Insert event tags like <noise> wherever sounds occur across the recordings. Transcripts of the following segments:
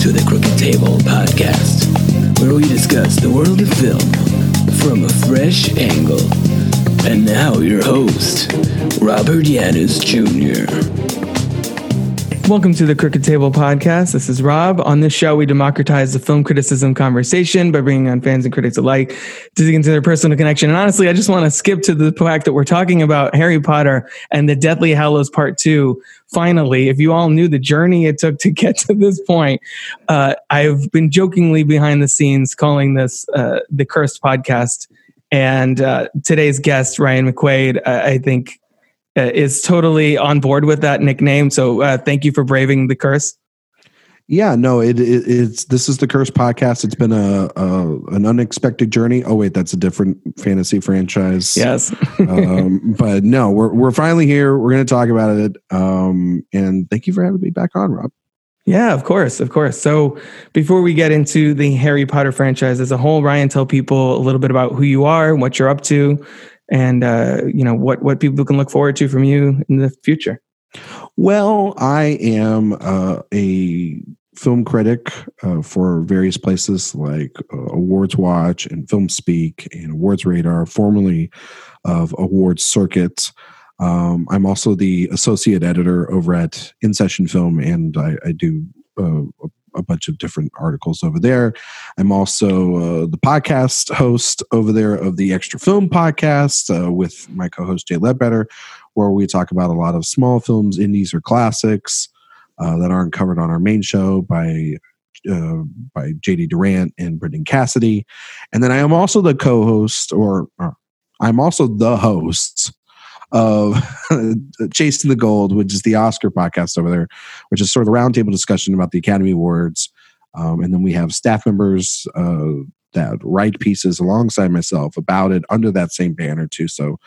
to the Crooked Table podcast, where we discuss the world of film from a fresh angle. And now, your host, Robert Yanis Jr. Welcome to the Crooked Table podcast. This is Rob. On this show, we democratize the film criticism conversation by bringing on fans and critics alike to dig into their personal connection. And honestly, I just want to skip to the fact that we're talking about Harry Potter and the Deathly Hallows Part 2. Finally, if you all knew the journey it took to get to this point, uh, I've been jokingly behind the scenes calling this uh, the Cursed Podcast. And uh, today's guest, Ryan McQuaid, I think is totally on board with that nickname. So uh, thank you for braving the curse. Yeah, no, it, it, it's this is the Curse podcast. It's been a, a, an unexpected journey. Oh wait, that's a different fantasy franchise. Yes, <laughs> um, but no, we're we're finally here. We're going to talk about it. Um, and thank you for having me back on, Rob. Yeah, of course, of course. So before we get into the Harry Potter franchise as a whole, Ryan, tell people a little bit about who you are, what you're up to, and uh, you know what what people can look forward to from you in the future. Well, I am uh, a film critic uh, for various places like uh, Awards Watch and Film Speak and Awards Radar, formerly of Awards Circuit. Um, I'm also the associate editor over at In Session Film, and I, I do uh, a bunch of different articles over there. I'm also uh, the podcast host over there of the Extra Film podcast uh, with my co-host Jay Ledbetter, where we talk about a lot of small films, indies, or classics uh, that aren't covered on our main show by. Uh, by JD Duran and Brendan Cassidy, and then I am also the co-host, or, or I'm also the host of <laughs> Chasing the Gold, which is the Oscar podcast over there, which is sort of the roundtable discussion about the Academy Awards. Um, and then we have staff members uh, that write pieces alongside myself about it under that same banner too. So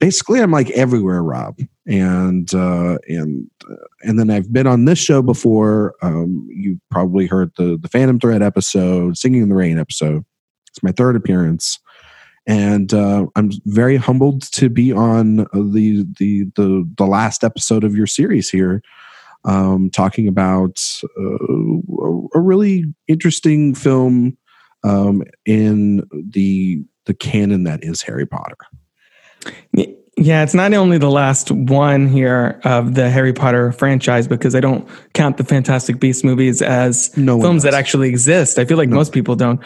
basically, I'm like everywhere, Rob. And uh, and uh, and then I've been on this show before. Um, you probably heard the the Phantom Thread episode, Singing in the Rain episode. It's my third appearance and uh, I'm very humbled to be on the the the the last episode of your series here, um, talking about uh, a really interesting film um, in the the canon that is Harry Potter. Yeah, it's not only the last one here of the Harry Potter franchise because I don't count the Fantastic Beasts movies as no films that actually exist. I feel like no. most people don't.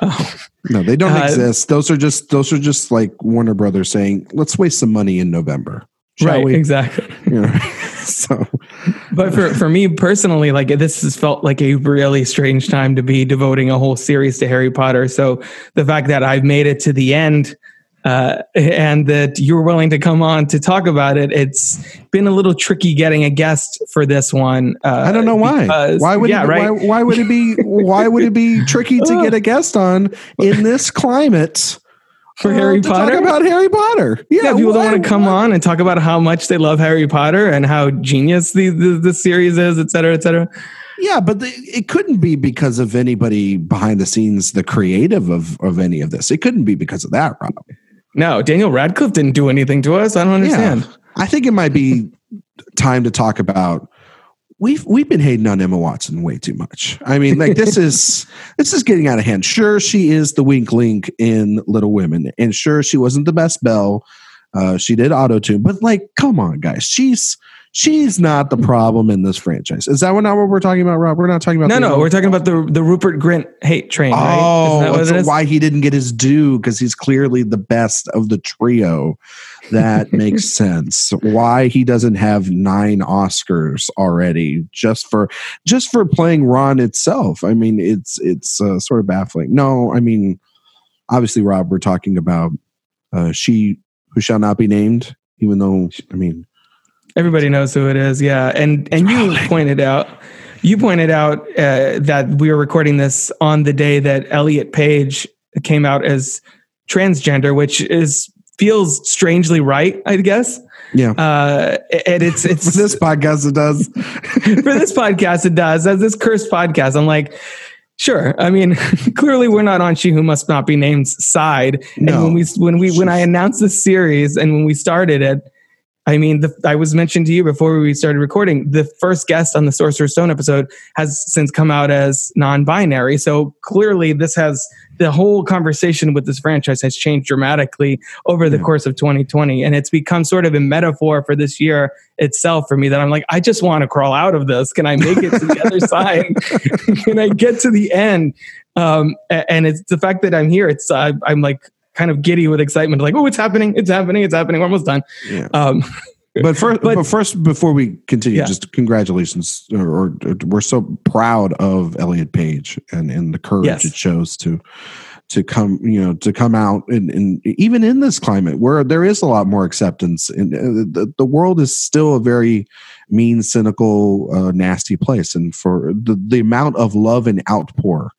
Oh. No, they don't uh, exist. Those are just those are just like Warner Brothers saying, "Let's waste some money in November." right, we? exactly. <laughs> You know, <laughs> so, but for for me personally, like this has felt like a really strange time to be devoting a whole series to Harry Potter. So the fact that I've made it to the end uh, and that you're willing to come on to talk about it. It's been a little tricky getting a guest for this one. Uh, I don't know why. Because, why would yeah, it, right? why, why, would it be <laughs> why would it be tricky to get a guest on in this climate? For uh, Harry Potter, talk about Harry Potter. Yeah, yeah people why, don't want to come why? on and talk about how much they love Harry Potter and how genius the the, the series is, et cetera, et cetera. Yeah, but the, it couldn't be because of anybody behind the scenes, the creative of of any of this. It couldn't be because of that, Rob. No, Daniel Radcliffe didn't do anything to us. I don't understand. Yeah. I think it might be time to talk about we've we've been hating on Emma Watson way too much. I mean, like this <laughs> is this is getting out of hand. Sure, she is the wink link in Little Women, and sure, she wasn't the best Belle. Uh, she did auto tune, but like, come on, guys, she's she's not the problem in this franchise. Is that not what we're talking about, Rob? We're not talking about. No, no, we're talking about the the Rupert Grint hate train. Oh, right? so why he didn't get his due because he's clearly the best of the trio. That <laughs> makes sense. Why he doesn't have nine Oscars already just for just for playing Ron itself? I mean, it's it's uh, sort of baffling. No, I mean, obviously, Rob, we're talking about uh, she who shall not be named. Even though, I mean, Everybody knows who it is. Yeah, and and you pointed out you pointed out uh, that we were recording this on the day that Elliot Page came out as transgender, which is feels strangely right, I guess. Yeah. Uh, and it's <laughs> it's for this podcast it does. <laughs> for this podcast it does. As this cursed podcast, I'm like, sure. I mean, <laughs> clearly we're not on She Who Must Not Be Named side. No. And when we when we when I announced the series and when we started it, I mean, the, I was mentioned to you before we started recording. The first guest on the Sorcerer's Stone episode has since come out as non-binary. So clearly, this has the whole conversation with this franchise has changed dramatically over the Yeah. course of 2020, and it's become sort of a metaphor for this year itself for me. That I'm like, I just want to crawl out of this. Can I make it to the other <laughs> side? Can I get to the end? Um, and it's the fact that I'm here. It's uh, I'm like kind of giddy with excitement. Like, oh, it's happening! It's happening! It's happening! We're almost done. Yeah. Um, <laughs> But first, But- but, first, before we continue, Yeah. just congratulations, or, or, we're so proud of Elliot Page and and the courage Yes. it shows to to come, you know, to come out and, and even in this climate where there is a lot more acceptance, and uh, the, the world is still a very mean, cynical, uh, nasty place, and for the the amount of love and outpour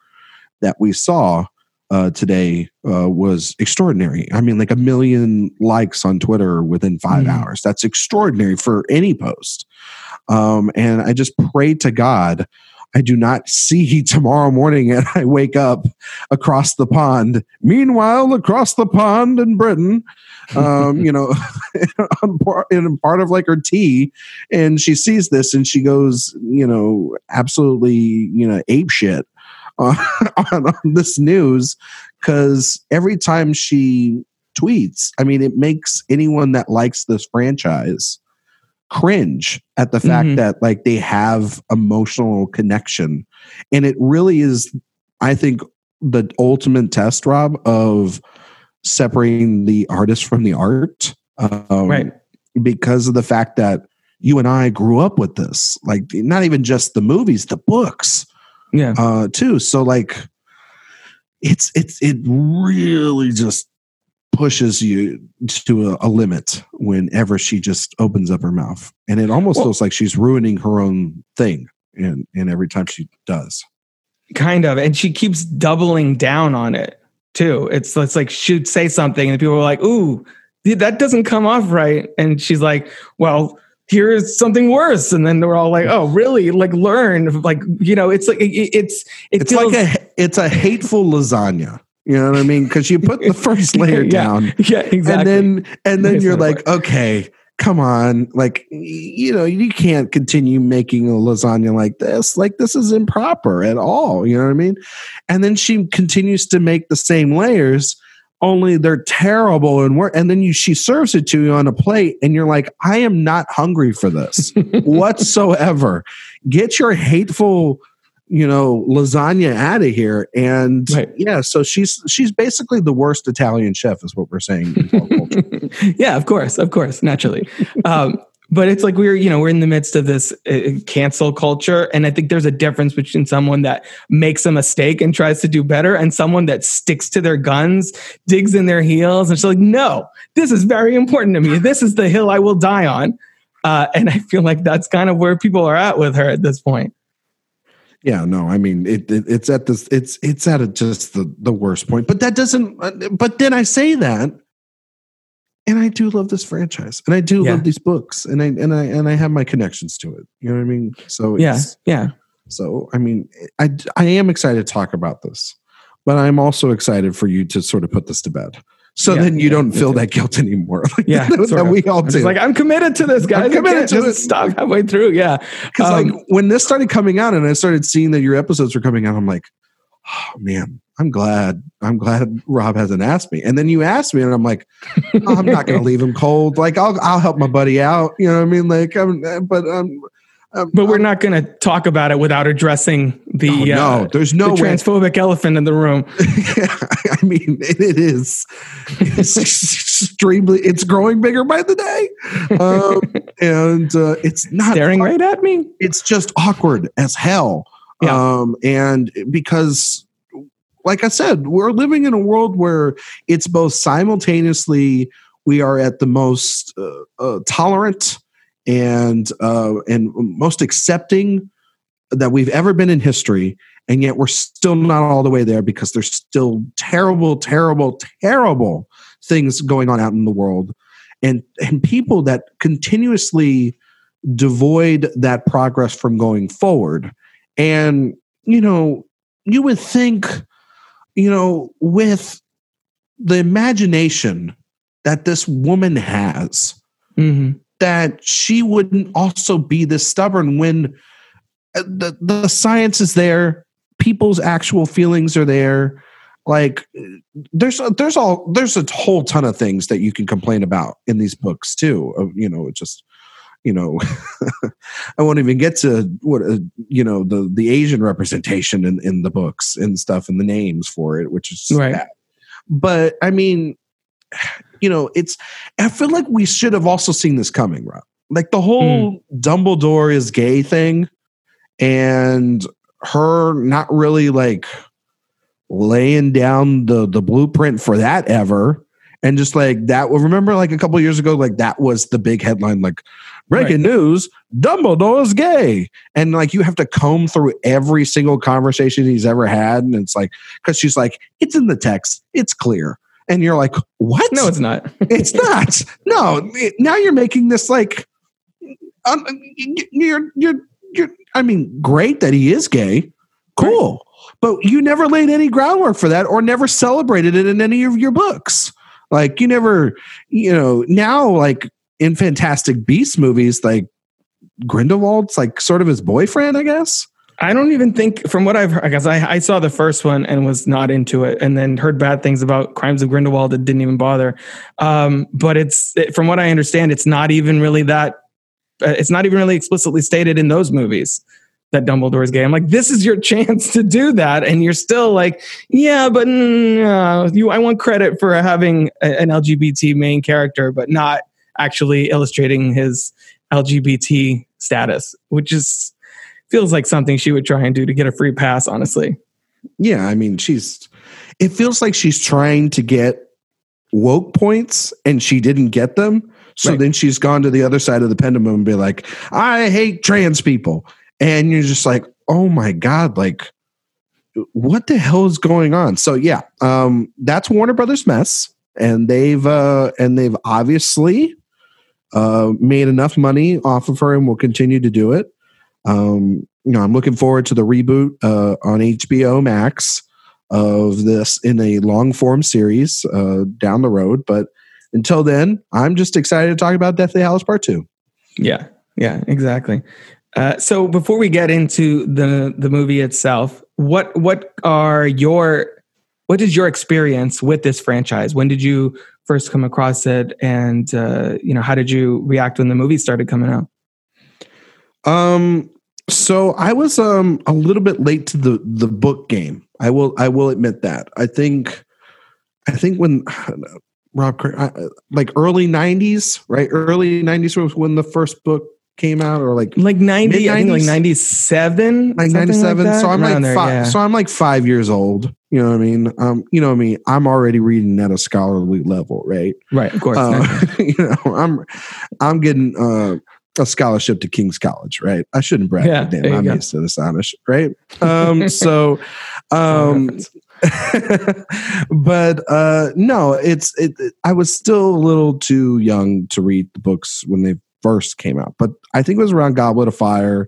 that we saw uh, today uh, was extraordinary. I mean, like a million likes on Twitter within 5 Mhm. hours. That's extraordinary for any post. Um, and I just pray to God I do not see <laughs> tomorrow morning and I wake up across the pond. Meanwhile, across the pond in Britain, um, you know, <laughs> in part of like her tea, and she sees this and she goes, you know, absolutely, you know, ape shit on, <laughs> on, on this news because every time she tweets, I mean, it makes anyone that likes this franchise cringe at the fact Mhm. that like they have emotional connection and it really is i think the ultimate test rob of separating the artist from the art um, right. because of the fact that you and i grew up with this like not even just the movies the books Yeah. uh too. So like it's it's it really just pushes you to a, a limit whenever she just opens up her mouth. And it almost Well- feels like she's ruining her own thing and and every time she does. Kind of. And she keeps doubling down on it too. It's it's like she'd say something and people are like ooh that doesn't come off right. And she's like well here's something worse. And then we're all like oh really? Like learn like you know it's like it, it's it it's feels, like a it's a hateful lasagna. You know what i mean? Because you put the first <laughs> layer Yeah. down. <laughs> Yeah exactly and then and then you're like okay come on. Like you know you can't continue making a lasagna like this. Like this is improper at all. You know what i mean? And then she continues to make the same layers only they're terrible and work and then you she serves it to you on a plate and you're like i am not hungry for this <laughs> whatsoever get your hateful you know lasagna out of here and Right. yeah so she's she's basically the worst italian chef is what we're saying <laughs> yeah, of course, of course, naturally. Um, but it's like we're, you know, we're in the midst of this uh, cancel culture, and I think there's a difference between someone that makes a mistake and tries to do better, and someone that sticks to their guns, digs in their heels, and she's like, "No, this is very important to me. This is the hill I will die on." Uh, and I feel like that's kind of where people are at with her at this point. yeah no i mean it, it it's at this it's it's at a, just the the worst point but that doesn't uh, but then i say that and i do love this franchise and i do Yeah. love these books and i and i and i have my connections to it you know what i mean so Yeah, it's, yeah, So, I mean, I I am excited to talk about this, but I'm also excited for you to sort of put this to bed, so Yeah, then you yeah, don't feel that guilt anymore. <laughs> Like, yeah. that of. we all I'm do. like I'm committed to this, guys. I'm committed to just it. Stop halfway through. Yeah, <laughs> Because Um, like when this started coming out, and I started seeing that your episodes were coming out, I'm like, oh man, I'm glad. I'm glad Rob hasn't asked me. And then you asked me, and I'm like, oh, I'm not going <laughs> to leave him cold. Like I'll I'll help my buddy out. You know what I mean? Like I'm, but um. um, but we're I'm- not going to talk about it without addressing the Oh, no, uh, there's the no way. transphobic elephant in the room. yeah, <laughs> I mean, it, it is it's extremely. It's growing bigger by the day, um, <laughs> and uh, it's not. staring right at me. It's just awkward as hell. Yeah. Um, and because, like I said, we're living in a world where it's both simultaneously we are at the most uh, uh, tolerant and uh, and most accepting that we've ever been in history, and yet we're still not all the way there because there's still terrible, terrible, terrible things going on out in the world, and and people that continuously devoid that progress from going forward. And you know, you would think, you know, with the imagination that this woman has, hmm that she wouldn't also be this stubborn when uh, the the science is there, people's actual feelings are there. Like there's there's all there's a whole ton of things that you can complain about in these books too. Of you know, just you know, <laughs> I won't even get to what uh, you know the the Asian representation in in the books and stuff and the names for it, which is Right. bad. But I mean, <sighs> you know, it's I feel like we should have also seen this coming, Rob. Like the whole Dumbledore is gay thing, and her not really like laying down the the blueprint for that ever and just like that remember like a couple of years ago like that was the big headline like breaking news dumbledore is gay. And like you have to comb through every single conversation he's ever had and it's like because she's like it's in the text. It's clear. And you're like what? No, it's not. <laughs> it's not. No it- now you're making this like um, you're you're you're i mean great that he is gay. Cool. But you never laid any groundwork for that or never celebrated it in any of your books. Like you never you know now like in fantastic beast movies like grindelwald's like sort of his boyfriend i guess I don't even think, from what I've heard, because I, I saw the first one and was not into it, and then heard bad things about Crimes of Grindelwald that didn't even bother. Um, but it's it, from what I understand, it's not even really that. Uh, it's not even really explicitly stated in those movies that Dumbledore is gay. I'm like, this is your <laughs> chance to do that, and you're still like, yeah, but mm, uh, you. I want credit for having a, an LGBT main character, but not actually illustrating his LGBT status, which is feels like something she would try and do to get a free pass, honestly. yeah i mean she's it feels like she's trying to get woke points and she didn't get them so Right. then she's gone to the other side of the pendulum and be like i hate trans people and you're just like oh my god like what the hell is going on so yeah um that's warner brothers mess and they've uh and they've obviously uh made enough money off of her and will continue to do it um you know i'm looking forward to the reboot uh on hbo max of this in a long form series uh down the road but until then i'm just excited to talk about deathly hallows part two Yeah, yeah, exactly. Uh, so before we get into the the movie itself, what what are your what is your experience with this franchise? When did you first come across it, and uh, you know how did you react when the movie started coming out? Um, so I was um a little bit late to the the book game. I will I will admit that. I think I think when <sighs> Rob like early '90s, right? Early '90s was when the first book came out, or like Like ninety, I think like Mid-nineties? ninety seven, like '97. so I'm like five. So I'm like five years old. You know what I mean? Um, you know what I mean? I'm already reading at a scholarly level, right? right, of course. Uh, <laughs> you know, I'm I'm getting uh, a scholarship to King's College, right? I shouldn't brag. Yeah, damn, I'm go. used to this Amish, right? Um, <laughs> so, um, <laughs> but uh, no, it's it, it- I was still a little too young to read the books when they first came out, but I think it was around Goblet of Fire,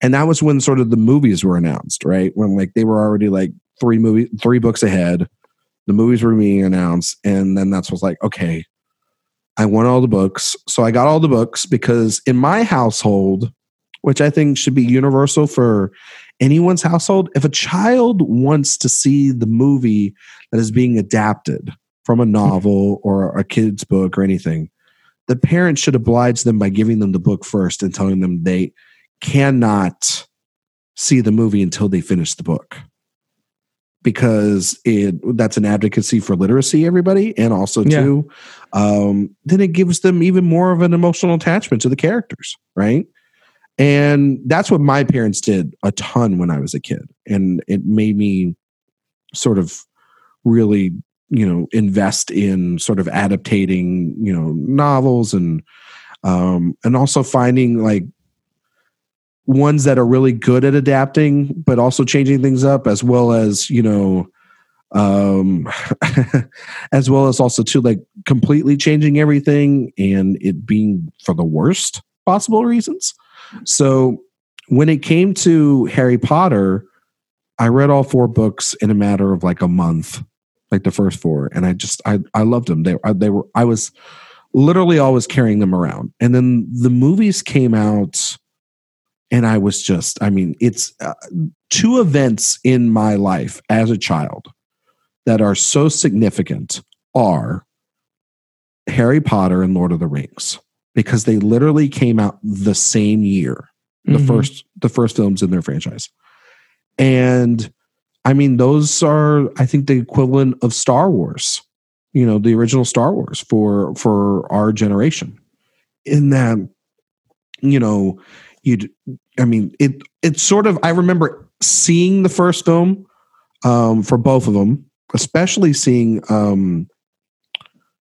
and that was when sort of the movies were announced, right? When like they were already like three movie, three books ahead. The movies were being announced, and then that's was like, okay, I want all the books. So I got all the books because in my household, which I think should be universal for anyone's household, if a child wants to see the movie that is being adapted from a novel or a kid's book or anything, the parents should oblige them by giving them the book first and telling them they cannot see the movie until they finish the book because it that's an advocacy for literacy everybody and also Yeah. too um, then it gives them even more of an emotional attachment to the characters right and that's what my parents did a ton when i was a kid and it made me sort of really you know invest in sort of adaptating you know novels and um and also finding like ones that are really good at adapting but also changing things up as well as you know um <laughs> as well as also to like completely changing everything and it being for the worst possible reasons so when it came to harry potter i read all four books in a matter of like a month like the first four and i just i i loved them they, they were i was literally always carrying them around. And then the movies came out, and I was just, I mean, it's uh, two events in my life as a child that are so significant are Harry Potter and Lord of the Rings because they literally came out the same year the Mhm. first the first films in their franchise and i mean those are i think the equivalent of star wars you know the original star wars for for our generation in that you know you'd i mean it it's sort of i remember seeing the first film um for both of them especially seeing um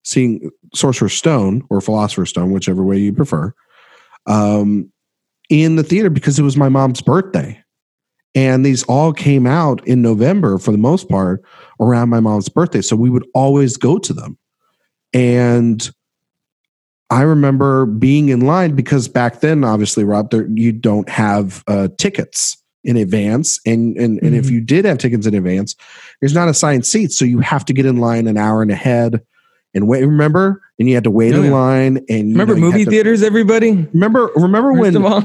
seeing sorcerer's stone or philosopher's stone whichever way you prefer um in the theater because it was my mom's birthday. And these all came out in November for the most part around my mom's birthday. So we would always go to them. And I remember being in line because back then, obviously, Rob, there, you don't have uh, tickets in advance. And, and, and if Mhm. you did have tickets in advance, there's not assigned seats. So you have to get in line an hour and ahead and wait. Remember? And you had to wait Oh, in yeah. line. And Remember know, movie to- theaters, everybody? Remember, remember First when? of all.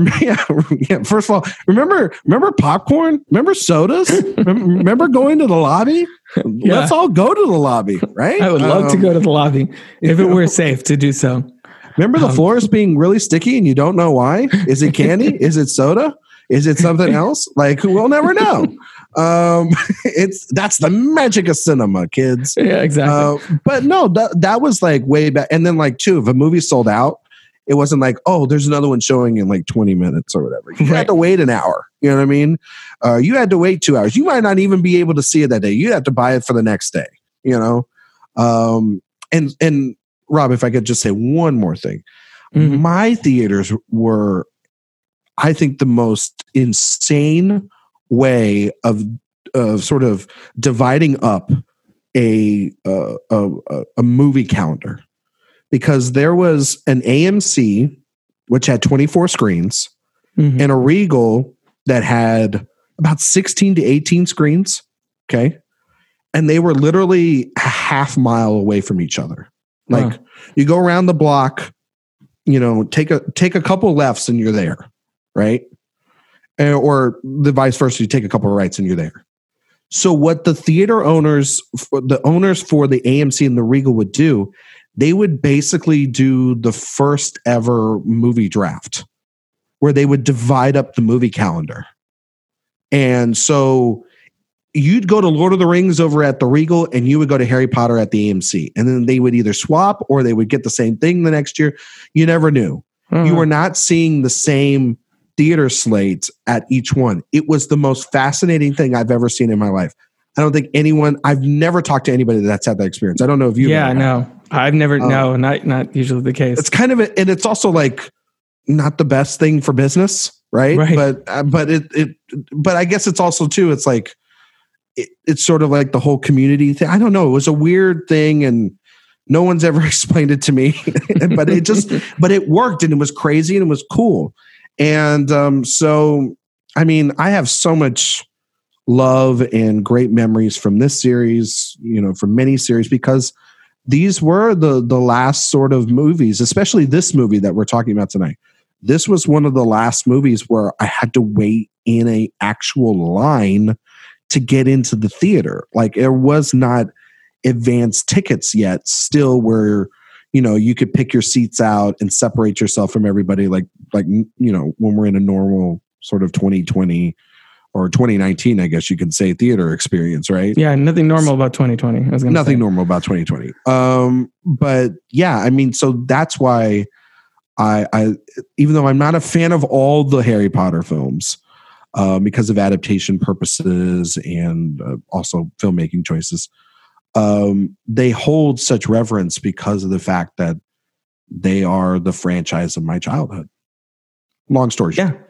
m- <laughs> yeah, yeah, first of all, remember, remember popcorn. Remember sodas. Remember going to the lobby. <laughs> Let's all go to the lobby, right? I would love to Um, go to the lobby if it <laughs> were safe to do so. Remember the um, floors being really sticky and you don't know why? Is it candy? <laughs> Is it soda? Is it something else? Like we'll never know. Um, it's that's the magic of cinema, kids. Yeah, exactly. Uh, but no, that that was like way back. And then like two, if a movie sold out, it wasn't like oh, there's another one showing in like 20 minutes or whatever. You Right. had to wait an hour. You know what I mean? Uh, you had to wait two hours. You might not even be able to see it that day. You have to buy it for the next day. You know, um, and and Rob, if I could just say one more thing, Mhm. my theaters were, I think, the most insane way of of sort of dividing up a uh, a, a movie calendar because there was an AMC which had 24 screens Mhm. and a Regal that had about 16 to 18 screens. Okay. And they were literally a half mile away from each other. Like Wow. you go around the block, you know, take a take a couple lefts and you're there, right? Eh, Or the vice versa, you take a couple of rights and you're there. So what the theater owners, the owners for the AMC and the Regal would do, they would basically do the first ever movie draft where they would divide up the movie calendar. And so you'd go to Lord of the Rings over at the Regal and you would go to Harry Potter at the AMC. And then they would either swap or they would get the same thing the next year. You never knew. You Uh-huh. were not seeing the same theater slates at each one. It was the most fascinating thing I've ever seen in my life. I don't think anyone, I've never talked to anybody that's had that experience. I don't know if you yeah, no, I've never. Um, no, not not usually the case. it's kind of a, and it's also like not the best thing for business right, Right. but uh, but it it but i guess it's also too it's like it, it's sort of like the whole community thing i don't know it was a weird thing and no one's ever <laughs> explained it to me <laughs> but it just <laughs> but it worked and it was crazy and it was cool and um so i mean i have so much love and great memories from this series you know from many series because these were the the last sort of movies especially this movie that we're talking about tonight. This was one of the last movies where i had to wait in a actual line to get into the theater. Like there was not advanced tickets yet still where you know you could pick your seats out and separate yourself from everybody like like you know when we're in a normal sort of 2020 or 2019 i guess you could say theater experience right yeah, nothing normal about 2020. I was nothing say. normal about 2020 um but yeah i mean so that's why i i even though i'm not a fan of all the harry potter films um, because of adaptation purposes and uh, also filmmaking choices um they hold such reverence because of the fact that they are the franchise of my childhood long story short Yeah.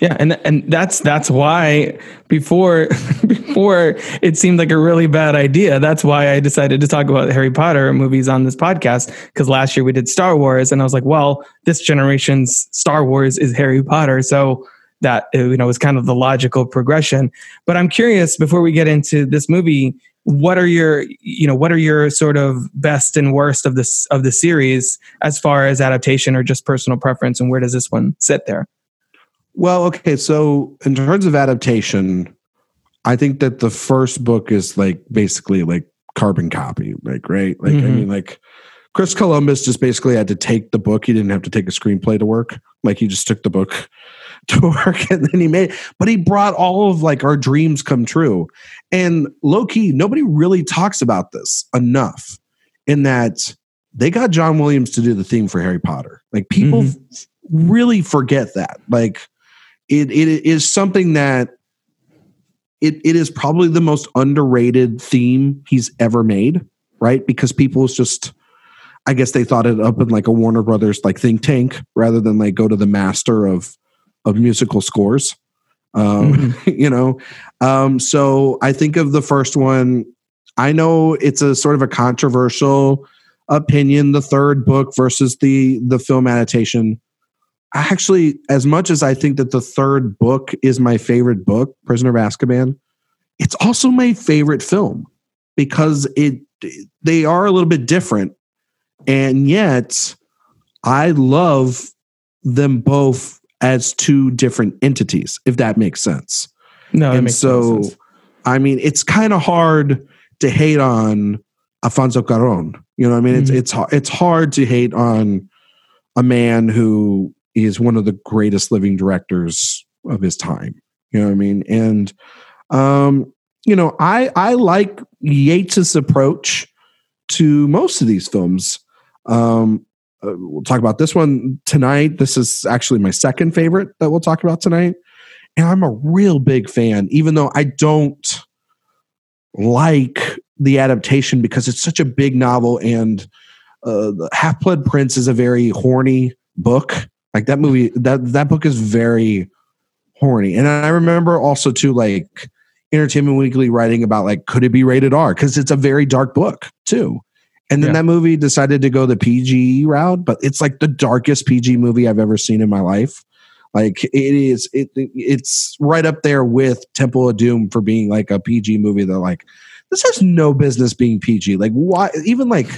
Yeah, and and that's that's why before <laughs> before it seemed like a really bad idea. That's why I decided to talk about Harry Potter movies on this podcast because last year we did Star Wars, and I was like, well, this generation's Star Wars is Harry Potter, so that you know was kind of the logical progression. But I'm curious before we get into this movie, what are your you know what are your sort of best and worst of this of the series as far as adaptation or just personal preference and where does this one sit there well okay so in terms of adaptation i think that the first book is like basically like carbon copy like right? Like mm-hmm. i mean like chris columbus just basically had to take the book. He didn't have to take a screenplay to work. Like he just took the book <laughs> to work and then he made but he brought all of like our dreams come true. And low key nobody really talks about this enough in that they got john williams to do the theme for harry potter. Like people mm-hmm. really forget that. Like it, it is something that it, it is probably the most underrated theme he's ever made right because people's just i guess they thought it up in like a warner brothers like think tank rather than like go to the master of of musical scores. Um, mm-hmm. <laughs> you know, um, so I think of the first one. I know it's a sort of a controversial opinion, the third book versus the the film adaptation. Actually, as much as I think that the third book is my favorite book, Prisoner of Azkaban, it's also my favorite film because it they are a little bit different, and yet I love them both as two different entities, if that makes sense. No, and so sense. I mean, it's kind of hard to hate on Alfonso Cuarón. You know, I mean, mm-hmm. it's it's it's hard to hate on a man who is one of the greatest living directors of his time. You know what I mean? And um, you know, I I like Yates's approach to most of these films. Um, uh, we'll talk about this one tonight. This is actually my second favorite that we'll talk about tonight. And I'm a real big fan, even though I don't like the adaptation because it's such a big novel and uh, Half Blood Prince is a very horny book. Like that movie, that that book is very horny. And I remember also too, like Entertainment Weekly writing about like could it be rated R because it's a very dark book too. And then yeah. that movie decided to go the PG route, but it's like the darkest PG movie I've ever seen in my life. Like it is, it it's right up there with Temple of Doom for being like a PG movie that like this has no business being PG. Like why even like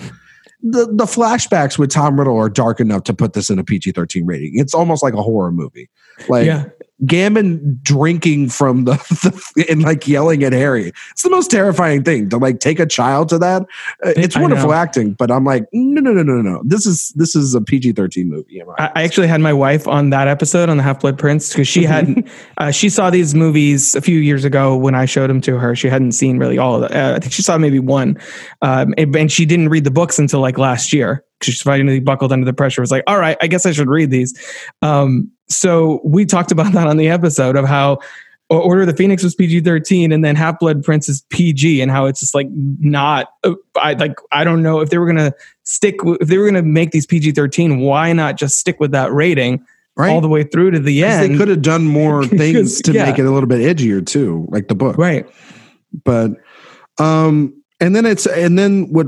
the the flashbacks with Tom Riddle are dark enough to put this in a PG thirteen rating. It's almost like a horror movie. Like yeah. Gambon drinking from the, <laughs> the, and like yelling at Harry. It's the most terrifying thing to like take a child to that. Uh, it's wonderful acting, but I'm like, no, no, no, no, no. This is this is a PG thirteen movie. I, I, actually had my wife on that episode on the Half Blood Prince because she had uh, she saw these movies a few years ago when I showed them to her. She hadn't seen really all of them. Uh, I think she saw maybe one, um, and, and she didn't read the books until like last year. Because she's finally buckled under the pressure. Was like, all right, I guess I should read these. Um, so we talked about <laughs> that on the episode of how Order of the Phoenix was PG thirteen, and then Half Blood Prince is PG, and how it's just like not. Uh, I like I don't know if they were gonna stick if they were gonna make these PG thirteen, why not just stick with that rating right. all the way through to the end? They could have done more <laughs> things to yeah. make it a little bit edgier too, like the book, right? But um, and then it's and then what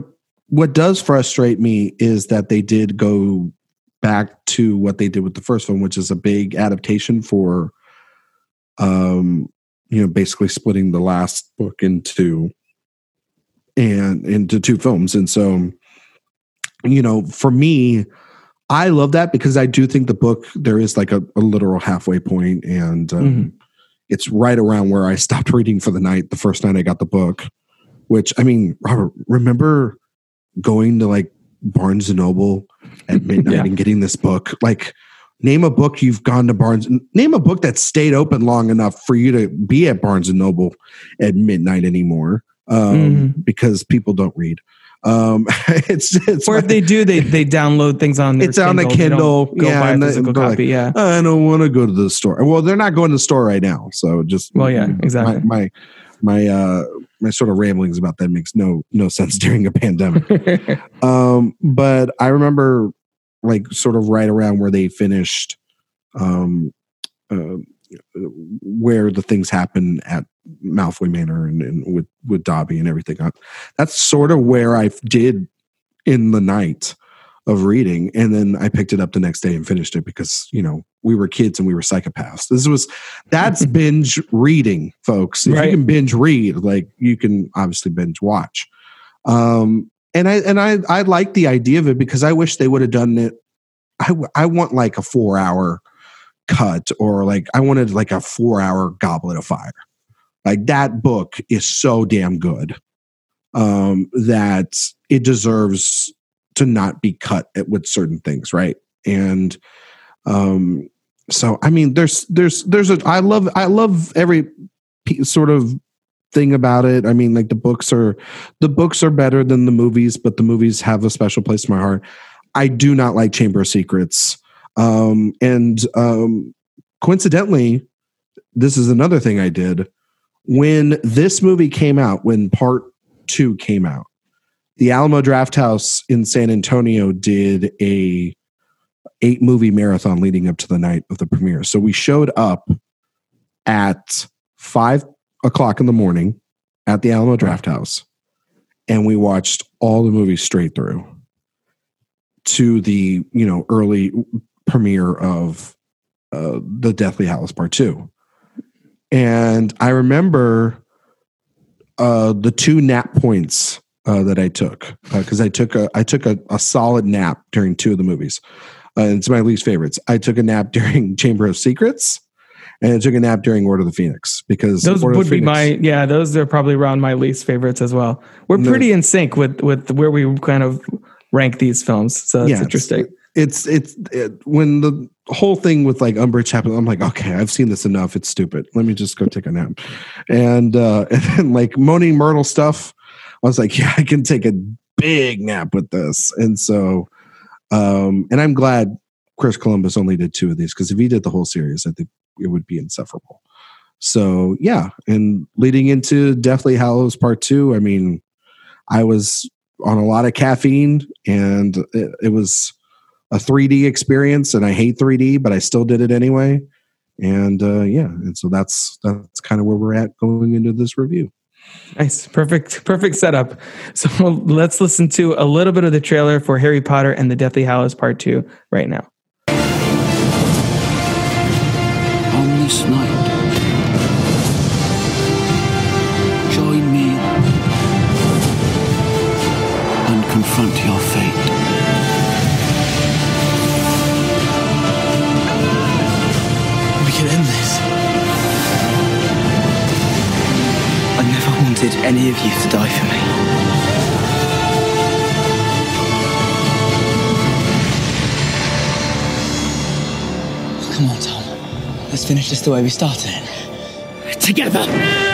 what does frustrate me is that they did go back to what they did with the first one, which is a big adaptation for, um, you know, basically splitting the last book into and into two films. And so, you know, for me, I love that because I do think the book there is like a, a literal halfway point, and um, mm-hmm. it's right around where I stopped <laughs> reading for the night the first night I got the book. Which I mean, Robert, remember going to like Barnes and Noble at <laughs> midnight yeah. and getting this book. Like, name a book you've gone to Barnes. Name a book that stayed open long enough for you to be at Barnes and Noble at midnight anymore, um, mm-hmm. because people don't read. Um, <laughs> it's, it's or if they do, they they download things on. it's Kindle. on the Kindle. Go yeah, buy a physical copy. Like, yeah, I don't want to go to the store. Well, they're not going to the store right now, so just well, yeah, exactly. My my, my uh my sort of ramblings about that makes no no sense <laughs> during a pandemic. <laughs> um, but I remember like sort of right around where they finished um, uh, where the things happen at Malfoy Manor and, and with with Dobby and everything. That's sort of where I did in the night of reading, and then I picked it up the next day and finished it because you know we were kids and we were psychopaths. This was that's <laughs> binge reading, folks. If Right. you can binge read, like you can obviously binge watch. Um, and I and I I like the idea of it because I wish they would have done it. I I want like a four hour cut or like I wanted like a four hour Goblet of Fire. Like that book is so damn good um, that it deserves to not be cut at, with certain things, right? And um, so I mean, there's there's there's a I love I love every sort of thing about it. I mean, like the books are the books are better than the movies, but the movies have a special place in my heart. I do not like Chamber of Secrets, um, and um, coincidentally, this is another thing I did when this movie came out. When part two came out, the Alamo Drafthouse in San Antonio did a eight movie marathon leading up to the night of the premiere. So we showed up at five o'clock in the morning at the Alamo Drafthouse, and we watched all the movies straight through to the you know early premiere of uh, the Deathly Hallows Part Two, and I remember uh, the two nap points uh, that I took because I took a I took a, a solid nap during two of the movies. Uh, it's my least favorites. I took a nap <laughs> during Chamber of Secrets, and I took a nap during Order of the Phoenix because Those Order would be my yeah. Those are probably around my least favorites as well. We're pretty in sync with with where we kind of rank these films, so that's Yeah, it's- interesting. it's it's it, when the whole thing with like Umbridge happened. I'm like, okay, I've seen this enough. It's stupid. Let me just go take a nap. And uh, <laughs> and then like Moaning Myrtle stuff, I was like, yeah, I can take a big nap with this. And so, um, and I'm glad Chris Columbus only did two of these because if he did the whole series, I think it would be insufferable. So yeah, and leading into Deathly Hallows Part Two, I mean, I was on a lot of caffeine, and it, it was a 3D experience, and I hate 3D, but I still did it anyway. And uh, yeah, and so that's that's kind of where we're at going into this review. Nice, perfect, perfect setup. So <laughs> let's listen to a little bit of the trailer for Harry Potter and the Deathly Hallows Part Two right now. on this night. Join me and confront your wanted any of you to die for me. Come on, Tom. Let's finish this the way we started it. Together!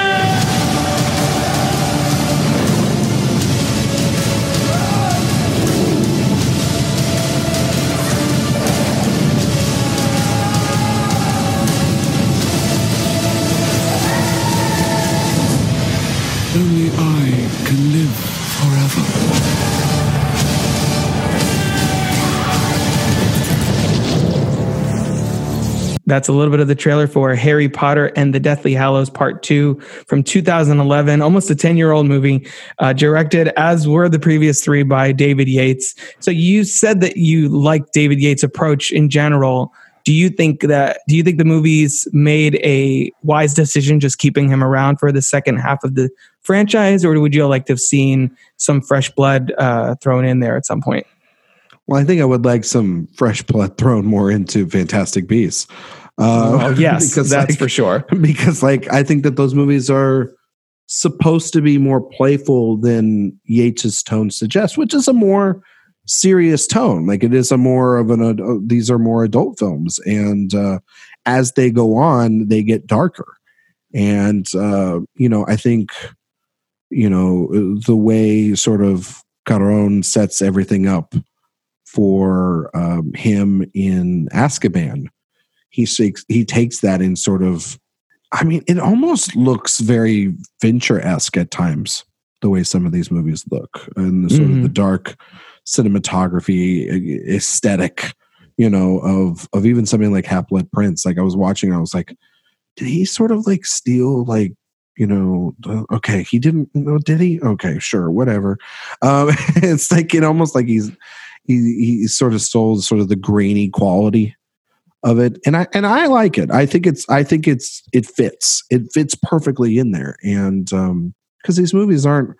That's a little bit of the trailer for Harry Potter and the Deathly Hallows Part 2 from 2011, almost a 10 year old movie, uh, directed as were the previous three by David Yates. So you said that you like David Yates' approach in general. Do you think that, do you think the movies made a wise decision just keeping him around for the second half of the franchise, or would you like to have seen some fresh blood uh, thrown in there at some point? Well, I think I would like some fresh blood thrown more into Fantastic Beasts. Uh, oh, <laughs> yes, because, that's like- for sure. <laughs> because like I think that those movies are supposed to be more playful than Yates's tone suggests, which is a more serious tone. Like it is a more of an uh, these are more adult films, and uh, as they go on, they get darker. And uh, you know, I think you know the way sort of Cuarón sets everything up for um, him in Azkaban he takes he takes that in sort of I mean, it almost looks very Fincher esque at times, the way some of these movies look, and the, sort of Mhm. the dark cinematography aesthetic, you know, of of even something like Half Blood Prince. Like I was watching, I was like, did he sort of like steal like you know okay he didn't no did he okay sure whatever um <laughs> it's like it almost like he's he he sort of stole sort of the grainy quality of it. And i and i like it. I think it's i think it's it fits. It fits perfectly in there. And um because these movies aren't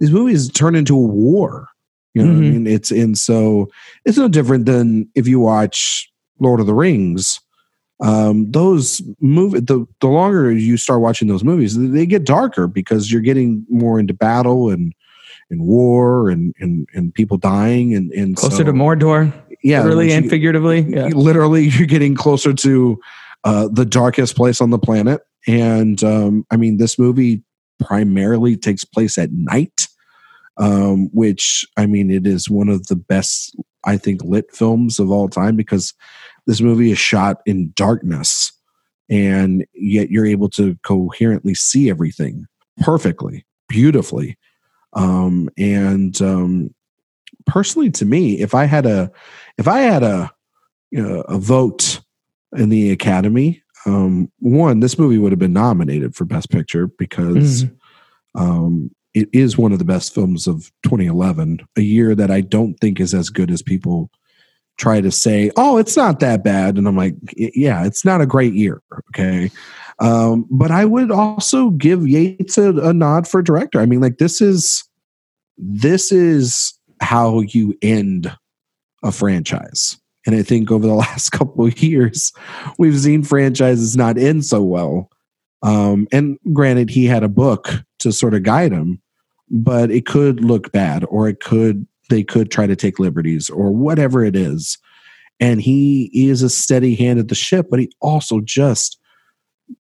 these movies turn into a war. You know what i mean? It's and so it's no different than if you watch lord of the rings um those move the the longer you start watching those movies they get darker because you're getting more into battle and and war and and, and people dying and and Closer so- to Mordor, yeah literally and you- figuratively. Yeah. literally you're getting closer to uh, the darkest place on the planet and um, i mean this movie primarily takes place at night um, which i mean it is one of the best i think lit films of all time because this movie is shot in darkness and yet you're able to coherently see everything perfectly beautifully um, and um, personally to me if i had a if i had a you know, a vote in the Academy. Um, one, this movie would have been nominated for Best Picture because Mhm. um, it is one of the best films of 2011, a year that I don't think is as good as people try to say. Oh, it's not that bad, and I'm like, yeah, it's not a great year. Okay, um, but I would also give Yates a, a nod for director. I mean, like this is this is how you end a franchise. And I think over the <laughs> last couple of years, we've seen franchises not end so well. Um, and granted, he had a book to sort of guide him, but it could look bad, or it could they could try to take liberties, or whatever it is. And he is a steady hand at the ship, but he also just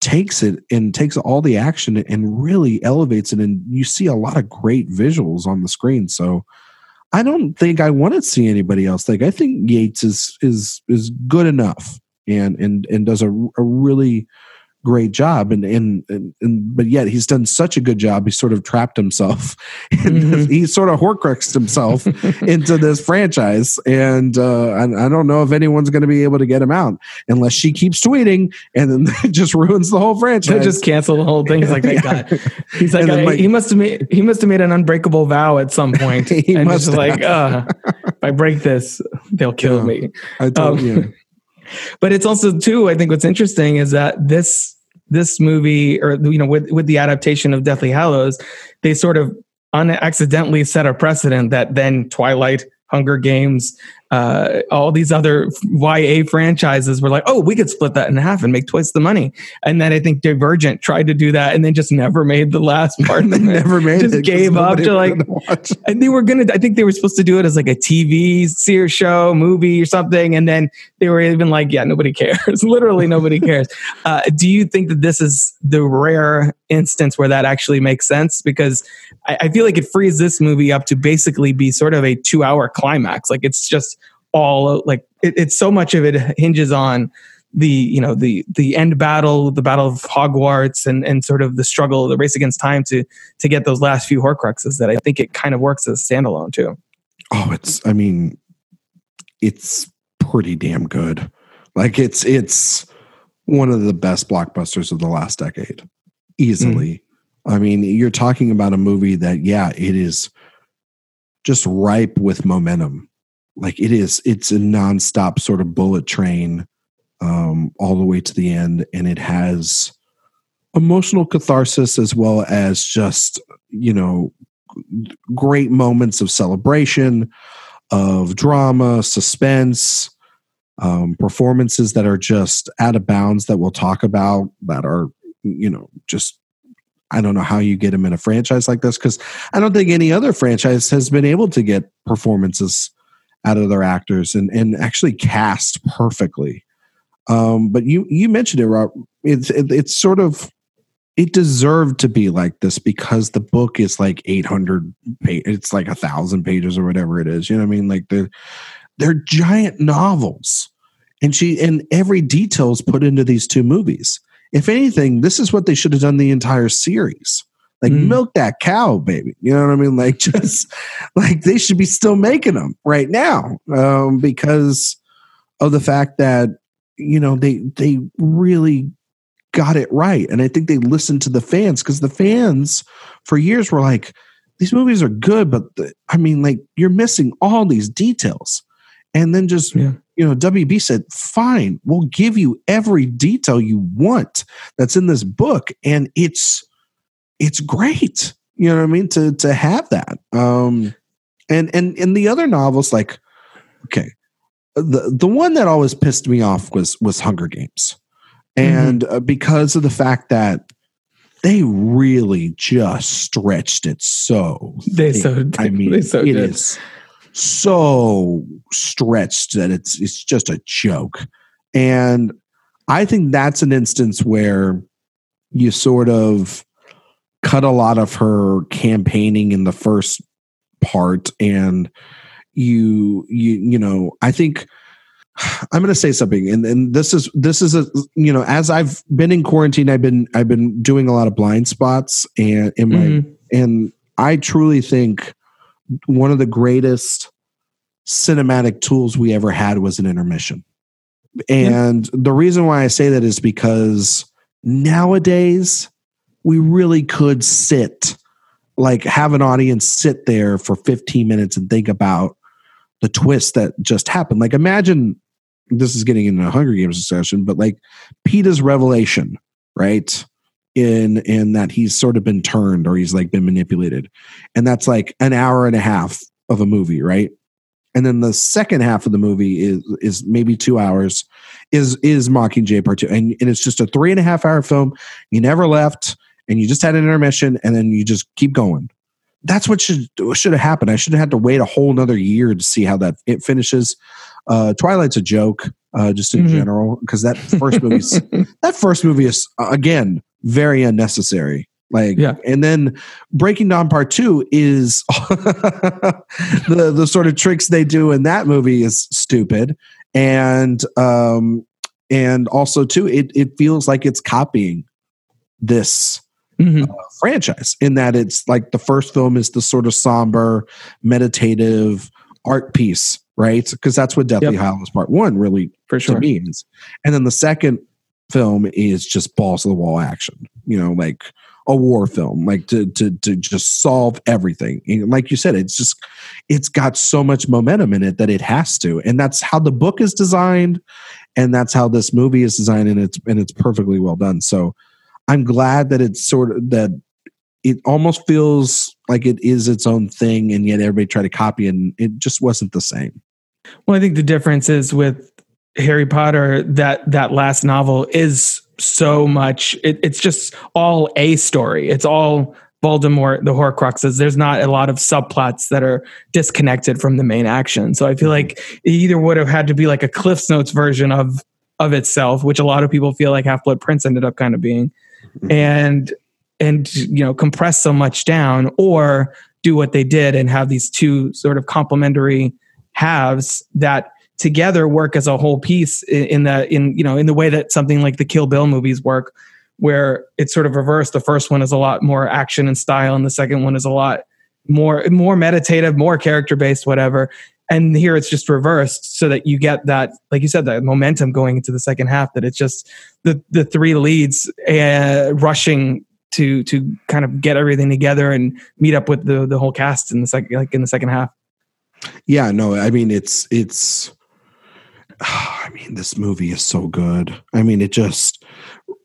takes it and takes all the action and really elevates it. And you see a lot of great visuals on the screen. So I don't think I want to see anybody else. Like I think Yates is is is good enough and and and does a, a really great job and, and and and but yet he's done such a good job he sort of trapped himself <laughs> and Mhm. he sort of horcruxed himself <laughs> into this franchise and uh I, I don't know if anyone's going to be able to get him out unless she keeps tweeting and then <laughs> it just ruins the whole They franchise just cancel the whole thing. He's like, Yeah. He's like, I- like- he must have made he must have made an unbreakable vow at some point. He and must just like, uh, if I break this, they'll kill Yeah. me. I told Um, you But it's also too. I think what's interesting is that this this movie, or you know, with with the adaptation of Deathly Hallows, they sort of unaccidentally set a precedent that then Twilight, Hunger Games, uh, all these other YA franchises were like, oh, we could split that in half and make twice the money. And then I think Divergent tried to do that and then just never made the last part. <laughs> they never made it Just gave up to, like-. <laughs> And they were gonna. I think they were supposed to do it as like a TV series show, movie, or something. And then they were even like, "Yeah, nobody cares. <laughs> Literally, nobody cares." Uh, do you think that this is the rare instance where that actually makes sense? Because I, I feel like it frees this movie up to basically be sort of a two-hour climax. Like it's just all like it, it's so much of it hinges on the you know the the end battle the battle of hogwarts and and sort of the struggle the race against time to to get those last few horcruxes that i think it kind of works as a standalone too Oh, it's I mean, it's pretty damn good. Like it's it's one of the best blockbusters of the last decade. Easily. I mean, you're talking about a movie that, yeah, it is just ripe with momentum. Like it is, it's a nonstop sort of bullet train um, all the way to the end, and it has emotional catharsis as well as just you know great moments of celebration, of drama, suspense, um, performances that are just out of bounds that we'll talk about that are, you know, just, I don't know how you get them in a franchise like this because I don't think any other franchise has been able to get performances out of their actors and, and actually cast perfectly. Um, but you you mentioned it, Rob. It's it, it's sort of it deserved to be like this because the book is like 800 pages it's like a thousand pages or whatever it is you know what i mean like they're they're giant novels and she and every detail is put into these two movies if anything this is what they should have done the entire series like Mm. milk that cow baby you know what i mean <laughs> like just like they should be still making them right now um because of the fact that you know they they really got it right. And I think they listened to the fans because the fans for years were like, these movies are good, but the, I mean, like, you're missing all these details. And then just Yeah. You know, WB said, fine, we'll give you every detail you want that's in this book. And it's it's great. You know what I mean? To to have that. Um and and and the other novels, like, okay. The the one that always pissed me off was was Hunger Games. And uh, because of the fact that they really just stretched it so They so I <laughs> mean, they so it is so stretched that it's it's just a joke. And I think that's an instance where you sort of cut a lot of her campaigning in the first part and you you you know, I think I'm going to say something, and, and this is this is a you know as I've been in quarantine, I've been I've been doing a lot of blind spots, and in my Mhm. and I truly think one of the greatest cinematic tools we ever had was an intermission. And the reason why I say that is because nowadays we really could sit like have an audience sit there for 15 minutes and think about the twist that just happened. Like imagine this is getting into a Hunger Games discussion, but like Peeta's revelation, right? In in that he's sort of been turned or he's like been manipulated. And that's like an hour and a half of a movie, right? And then the second half of the movie is is maybe two hours, is is Mockingjay Part Two, and, and it's just a three and a half hour film. You never left, and you just had an intermission, and then you just keep going. That's what should should have happened. I should have had to wait a whole another year to see how that it finishes. Uh, Twilight's a joke, uh, just in Mhm. general, because that first movie <laughs> that first movie is uh, again very unnecessary like Yeah. and then Breaking Dawn part two is <laughs> the the sort of tricks they do in that movie is stupid and um and also too it it feels like it's copying this Mhm. franchise in that it's like the first film is the sort of somber meditative art piece right because that's what deathly Yep. hallows part one really for sure. me is. And then the second film is just balls to the wall action, you know, like a war film, like to to to just solve everything. And like you said, it's just it's got so much momentum in it that it has to. And that's how the book is designed, and that's how this movie is designed, and it's and it's perfectly well done. So I'm glad that it's sort of that it almost feels like it is its own thing, and yet everybody tried to copy it, and it just wasn't the same. Well, I think the difference is with Harry Potter that that last novel is so much. It, it's just all a story. It's all Voldemort, the Horcruxes. There's not a lot of subplots that are disconnected from the main action. So I feel mm-hmm. like it either would have had to be like a Cliff's Notes version of of itself, which a lot of people feel like Half Blood Prince ended up kind of being, mm-hmm. and and you know compress so much down, or do what they did and have these two sort of complementary halves that together work as a whole piece in, the in you know in the way that something like the Kill Bill movies work, where it's sort of reversed. The first one is a lot more action and style, and the second one is a lot more more meditative, more character based, whatever. And here it's just reversed, so that you get that, like you said, that momentum going into the second half. That it's just the the three leads uh, rushing to to kind of get everything together and meet up with the the whole cast in the second like in the second half. Yeah, no, I mean it's it's <sighs> I mean this movie is so good. I mean it just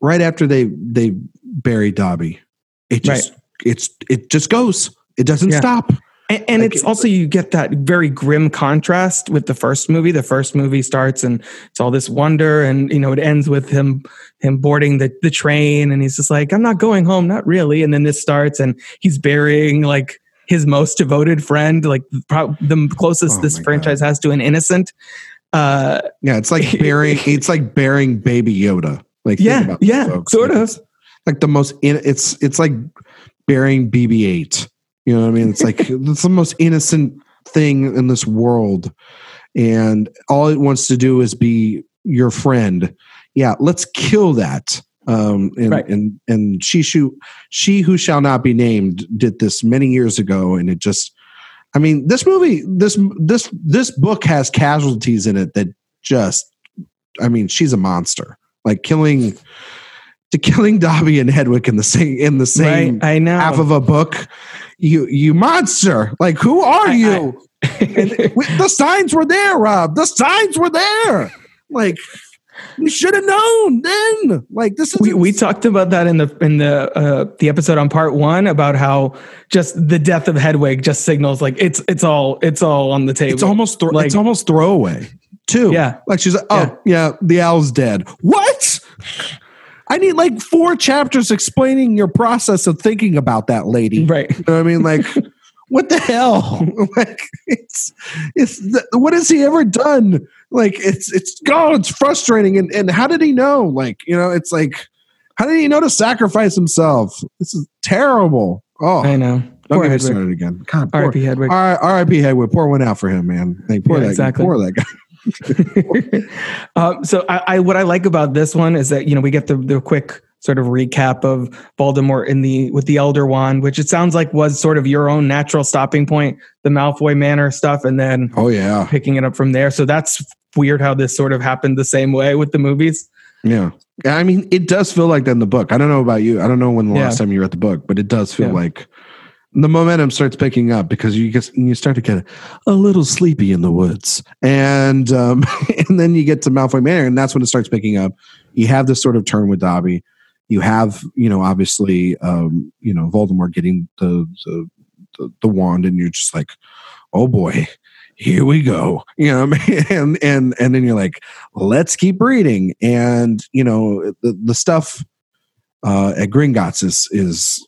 right after they they bury Dobby, it just it's it just goes. It doesn't Yeah. stop. And, and Like, it's also you get that very grim contrast with the first movie. The first movie starts and it's all this wonder, and you know it ends with him him boarding the the train, and he's just like, "I'm not going home, not really." And then this starts, and he's burying like his most devoted friend, like prob- the closest Oh this franchise has to an innocent. Uh, Yeah, it's like bearing <laughs> it's like bearing baby Yoda. Like think Yeah, that, yeah, folks. sort Like, of. like the most in, it's it's like bearing BB-8. You know what I mean? It's like <laughs> it's the most innocent thing in this world, and all it wants to do is be your friend. Yeah, let's kill that. Um, and Right. and and she who she who shall not be named did this many years ago, and it just. I mean, this movie, this this this book has casualties in it that just. I mean, she's a monster. Like killing, to killing Dobby and Hedwig in the same in the same right? I know. half of a book. You you monster! Like who are I- you? <laughs> And we- the signs were there, Rob. The signs were there. Like we should have known then. Like this is we, we talked about that in the in the uh, the episode on part one about how just the death of Hedwig just signals like it's it's all it's all on the table. it's almost thro- like- it's almost throwaway too. Yeah. like she's like, oh yeah. the owl's dead. What? I need like four chapters explaining your process of thinking about that lady. right. You know what I mean? Like, <laughs> what the hell? <laughs> Like, it's it's the, what has he ever done? Like, it's it's God, it's frustrating. And and how did he know? Like, you know, it's like, how did he know to sacrifice himself? This is terrible. Oh, I know. don't Poor get me started again. God, R.I.P. Hedwig. R.I.P. Hedwig. Pour one out for him, man. Like, poor Yeah, that, exactly. poor that guy. <laughs> <laughs> um, so I, I what I like about this one is that you know we get the the quick sort of recap of Voldemort in the with the Elder Wand, which it sounds like was sort of your own natural stopping point, the Malfoy Manor stuff, and then Oh yeah, picking it up from there. So that's weird how this sort of happened the same way with the movies. yeah. I mean, it does feel like that in the book. I don't know about you. I don't know when the Yeah. last time you read the book, but it does feel Yeah. like the momentum starts picking up because you get you start to get a little sleepy in the woods, and um, <laughs> and then you get to Malfoy Manor, and that's when it starts picking up. You have this sort of turn with Dobby. You have, you know, obviously, um, you know, Voldemort getting the the, the the wand, and you're just like, oh boy, here we go. You know, what I mean? <laughs> and and and then you're like, let's keep reading, and you know, the the stuff uh, at Gringotts is is,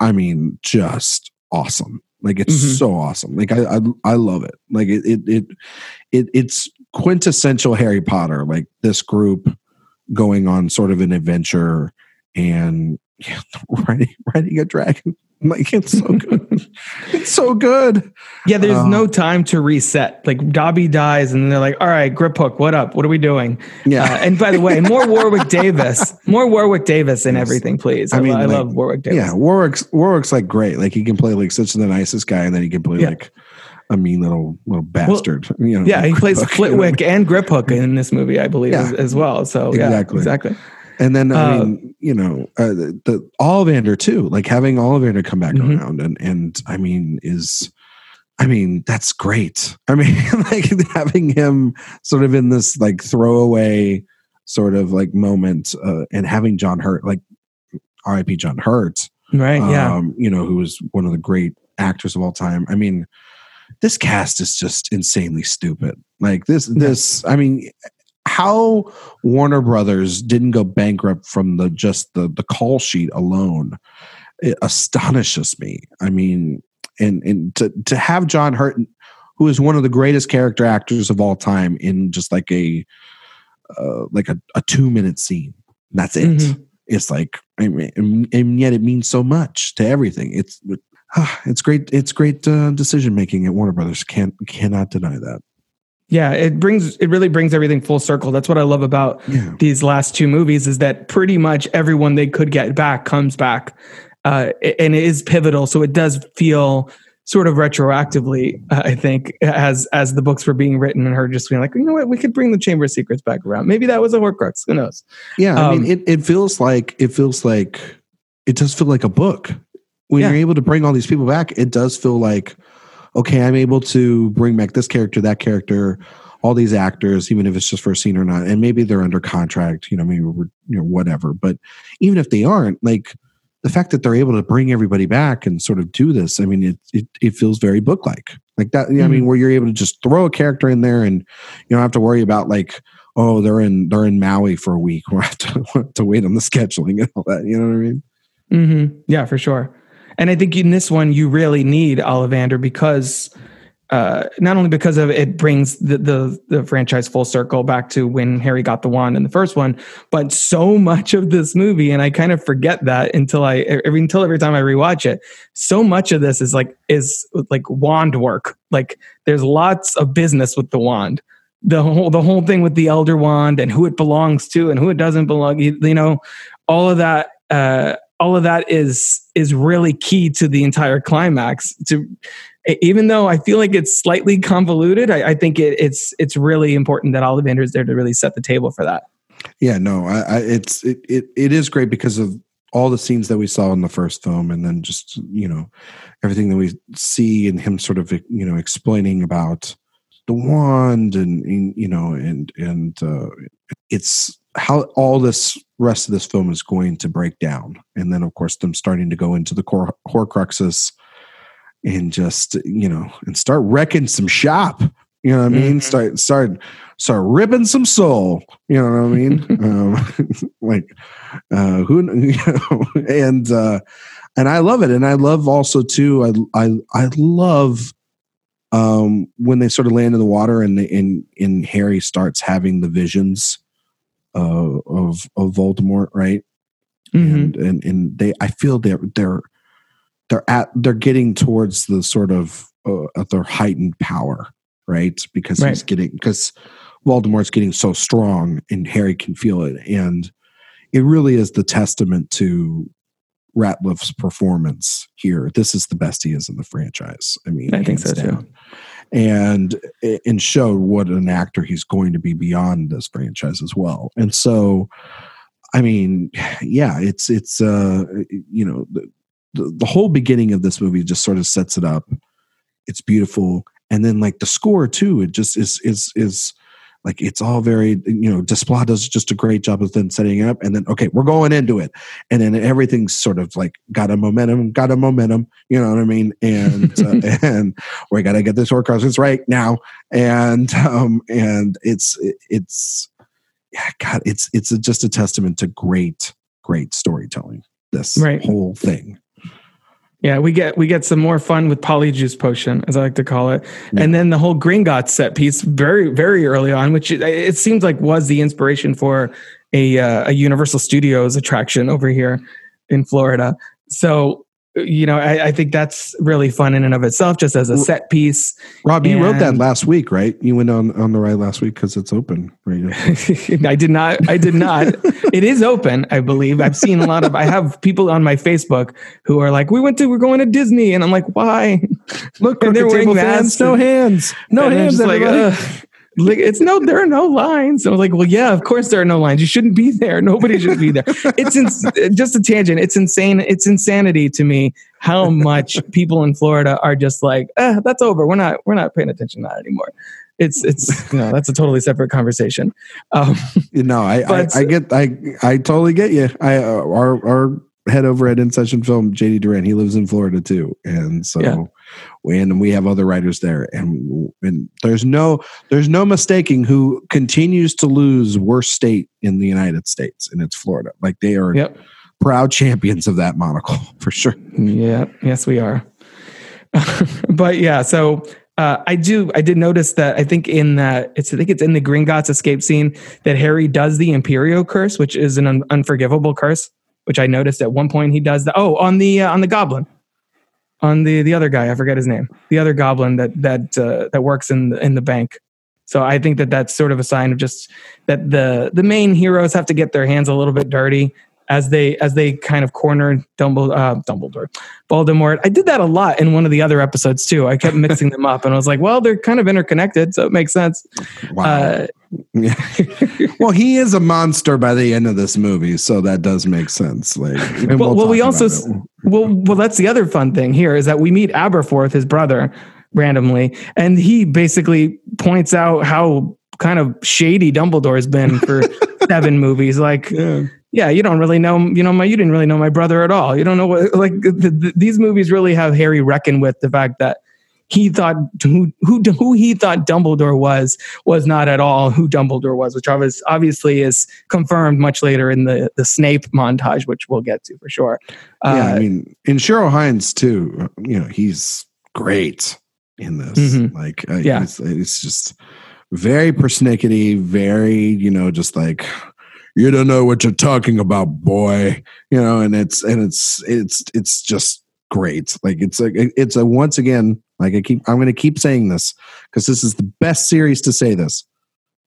I mean, just awesome. Like it's Mhm. so awesome. Like I, I I love it. Like it it it, it it's quintessential Harry Potter. Like this group going on sort of an adventure and <laughs> yeah, <laughs> riding riding a dragon. <laughs> Like it's so good. it's so good. Yeah, there's Uh, no time to reset. Like Dobby dies, and they're like, "All right, Griphook, what up? What are we doing?" Yeah. Uh, and by the way, more Warwick <laughs> Davis, more Warwick Davis in everything, please. I, I mean, I like, love Warwick Davis. Yeah, Warwick's Warwick's like great. Like he can play like such the nicest guy, and then he can play Yeah. like a mean little little bastard. you know, Yeah, he like plays Griphook, you know? And Griphook in this movie, I believe, Yeah. as, as well. So yeah, Exactly. And then I Uh, mean, you know, uh, the, the Ollivander too. Like having Ollivander come back Mhm. around, and and I mean, is I mean that's great. I mean, <laughs> like having him sort of in this like throwaway sort of like moment, uh, and having John Hurt, like R.I.P. John Hurt, Right? yeah. um, you know, who was one of the great actors of all time. I mean, this cast is just insanely stupid. Like this, this. I mean, how Warner Brothers didn't go bankrupt from the just the the call sheet alone it astonishes me. I mean, and and to to have John Hurt, who is one of the greatest character actors of all time, in just like a uh, like a, a two minute scene. That's it Mhm. it's like I mean, and, and yet it means so much to everything. It's ah, it's great. It's great uh, decision making at Warner Brothers. Can't cannot deny that. Yeah, it brings it really brings everything full circle. That's what I love about Yeah, these last two movies is that pretty much everyone they could get back comes back, uh, and it is pivotal. So it does feel sort of retroactively, uh, I think, as as the books were being written and her just being like, you know what, we could bring the Chamber of Secrets back around. Maybe that was a Horcrux. Who knows? yeah. I Um, mean, it it feels like it feels like it does feel like a book when Yeah. you're able to bring all these people back. It does feel like okay, I'm able to bring back this character, that character. All these actors, even if it's just for a scene or not, and maybe they're under contract, you know, maybe we're, you know, whatever. But even if they aren't, like the fact that they're able to bring everybody back and sort of do this, I mean, it it, it feels very book like, like that. I mean, where you're able to just throw a character in there, and you don't have to worry about like, oh, they're in they're in Maui for a week. <laughs> We have to, we have to wait on the scheduling and all that. You know what I mean? hmm Yeah, for sure. And I think in this one, you really need Ollivander because uh, not only because of it brings the, the the franchise full circle back to when Harry got the wand in the first one, but so <laughs> much of this movie, and I kind of forget that until I every until every time I rewatch it. So much of this is like is like wand work. Like there's lots of business with the wand. The whole the whole thing with the elder wand and who it belongs to and who it doesn't belong. You, you know, all of that. Uh, all of that is is really key to the entire climax. To even though I feel like it's slightly convoluted, I, I think it, it's it's really important that Ollivander is there to really set the table for that. Yeah, no, I, I it's it, it it is great because of all the scenes that we saw in the first film, and then just you know everything that we see and him sort of you know explaining about the wand and, and you know and and uh, it's how all this rest of this film is going to break down, and then of course them starting to go into the core Horcruxes and just you know and start wrecking some shop. You know what I mean? Mhm. Start start start ripping some soul. You know what I mean? <laughs> um, <laughs> like uh, who <laughs> you know, and uh, and I love it, and I love also too. I I I love um, when they sort of land in the water and they, and and Harry starts having the visions uh, of of Voldemort, right? Mhm. and and and they I feel they're they're they're at they're getting towards the sort of uh, their heightened power, right? Because he's getting because Voldemort's getting so strong, and Harry can feel it, and it really is the testament to Radcliffe's performance here. This is the best he is in the franchise. I mean, I think so, too. And and show what an actor he's going to be beyond this franchise as well. And so, I mean, yeah, it's it's uh you know the the whole beginning of this movie just sort of sets it up. It's beautiful, and then like the score too. It just is is is like it's all very you know Desplat does just a great job of then setting it up, and then okay, we're going into it, and then everything's sort of like got a momentum, got a momentum. You know what I mean? And uh, <laughs> and we got to get this Horcruxes right now, and um and it's it's yeah, God, it's it's a, just a testament to great great storytelling. This Right. whole thing. Yeah, we get we get some more fun with Polyjuice Potion, as I like to call it, Yeah. and then the whole Gringotts set piece very very early on, which it, it seems like was the inspiration for a uh, a Universal Studios attraction over here in Florida. So you know, I, I think that's really fun in and of itself, just as a set piece. Rob, you wrote that last week, right? You went on on the ride last week because it's open, right? <laughs> I did not. I did not. it is open, I believe. I've seen a lot of. I have people on my Facebook who are like, "We went to. We're going to Disney," and I'm like, "Why?" Look, And they're wearing table fans, masks no hands, no And hands. like. Like it's no, there are no lines. And I was like, well, yeah, of course there are no lines. You shouldn't be there. Nobody should be there. It's ins- just a tangent. It's insane. It's insanity to me how much people in Florida are just like, eh, that's over. We're not, we're not paying attention to that anymore. It's, it's, you know, that's a totally separate conversation. Um, no, I, but- I, I get, I, I totally get you. I, uh, our, our head over at In Session Film, JD Duran, he lives in Florida too, and so. Yeah. And we have other writers there, and and there's no there's no mistaking who continues to lose worst state in the United States, and it's Florida. Like they are Yep. proud champions of that monocle <laughs> for sure. Yeah. Yes, we are. <laughs> but yeah, so uh, I do. I did notice that. I think in that it's. I think it's in the Gringotts escape scene that Harry does the Imperio curse, which is an un- unforgivable curse. Which I noticed at one point he does the. Oh, on the uh, on the Goblin, on the the other guy. I forget his name. The other Goblin that that uh, that works in the, in the bank. So I think that that's sort of a sign of just that the the main heroes have to get their hands a little bit dirty as they as they kind of corner Dumbledore, uh, Dumbledore, Voldemort. I did that a lot in one of the other episodes too. I kept mixing them up, and I was like, well, they're kind of interconnected, so it makes sense. Wow. Uh, <laughs> well, he is a monster by the end of this movie, so that does make sense. Like, well, well, we also well, well, that's the other fun thing here is that we meet Aberforth, his brother, randomly, and he basically points out how kind of shady Dumbledore's been for <laughs> seven movies. Like, Yeah. Yeah, you don't really know, you know, my, you didn't really know my brother at all. You don't know what, like, th th these movies really have Harry reckon with the fact that he thought who, who, who he thought Dumbledore was, was not at all who Dumbledore was, which obviously is confirmed much later in the, the Snape montage, which we'll get to for sure. yeah, Uh, I mean, in Ciarán Hinds too. You know, he's great in this. Mhm. Like, uh, Yeah. it's, it's just very persnickety, very you know, just like you don't know what you're talking about, boy. You know, and it's and it's it's it's just great. Like it's a it's a once again. Like I keep, I'm going to keep saying this because this is the best series to say this.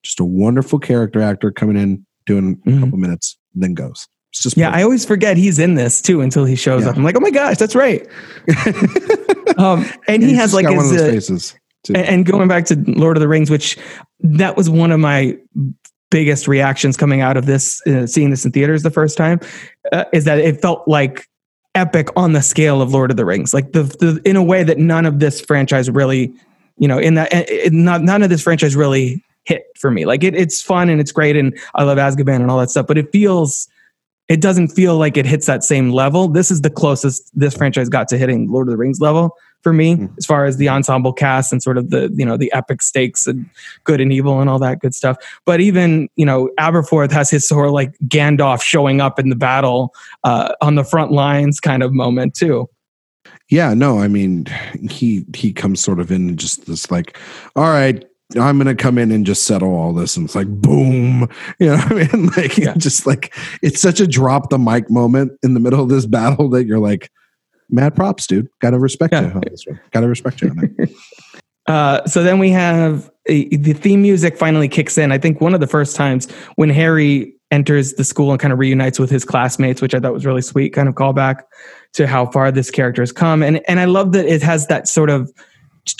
Just a wonderful character actor coming in, doing a Mhm. couple minutes, then goes. It's just Yeah, I always forget he's in this too until he shows Yeah. up. I'm like, oh my gosh, that's right. <laughs> um, and he has like got one of his, those uh, faces. too. and, and going back to Lord of the Rings, which that was one of my biggest reactions coming out of this, uh, seeing this in theaters the first time, uh, is that it felt like epic on the scale of Lord of the Rings, like the, the in a way that none of this franchise really, you know, in that it, not, none of this franchise really hit for me. Like it, it's fun and it's great, and I love Azkaban and all that stuff, but it feels. It doesn't feel like it hits that same level. This is the closest this franchise got to hitting Lord of the Rings level for me, Mhm. as far as the ensemble cast and sort of the you know the epic stakes and good and evil and all that good stuff. But even you know Aberforth has his sort of like Gandalf showing up in the battle uh, on the front lines kind of moment too. Yeah, no, I mean, he he comes sort of in just this like, all right, I'm gonna come in and just settle all this, and it's like boom, you know, what I mean, <laughs> like Yeah. just like it's such a drop the mic moment in the middle of this battle that you're like, mad props, dude. Got to respect Yeah. you. on this one. Got to respect you on that. <laughs> Uh, so then we have uh, the theme music finally kicks in. I think one of the first times when Harry enters the school and kind of reunites with his classmates, which I thought was really sweet, kind of callback to how far this character has come. And and I love that it has that sort of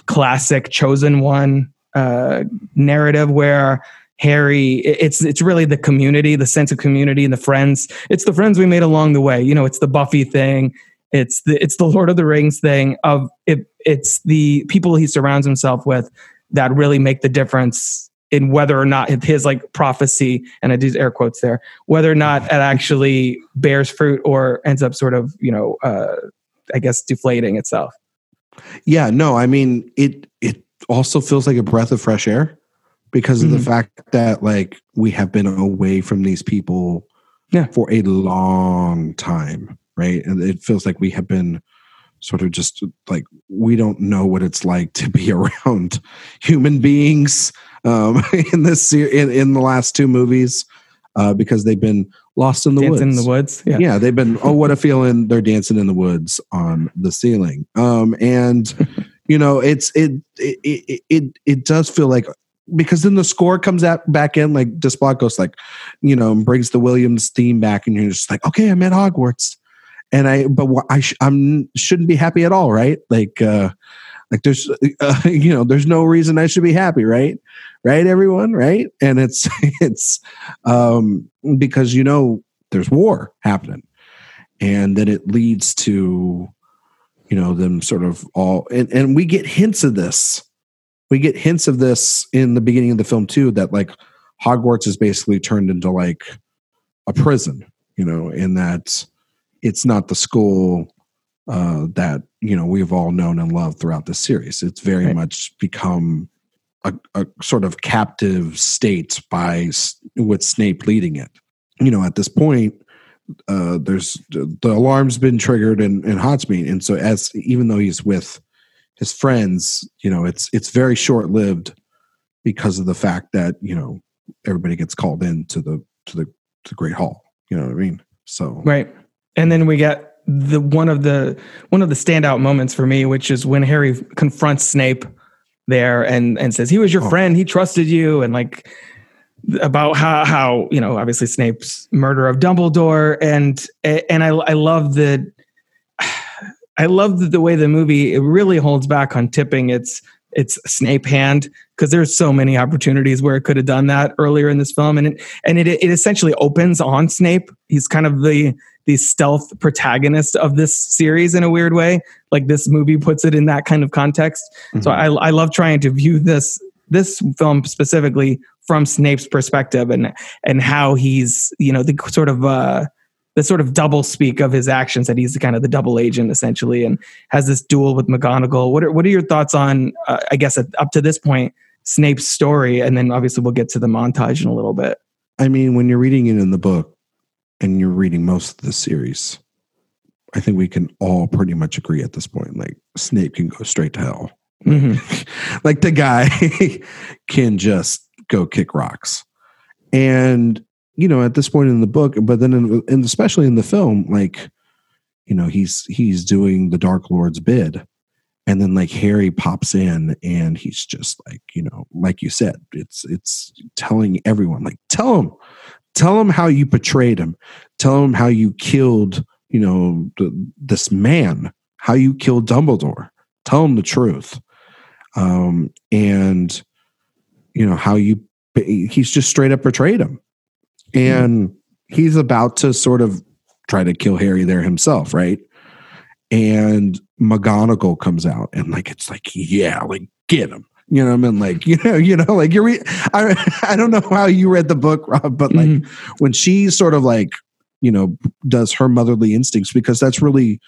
classic chosen one uh, narrative where Harry, it's it's really the community, the sense of community, and the friends. It's the friends we made along the way. You know, it's the Buffy thing. It's the it's the Lord of the Rings thing. Of it, it's the people he surrounds himself with that really make the difference in whether or not his like prophecy, and I do air quotes there, whether or not it actually bears fruit or ends up sort of you know, uh, I guess deflating itself. Yeah, no, I mean it. It also feels like a breath of fresh air because of the Mhm. fact that like we have been away from these people Yeah. for a long time, right? And it feels like we have been sort of just like we don't know what it's like to be <laughs> around human beings um, <laughs> in this in, in the last two movies uh, because they've been lost in the Dancing woods in the woods. yeah. Yeah. they've been oh what a feeling they're dancing in the woods on the ceiling um and <laughs> you know it's it it it it, it does feel like because then the score comes out back in like Desplat goes like you know and brings the Williams theme back and you're just like okay I'm at Hogwarts and I but I sh- I'm shouldn't be happy at all right? Like uh like there's uh, <laughs> you know there's no reason I should be happy right? Right everyone? Right? And it's <laughs> it's um because you know there's war happening. And then it leads to you know them sort of all and and we get hints of this. We get hints of this in the beginning of the film too that like hogwarts is basically turned into like a prison you know in that it's not the school uh that you know we've all known and loved throughout the series. It's very Right. much become a, a sort of captive state by with snape leading it. You know at this point uh there's the alarm's been triggered in in Hogsmeade and so as even though he's with his friends you know it's it's very short lived because of the fact that you know everybody gets called in to the to the to the great hall. You know what i mean? So Right. And then we get the one of the one of the standout moments for me, which is when Harry confronts Snape there and and says he was your Oh. friend, he trusted you, and like about how how you know obviously Snape's murder of Dumbledore. And and I I love the <sighs> I love the, the way the movie it really holds back on tipping its its Snape hand because there's so many opportunities where it could have done that earlier in this film and it and it it essentially opens on Snape. He's kind of the the stealth protagonist of this series in a weird way. Like this movie puts it in that kind of context. So I I love trying to view this this film specifically from Snape's perspective and and how he's you know the sort of uh the sort of double speak of his actions that he's kind of the double agent essentially and has this duel with McGonagall. What are what are your thoughts on uh, I guess at, up to this point Snape's story and then obviously we'll get to the montage in a little bit. I mean, when you're reading it in the book and you're reading most of the series, I think we can all pretty much agree at this point. Like Snape can go straight to hell. Mhm. <laughs> like the guy <laughs> can just go kick rocks. And you know, at this point in the book, but then in, and especially in the film, like you know, he's he's doing the Dark Lord's bid. And then like Harry pops in and he's just like, you know, like you said, it's it's telling everyone, like, tell him, tell him how you betrayed him. Tell him how you killed, you know, the, this man, how you killed Dumbledore. Tell him the truth. Um, and you know, how you he's just straight up betrayed him. And he's about to sort of try to kill Harry there himself, right? And McGonagall comes out and like it's like, yeah, like get him. You know what I mean? Like, <laughs> you know, you know, like you're re- I I don't know how you read the book, Rob, but like Mhm. when she sort of like, you know, does her motherly instincts because that's really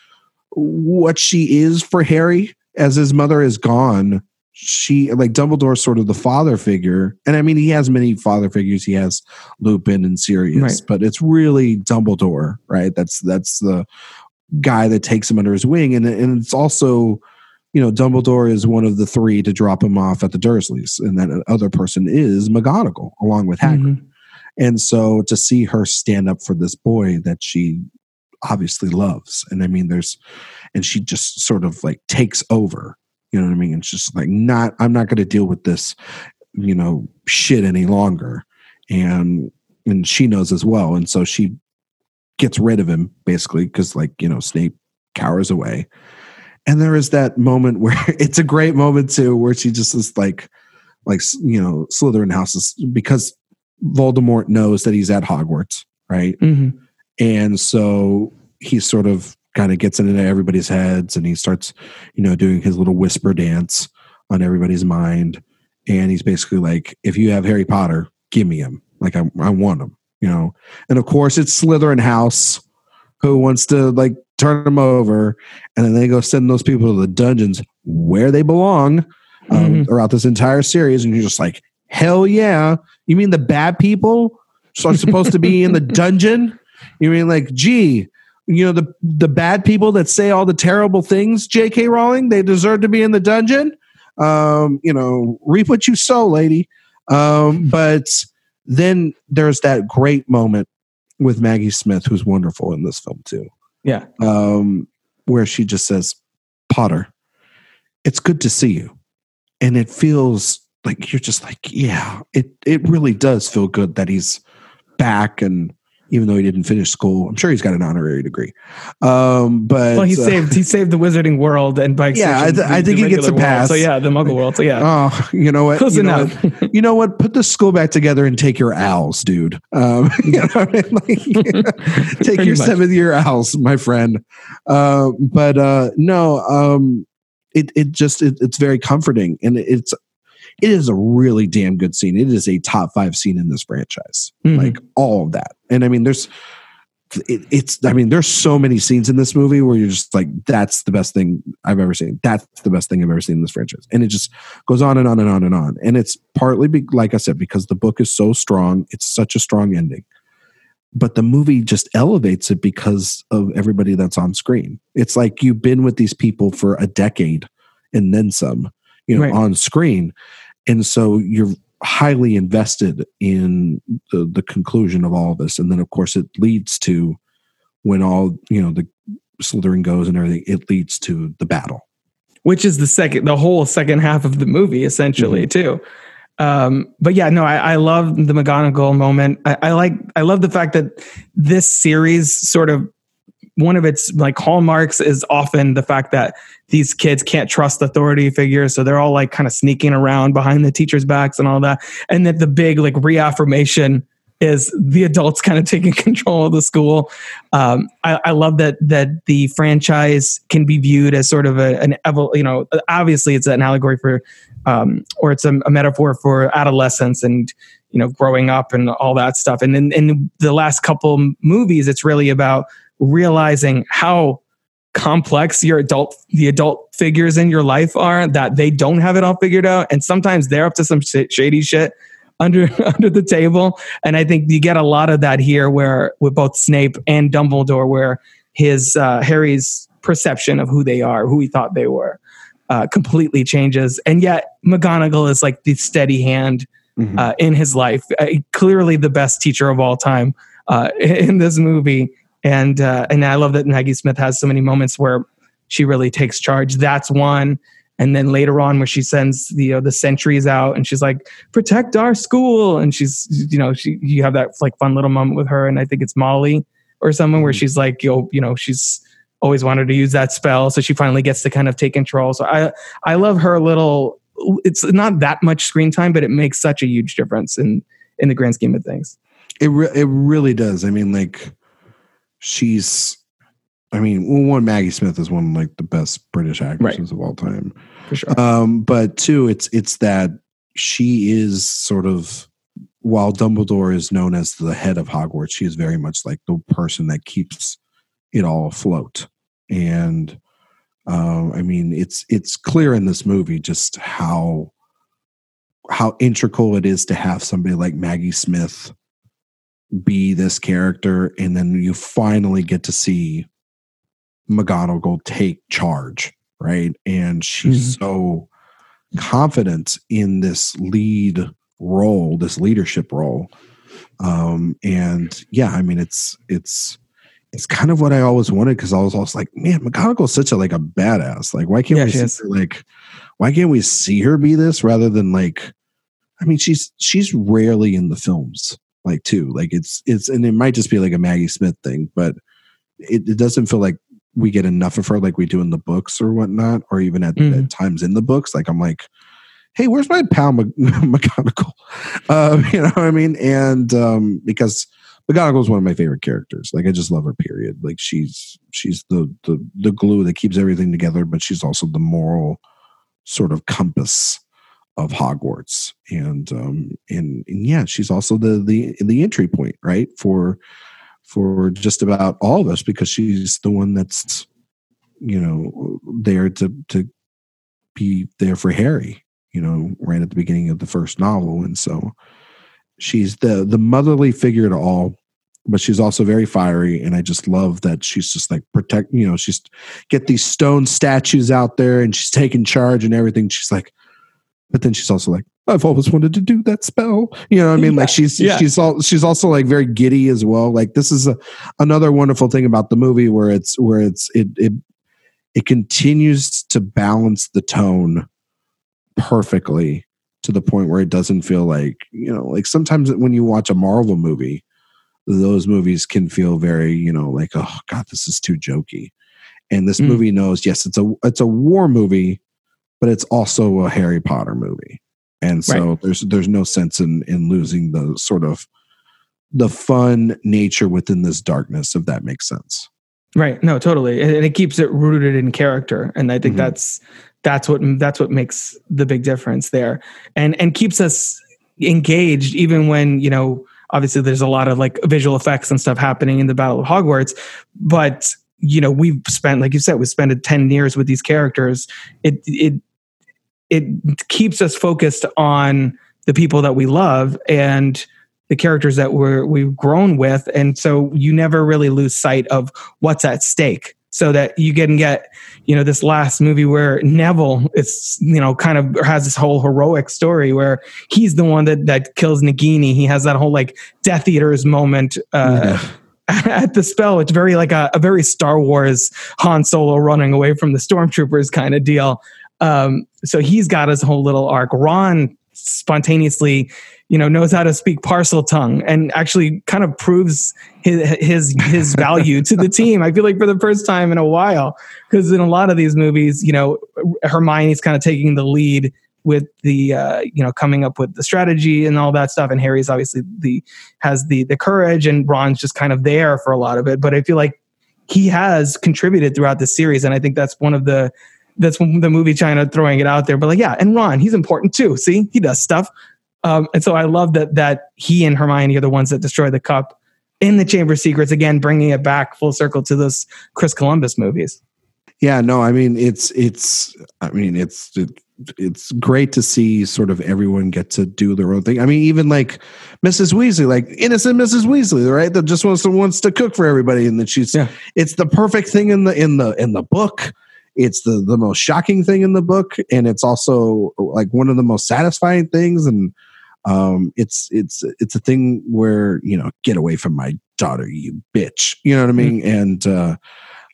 what she is for Harry as his mother is gone. She like Dumbledore's sort of the father figure. And I mean, he has many father figures. He has Lupin and Sirius, Right. but it's really Dumbledore, right? That's that's the guy that takes him under his wing. And, and it's also, you know, Dumbledore is one of the three to drop him off at the Dursleys. And that other person is McGonagall, along with Hagrid. Mhm. And so to see her stand up for this boy that she obviously loves. And I mean, there's, and she just sort of like takes over, you know what I mean? It's just like, not, I'm not going to deal with this, you know, shit any longer. And, and she knows as well. And so she gets rid of him basically because, like, you know, Snape cowers away. And there is that moment <laughs> where it's a great moment too, where she just is like, like, you know, Slytherin houses because Voldemort knows that he's at Hogwarts, right? Mhm. And so he's sort of kind of gets into everybody's heads and he starts, you know, doing his little whisper dance on everybody's mind. And he's basically like, if you have Harry Potter, give me him. Like, I, I want him, you know? And of course, it's Slytherin House who wants to like turn him over. And then they go send those people to the dungeons where they belong um, throughout this entire series. And you're just like, hell yeah. You mean the bad people are supposed to be in the <laughs> dungeon? You mean like, gee, you know, the the bad people that say all the terrible things, J.K. Rowling, they deserve to be in the dungeon. Um, you know, reap what you sow, lady. Um, but then there's that great moment with Maggie Smith, who's wonderful in this film too Yeah. um, where she just says, Potter, it's good to see you. And it feels like you're just like, yeah, it, it really does feel good that he's back. And even though he didn't finish school, I'm sure he's got an honorary degree. Um, but Well, he uh, saved he saved the wizarding world and by Yeah, I th- I think he gets a regular world. pass. So yeah, the Muggle world. So yeah, Oh, you know what? close you know enough. what? You know what? Put the school back together and take your owls, dude. Um, <laughs> you know I mean? Like, <laughs> take your seventh year owls, my friend. Uh, but uh, no, um, it it just it, it's very comforting, and it's it is a really damn good scene. It is a top five scene in this franchise, Mhm. like all of that. And I mean, there's it, it's I mean, there's so many scenes in this movie where you're just like, that's the best thing I've ever seen. That's the best thing I've ever seen in this franchise, and it just goes on and on and on and on. And it's partly, be, like I said, because the book is so strong. It's such a strong ending. But the movie just elevates it because of everybody that's on screen. It's like you've been with these people for a decade and then some, you know, Right. on screen. And so you're highly invested in the, the conclusion of all of this. And then, of course, it leads to when all, you know, the Slytherin goes and everything, it leads to the battle. which is the second, the whole second half of the movie, essentially, too. Um, but yeah, no, I, I love the McGonagall moment. I, I like, I love the fact that this series sort of one of its like hallmarks is often the fact that these kids can't trust authority figures, so they're all like kind of sneaking around behind the teachers' backs and all that, and that the big like reaffirmation is the adults kind of <laughs> taking control of the school. Um, I, I love that that the franchise can be viewed as sort of a, an evol- you know, obviously it's an allegory for, um, or it's a, a metaphor for adolescence and you know growing up and all that stuff. And in, in the last couple movies, it's really about realizing how complex your adult the adult figures in your life are that they don't have it all figured out and sometimes they're up to some shady shit under <laughs> under the table and i think you get a lot of that here where with both snape and dumbledore where his uh, harry's perception of who they are who he thought they were uh, completely changes and yet mcgonagall is like the steady hand Mhm. uh, in his life. Uh, clearly, the best teacher of all time uh, <laughs> in this movie, and uh, and I love that Maggie Smith has so many moments where she really takes charge. That's one, and then later on where she sends the uh, the sentries out, and she's like, "Protect our school," and she's you know she you have that like fun little moment with her, and I think it's Molly or someone where she's like, yo, you know, she's always wanted to use that spell, so she finally gets to kind of take control. So I I love her little it's not that much screen time, but it makes such a huge difference in in the grand scheme of things. It re- it really does. I mean, like she's. I mean, one Maggie Smith is one of like the best British actresses of all time. For sure. Um, but two, it's it's that she is sort of while Dumbledore is known as the head of Hogwarts, she is very much like the person that keeps it all afloat. And um, I mean, it's it's clear in this movie just how how integral it is to have somebody like Maggie Smith be this character, and then you finally get to see McGonagall take charge, right? And she's so confident in this lead role, this leadership role. Um, and yeah, I mean, it's it's it's kind of what I always wanted because I was always like, man, McGonagall's such a like a badass. Like, why can't Yeah, we see her, like why can't we see her be this rather than like I mean, she's she's rarely in the films, like too. Like it's it's and it might just be like a Maggie Smith thing, but it, it doesn't feel like we get enough of her like we do in the books or whatnot, or even at, Mhm. at times in the books. Like I'm like, hey, where's my pal Mc- <laughs> McGonagall? Um, <laughs> you know what I mean? And um, because McGonagall is one of my favorite characters. Like I just love her. Period. Like she's she's the the the glue that keeps everything together, but she's also the moral sort of compass of Hogwarts. And um, and, and yeah, she's also the the the entry point, right for for just about all of us because she's the one that's you know there to to be there for Harry you know, right at the beginning of the first novel. And so she's the the motherly figure to all, but she's also very fiery. And I just love that she's just like protect, you know, she's get these stone statues out there and she's taking charge and everything. She's like, but then she's also like, I've always wanted to do that spell. You know what I mean? Like she's yeah. she's all she's also like very giddy as well. Like this is a, another wonderful thing about the movie where it's where it's it it it continues to balance the tone perfectly to the point where it doesn't feel like you know like sometimes when you watch a marvel movie those movies can feel very you know like oh god this is too jokey and this Mm. movie knows yes it's a it's a war movie but it's also a harry potter movie and so Right. there's there's no sense in in losing the sort of the fun nature within this darkness if that makes sense Right. No, totally. And it keeps it rooted in character. And I think Mhm. that's that's what that's what makes the big difference there. And and keeps us engaged even when, you know, obviously there's a lot of like visual effects and stuff happening in the Battle of Hogwarts, but you know, we've spent like you said, we've spent 10 years with these characters. It it it keeps us focused on the people that we love and the characters that we're we've grown with. And so you never really lose sight of what's at stake so that you can get you know this last movie where neville is you know kind of has this whole heroic story where he's the one that that kills nagini. He has that whole like death eaters moment uh <laughs> at the spell. It's very like a, a very star wars han solo running away from the stormtroopers kind of deal. Um so he's got his whole little arc. Ron spontaneously you know knows how to speak Parseltongue and actually kind of proves his his his <laughs> value to the team i feel like for the first time in a while. Because in a lot of these movies you know hermione's kind of taking the lead with the uh, you know coming up with the strategy and all that stuff. And harry's obviously the has the the courage and ron's just kind of there for a lot of it. But i feel like he has contributed throughout the series. And i think that's one of the that's the movie China throwing it out there. But like, yeah, and Ron, he's important too. See, he does stuff. Um, and so I love that that he and Hermione are the ones that destroy the cup in the Chamber of Secrets again, bringing it back full circle to those Chris Columbus movies. Yeah, no, I mean it's it's I mean it's it, it's great to see sort of everyone get to do their own thing. I mean, even like Mrs. Weasley, like innocent Mrs. Weasley, right? That just wants to wants to cook for everybody, and that she's Yeah. it's the perfect thing in the in the in the book. It's the the most shocking thing in the book, and it's also like one of the most satisfying things. And um, it's it's it's a thing where you know, get away from my daughter, you bitch. You know what I mean? And uh,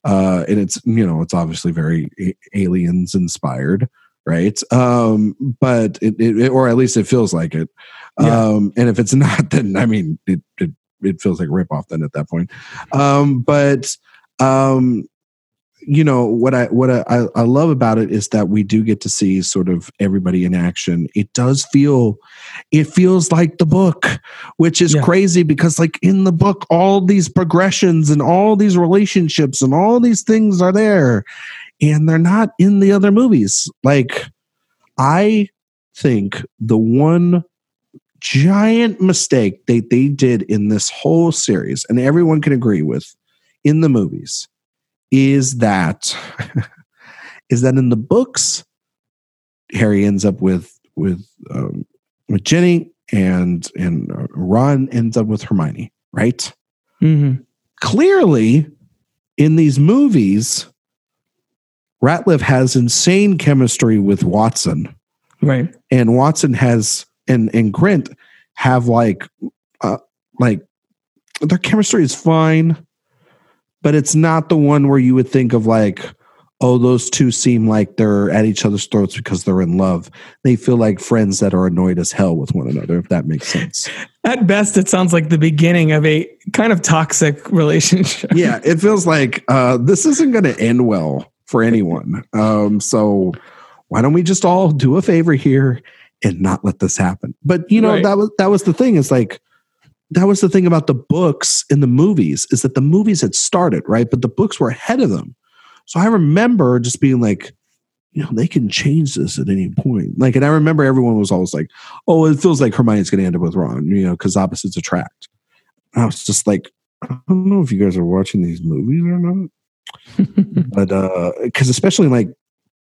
uh, and it's you know it's obviously very a- aliens inspired right um but it, it or at least it feels like it Yeah. um and if it's <laughs> not then i mean it it, it feels like a rip off then at that point um but um you know what I what I, I love about it is that we do get to see sort of everybody in action. It does feel it feels like the book, which is Yeah. crazy because like in the book all these progressions and all these relationships and all these things are there and they're not in the other movies. Like I think the one giant mistake they they did in this whole series and everyone can agree with in the movies is that <laughs> is that in the books harry ends up with with um, with Ginny and and uh, ron ends up with hermione right Mm-hmm. clearly in these movies Radcliffe has insane chemistry with watson Right. and Watson has and and Grint have like uh like their chemistry is fine, but it's not the one where you would think of like, oh, those two seem like they're at each other's throats because they're in love. They feel like friends that are annoyed as hell with one another, if that makes sense. At best, it sounds like the beginning of a kind of toxic <laughs> relationship. yeah, it feels like uh this isn't gonna end well for anyone. Um, so why don't we just all do a favor here and not let this happen? But you know, Right. that was that was the thing, is like that was the thing about the books in the movies, is that the movies had started, right? But the books were ahead of them. So I remember just being like, you know, they can change this at any point. Like, and I remember everyone was always like, oh, it feels like Hermione's gonna end up with Ron, you know, because opposites attract. And I was just like, I don't know if you guys are watching these movies or not <laughs> but uh because especially like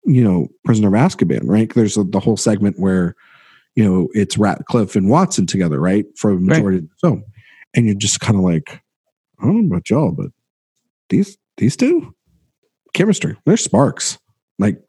you know prisoner of azkaban right there's the, the whole segment where you know it's Radcliffe and watson together right for the majority of the film. And you're just kind of like i don't know about y'all but these these two? Chemistry. They're sparks. Like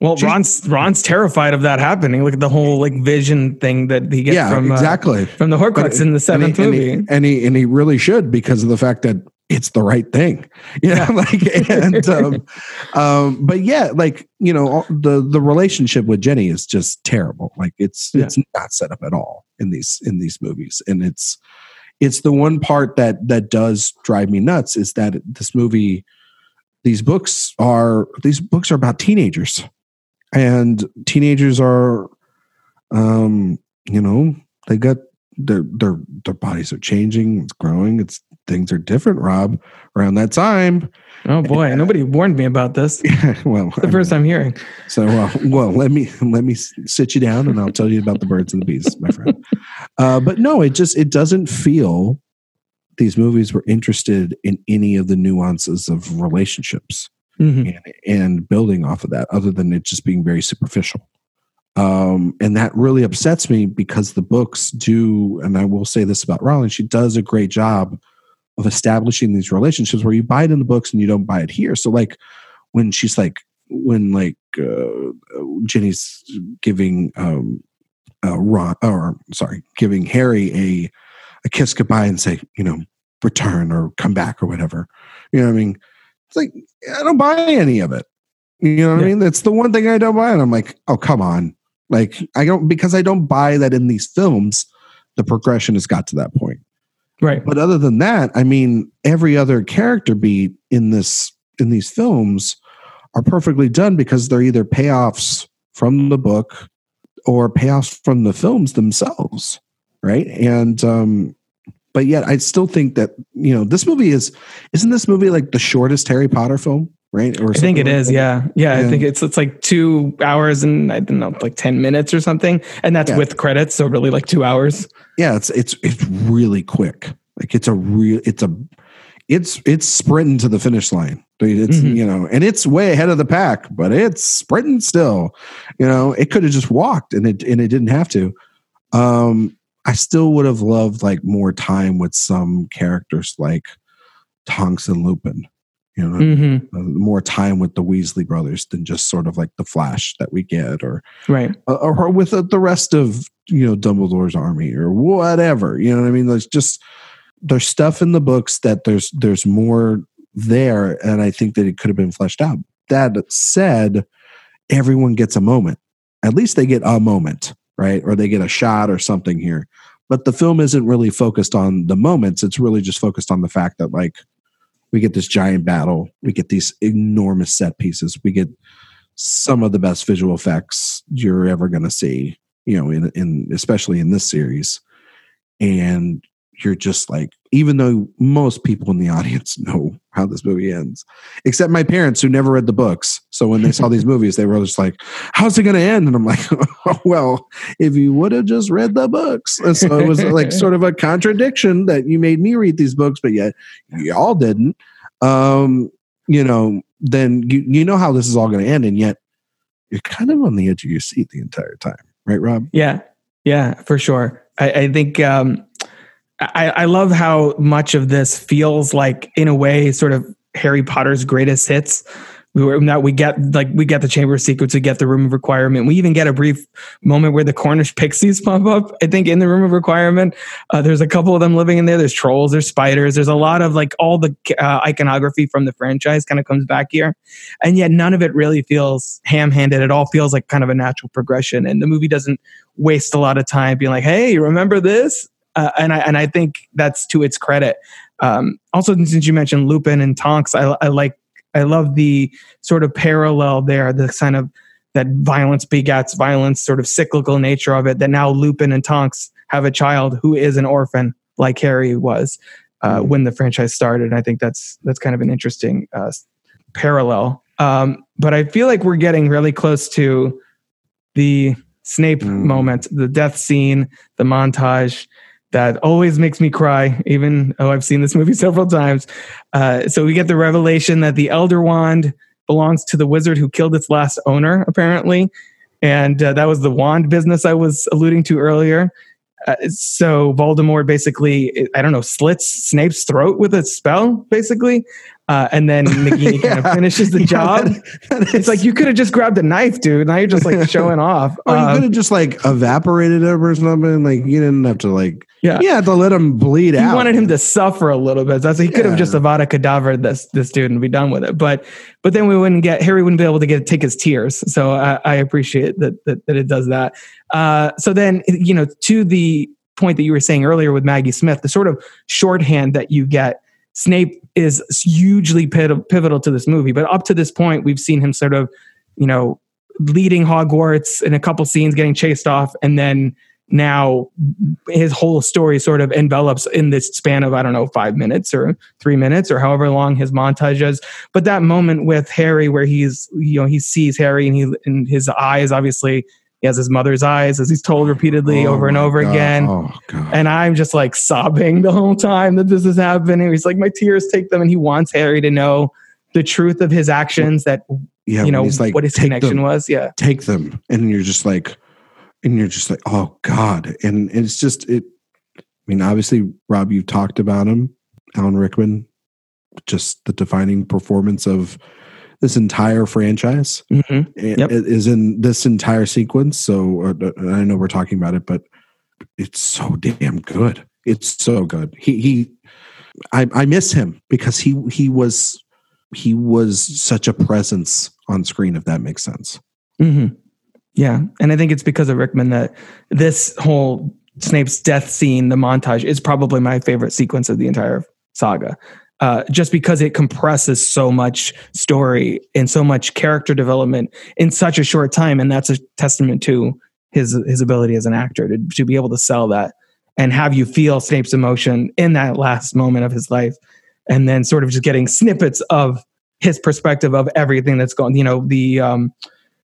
Well, Ron's Ron's terrified of that happening. Look at the whole like vision thing that he gets yeah from uh, exactly. from the Horcrux in the and seventh he, and movie. he, and he and he really should because of the fact that it's the right thing. <laughs> You know like and um, um but yeah like you know the the relationship with Ginny is just terrible. Like it's Yeah. it's not set up at all in these in these movies. And it's it's the one part that that does drive me nuts is that this movie these books are these books are about teenagers. And teenagers are um you know they got their their their bodies are changing it's growing it's things are different rob around that time oh boy, nobody warned me about this. <laughs> well The first time hearing. so well, well let me let me sit you down and i'll tell you about the birds and the bees my friend uh, but no it just it doesn't feel these movies were interested in any of the nuances of relationships Mhm. and, and building off of that other than it just being very superficial um, and that really upsets me because the books do and i will say this about rowling she does a great job of establishing these relationships where you buy it in the books and you don't buy it here so like when she's like when like uh, Ginny's giving um uh, ron or sorry giving harry a a kiss goodbye and say you know return or come back or whatever you know what i mean it's like I don't buy any of it. You know what I mean? That's the one thing I don't buy. And I'm like, oh, come on. Like, I don't, because I don't buy that in these films, the progression has got to that point. Right. But other than that, I mean, every other character beat in this, in these films are perfectly done because they're either payoffs from the book or payoffs from the films themselves. Right. And, um, but yet I still think that, you know, this movie is, isn't this movie like the shortest Harry Potter film? Right. Or I think it like is. that? Yeah. yeah. I think it's it's like two hours and I don't know, like ten minutes or something, and that's Yeah. with credits, so really like two hours. yeah it's it's it's really quick like it's a real it's a it's it's sprinting to the finish line it's Mhm. you know and it's way ahead of the pack but it's sprinting still you know it could have just walked and it and it didn't have to um i still would have loved like more time with some characters like tonks and lupin you know hmm uh, more time with the weasley brothers than just sort of like the flash that we get or Right. uh, or with uh, the rest of you know Dumbledore's army or whatever. You know what I mean? There's just there's stuff in the books that there's there's more there, and I think that it could have been fleshed out. That said, everyone gets a moment. At least they get a moment, right? Or they get a shot or something here. But the film isn't really focused on the moments. It's really just focused on the fact that like we get this giant battle. We get these enormous set pieces. We get some of the best visual effects you're ever going to see. You know, in in especially in this series, and you're just like, even though most people in the <laughs> audience know how this movie ends, except my parents who never read the books. So when they saw these <laughs> movies, they were just like, "How's it going to end?" And I'm like, <laughs> oh, "Well, if you would have just read the books." And so it was like sort of a contradiction that you made me read these books, but yet y'all didn't. Um, you know, then you you know how this is all going to end, and yet you're kind of on the edge of your seat the entire time, right, Rob? Yeah, yeah, for sure. I, I think um, I, I love how much of this feels like, in a way, sort of Harry Potter's greatest hits. We were we get like we get the chamber of secrets, we get the room of requirement. We even get a brief moment where the Cornish pixies <laughs> pop up. I think in the room of requirement, uh, there's a couple of them living in there. There's trolls, there's spiders, there's a lot of like all the uh, iconography from the franchise kind of comes back here, and yet none of it really feels ham-handed. It all feels like kind of a natural progression, and the movie doesn't waste a lot of time being like, "Hey, remember this?" Uh, and I and I think that's to its credit. Um, also, since you mentioned Lupin and Tonks, I, I like I love the sort of parallel there, the kind of that violence begets violence, sort of cyclical nature of it. That now Lupin and Tonks have a child who is an orphan, like Harry was uh, Mm. when the franchise started. I think that's that's kind of an interesting uh, parallel. Um, but I feel like we're getting really close to the Snape Mm. moment, the death scene, the montage that always makes me cry, even though I've seen this movie <laughs> several times. Uh, so we get the revelation that the Elder Wand belongs to the wizard who killed its last owner, apparently. And uh, that was the wand business I was alluding to earlier. Uh, so Voldemort basically, I don't know, slits Snape's throat with a spell, basically. Uh, and then <laughs> Nagini kind of finishes the Yeah, job. that- that It's like you could have just grabbed a knife, dude. Now you're just like <laughs> showing off. Or you Um, could have just like evaporated him or something. Like you didn't have to like Yeah. had to let him bleed he out. wanted him to suffer a little bit. That's he could have Yeah. just avada cadavered this this dude and be done with it. But but then we wouldn't get Harry wouldn't be able to get take his tears. So I, I appreciate that, that that it does that. Uh, so then you know to the point that you were saying earlier with Maggie Smith, the sort of shorthand that you get. Snape is hugely pivotal to this movie, but up to this point, we've seen him sort of, you know, leading Hogwarts in a couple scenes, getting chased off, and then now his whole story sort of envelops in this span of I don't know five minutes or three minutes or however long his montage is. But that moment with Harry, where he's you know he sees Harry and he and his eyes obviously he has his mother's eyes as he's told repeatedly Oh over and over God. again. Oh god. And I'm just like sobbing the whole time that this is happening. He's like, my tears take them, and he wants Harry to know the truth of his actions. That yeah, you know like, what his connection them, was. Yeah, Take them, and you're just like, and you're just like, oh god, and, and it's just it. I mean, obviously, Rob, you've talked about him, Alan Rickman, just the defining performance of this entire franchise. hmm Yep. it is in this entire sequence. So uh, I know we're talking about it, but it's so damn good. It's so good. He he, I I miss him because he he was he was such a presence on screen. If that makes sense. hmm Yeah, and I think it's because of Rickman that this whole Snape's death scene, the montage, is probably my favorite sequence of the entire saga. Uh, just because it compresses so much story and so much character development in such a short time, and that's a testament to his his ability as an actor to to be able to sell that and have you feel Snape's emotion in that last moment of his life, and then sort of just getting snippets of his perspective of everything that's going. You know the um,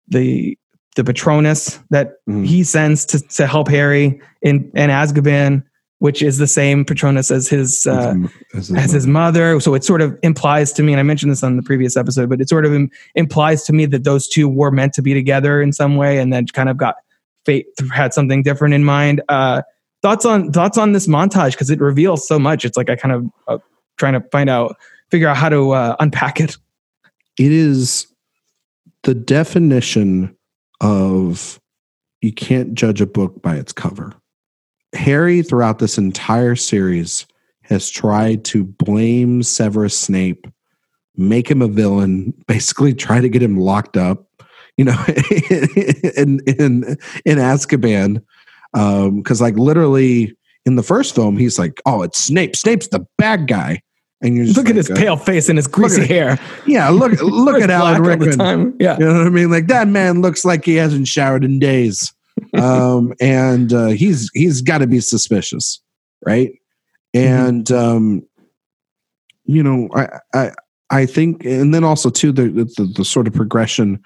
the the Patronus that Mm. he sends to, to help Harry in in Azkaban, which is the same Patronus as his uh, as as his mother. So it sort of implies to me, and I mentioned this on the previous episode, but it sort of im- implies to me that those two were meant to be together in some way, and then kind of got fate had something different in mind. Uh, thoughts on thoughts on this montage because it reveals so much. It's like I kind of uh, trying to find out, figure out how to uh, unpack it. it is the definition of you can't judge a book by its cover. Harry, throughout this entire series, has tried to blame Severus Snape, make him a villain, <laughs> basically try to get him locked up, you know, <laughs> in in in Azkaban. Um, because, like, literally in the first film, he's like, "Oh, it's Snape. Snape's the bad guy," And just Look at his uh, pale face and his greasy at- hair. Yeah, look <laughs> look at Alan Rickman. time. Yeah. You know what I mean? Like that man looks like he hasn't showered in days. <laughs> Um, and uh, he's he's got to be suspicious, right? And um, you know, I I I think, and then also too the, the the sort of progression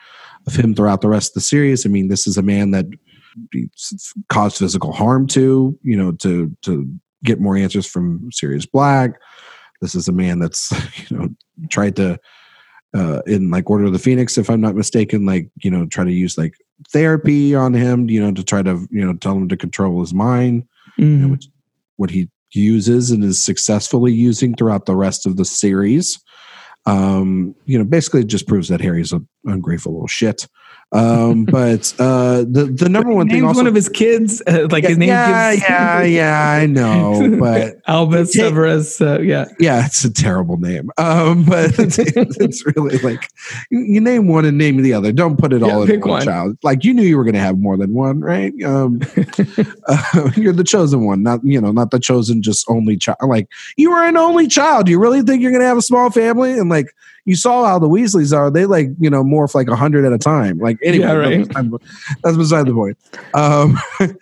of him throughout the rest of the series. I mean, this is a man that caused physical harm to, you know, to to get more answers from Sirius Black. This is a man that's <laughs> you know tried to uh in like Order of the Phoenix, if I'm not mistaken, like you know try to use like therapy on him, you know, to try to you know tell him to control his mind, you know, Mhm. which what he uses and is successfully using throughout the rest of the series. Um, you know, basically it just proves that Harry's an ungrateful little shit. Um, <laughs> but uh, the the number one thing also one of his kids. Uh, <laughs> like yeah, his name yeah, gives yeah, yeah, I know, <laughs> but Albus Severus. Uh, yeah. yeah, it's a terrible name. Um, but it's, it's really like you, you name one and name the other. Don't put it Yeah, all in one, one. child. Like you knew you were going to have more than one, right? Um, uh, you're the chosen one, not you know, not the chosen just only child. Like you were an only child. Do you really think you're going to have a small family? And like you saw how the Weasleys are. They like you know morph like a hundred at a time. Like anyway, Yeah, right. that's, beside, the point. Um, <laughs>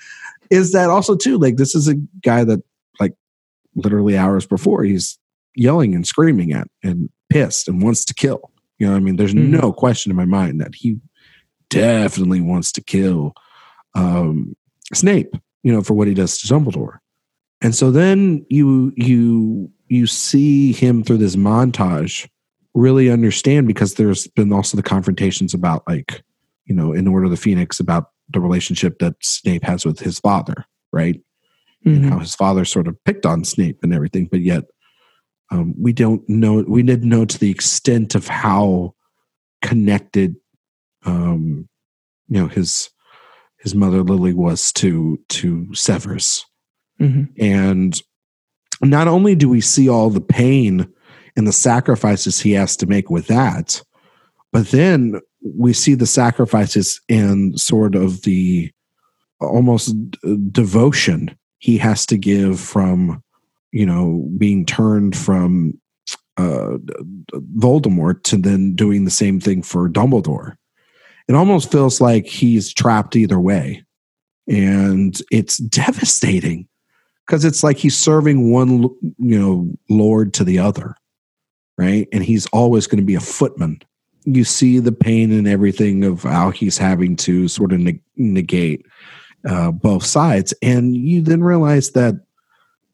is that also too like this is a guy that like literally hours before he's yelling and screaming at and pissed and wants to kill. You know, what I mean, there's Mhm. no question in my mind that he definitely wants to kill um, Snape. You know, for what he does to Dumbledore. And so then you you you see him through this montage really understand because there's been also the confrontations about like you know in Order of the Phoenix about the relationship that Snape has with his father, right? and Mhm. how his father sort of picked on Snape and everything, but yet um, we don't know. We didn't know to the extent of how connected, um, you know, his his mother Lily was to to Severus, Mhm. and not only do we see all the pain and the sacrifices he has to make with that, but then we see the sacrifices and sort of the almost devotion he has to give from you know being turned from uh Voldemort to then doing the same thing for Dumbledore. It almost feels like he's trapped either way. And it's devastating because it's like he's serving one you know lord to the other. Right? And he's always going to be a footman. You see the pain and everything of how he's having to sort of neg- negate uh, both sides. And you then realize that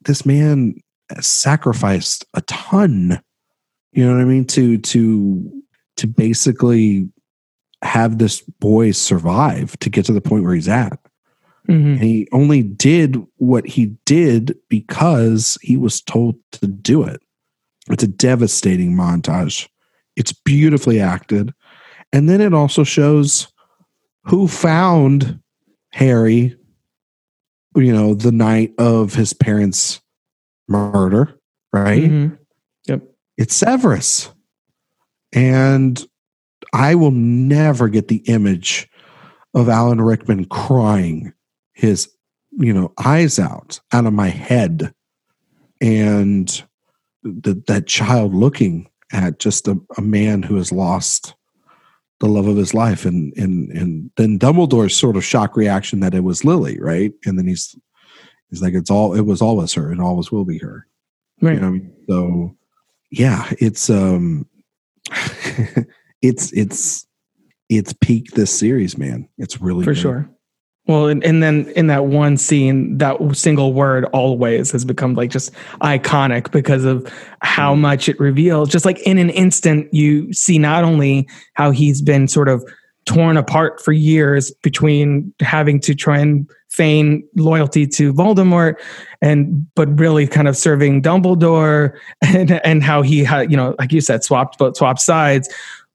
this man sacrificed a ton, you know what I mean, to to to basically have this boy survive to get to the point where he's at. Mhm. And he only did what he did because he was told to do it. It's a devastating montage. It's beautifully acted. And then it also shows who found Harry, you know, the night of his parents' murder, right? Mhm. Yep. It's Severus. And I will never get the image of Alan Rickman crying his, you know, eyes out out of my head. And th- that child looking at just a, a man who has lost the love of his life and and and then Dumbledore's sort of shock reaction that it was Lily, right? And then he's he's like, it's all it was always her and always will be her. Right. You know I mean? So yeah, it's um <laughs> it's it's it's peak this series, man. It's really for good. sure. Well, and, and then in that one scene, that single word always has become like just iconic because of how mm. much it reveals. Just like in an instant, you see not only how he's been sort of torn apart for years between having to try and feign loyalty to Voldemort and but really kind of serving Dumbledore <laughs> and and how he had, you know, like you said, swapped but swapped sides,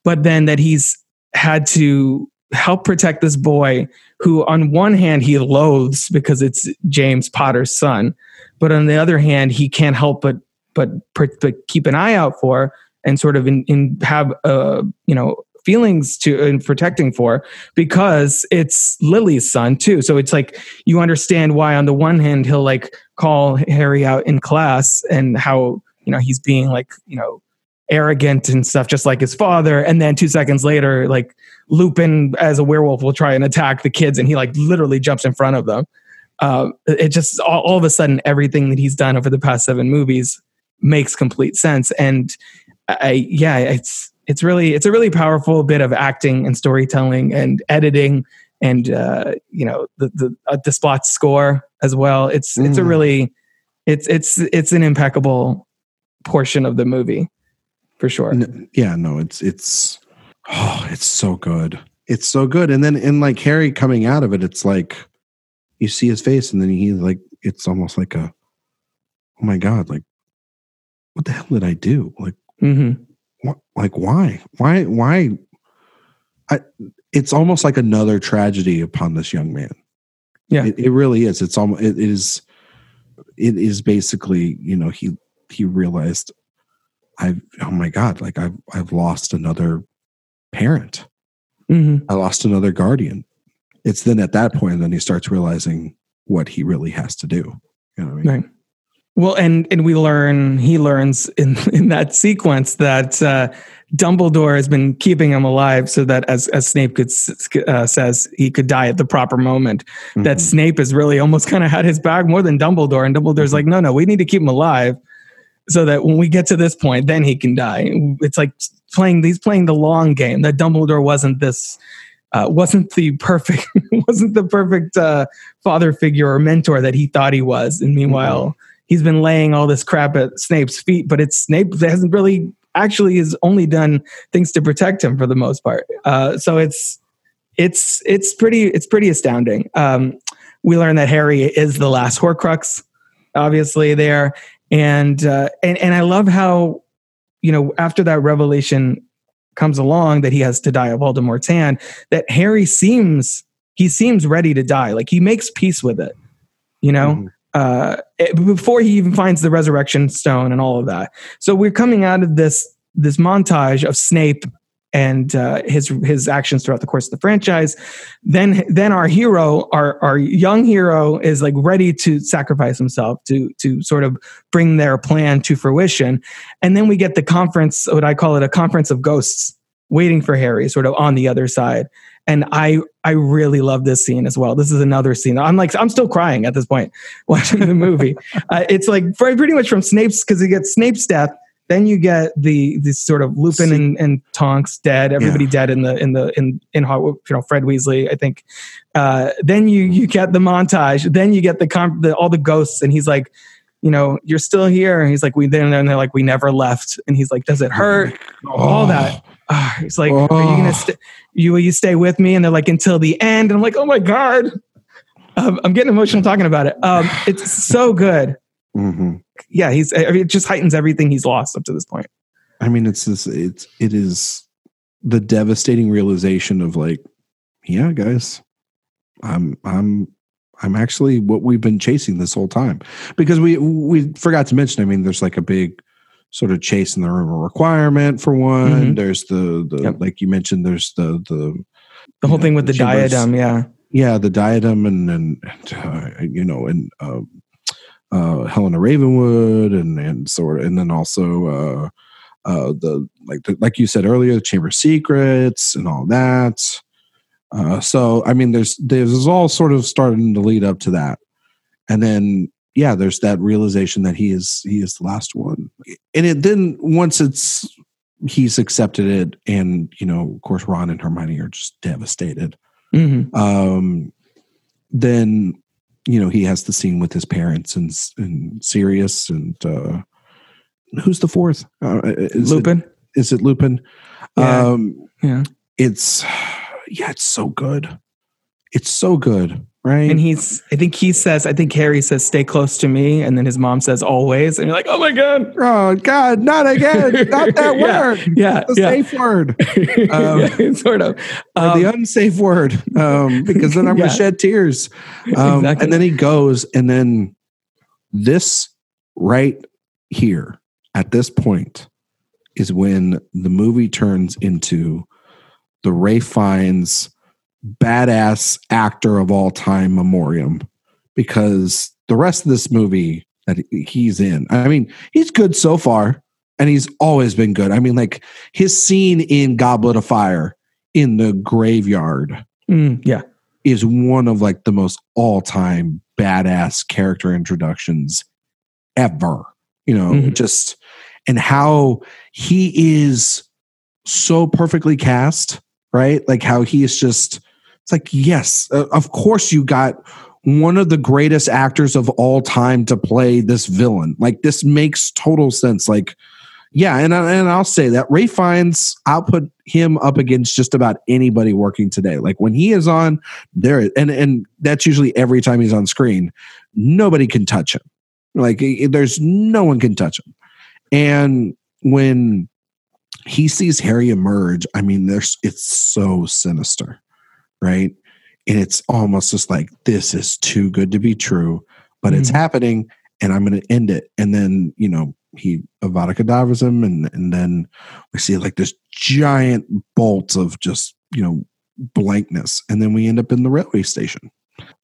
but then that he's had to help protect this boy who on one hand he loathes because it's James Potter's son, but on the other hand he can't help but but, but keep an eye out for and sort of in, in have uh you know feelings to in protecting for because it's Lily's son too. So it's like you understand why on the one hand he'll like call Harry out in class and how you know he's being like you know arrogant and stuff just like his father and then two seconds later like lupin as a werewolf will try and attack the kids and he like literally jumps in front of them uh, it just all, all of a sudden everything that he's done over the past seven movies makes complete sense and i yeah it's it's really it's a really powerful bit of acting and storytelling and editing and uh, you know the the uh, Desplat score as well. It's it's a Mm. really it's it's it's an impeccable portion of the movie for sure. Yeah, no, it's it's oh, it's so good. It's so good. And then in like Harry coming out of it, it's like you see his face, and then he like it's almost like a oh my god, like what the hell did I do? Like mm-hmm. what like why? Why why I it's almost like another tragedy upon this young man. Yeah. It, it really is. It's almost it is it is basically, you know, he he realized I've oh my god, like I've I've lost another parent. hmm I lost another guardian. It's then at that point then he starts realizing what he really has to do. You know what I mean? Right. Well, and and we learn he learns in <laughs> in that sequence that uh, Dumbledore has been keeping him alive so that as as Snape could uh, says he could die at the proper moment. That Mhm. Snape has really almost <laughs> kind of had his back more than Dumbledore, and Dumbledore's like, no, no, we need to keep him alive so that when we get to this point, then he can die. It's like playing he's playing the long game. That Dumbledore wasn't this. Uh, wasn't the perfect <laughs> wasn't the perfect uh, father figure or mentor that he thought he was, and meanwhile he's been laying all this crap at Snape's feet, but it's Snape that hasn't really actually has only done things to protect him for the most part. Uh, so it's it's it's pretty it's pretty astounding. Um, we learn that Harry is the last Horcrux, obviously there, and uh, and and I love how you know after that revelation comes along that he has to die of Voldemort's hand, that Harry seems he seems ready to die, like he makes peace with it, you know Mhm. uh, it- before he even finds the resurrection stone and all of that. So we're coming out of this this montage of Snape and uh, his his actions throughout the course of the franchise. Then then our hero, our our young hero, is like ready to sacrifice himself to to sort of bring their plan to fruition. And then we get the conference, what I call it, a conference of ghosts, waiting for Harry, sort of on the other side. And I I really love this scene as well. This is another scene. I'm like I'm still crying at this point <laughs> watching the movie. <laughs> uh, it's like pretty much from Snape's because he gets Snape's death. Then you get the the sort of Lupin and, and Tonks dead. Everybody dead in the in the in in Hogwarts, you know Fred Weasley. I think. Uh, then you you get the montage. Then you get the, com- the all the ghosts, and he's like, you know, you're still here. And he's like, we then and they're like, we never left. And he's like, does it hurt? All that. Ah, he's like, are you gonna Oh. st- you will you stay with me? And they're like, until the end. And I'm like, oh my god. Um, I'm getting emotional talking about it. Um, it's so good. Mhm. Yeah, he's. I mean, it just heightens everything he's lost up to this point. I mean, it's this. It's it is the devastating realization of like, yeah, guys, I'm I'm I'm actually what we've been chasing this whole time because we we forgot to mention. I mean, there's like a big sort of chase in the room requirement for one. Mhm. There's the the Yep. like you mentioned. There's the the The whole Yeah, thing with the, the diadem. Yeah. yeah the diadem and and, and uh, you know and um, uh, Helena Ravenwood and and sort of and then also uh, uh, the like the, like you said earlier the Chamber of Secrets and all that. Uh, so I mean, there's there's all sort of starting to lead up to that, and then yeah, there's that realization that he is he is the last one, and it then once it's he's accepted it, and you know, of course, Ron and Hermione are just devastated. Hmm um, then you know he has the scene with his parents and and Sirius and uh, who's the fourth? Uh, is Lupin. It, is it Lupin? Yeah. Um, Yeah. It's yeah, it's so good. It's so good, right? And he's. I think he says. I think Harry says, "Stay close to me," and then his mom says, "Always." And you're like, "Oh my god." oh God, not again! <laughs> not that Yeah. word. Yeah. The yeah. safe word, <laughs> Um, yeah, sort of. Um, the unsafe word, um, because then I'm <laughs> Yeah. gonna shed tears. Um, Exactly. And then he goes, and then this right here at this point is when the movie turns into the Ralph Fiennes badass actor of all time memoriam because the rest of this movie that he's in. I mean, he's good so far, and he's always been good. I mean, like his scene in Goblet of Fire in the graveyard Mm, yeah. is one of like the most all-time badass character introductions ever. You know, Mhm. just and how he is so perfectly cast, right? Like how he is just it's like yes, uh, of course you got one of the greatest actors of all time to play this villain. Like this makes total sense. Like yeah, and I, and I'll say that Ralph Fiennes, I'll put him up against just about anybody working today. Like when he is on there, and and that's usually every time he's on screen. Nobody can touch him. Like there's no one can touch him. And when he sees Harry emerge, I mean, there's it's so sinister, right? And it's almost just like this is too good to be true, but it's Mhm. happening, and I'm going to end it. And then you know he Avada Kedavras him, and and then we see like this giant bolt of just you know blankness, and then we end up in the railway station.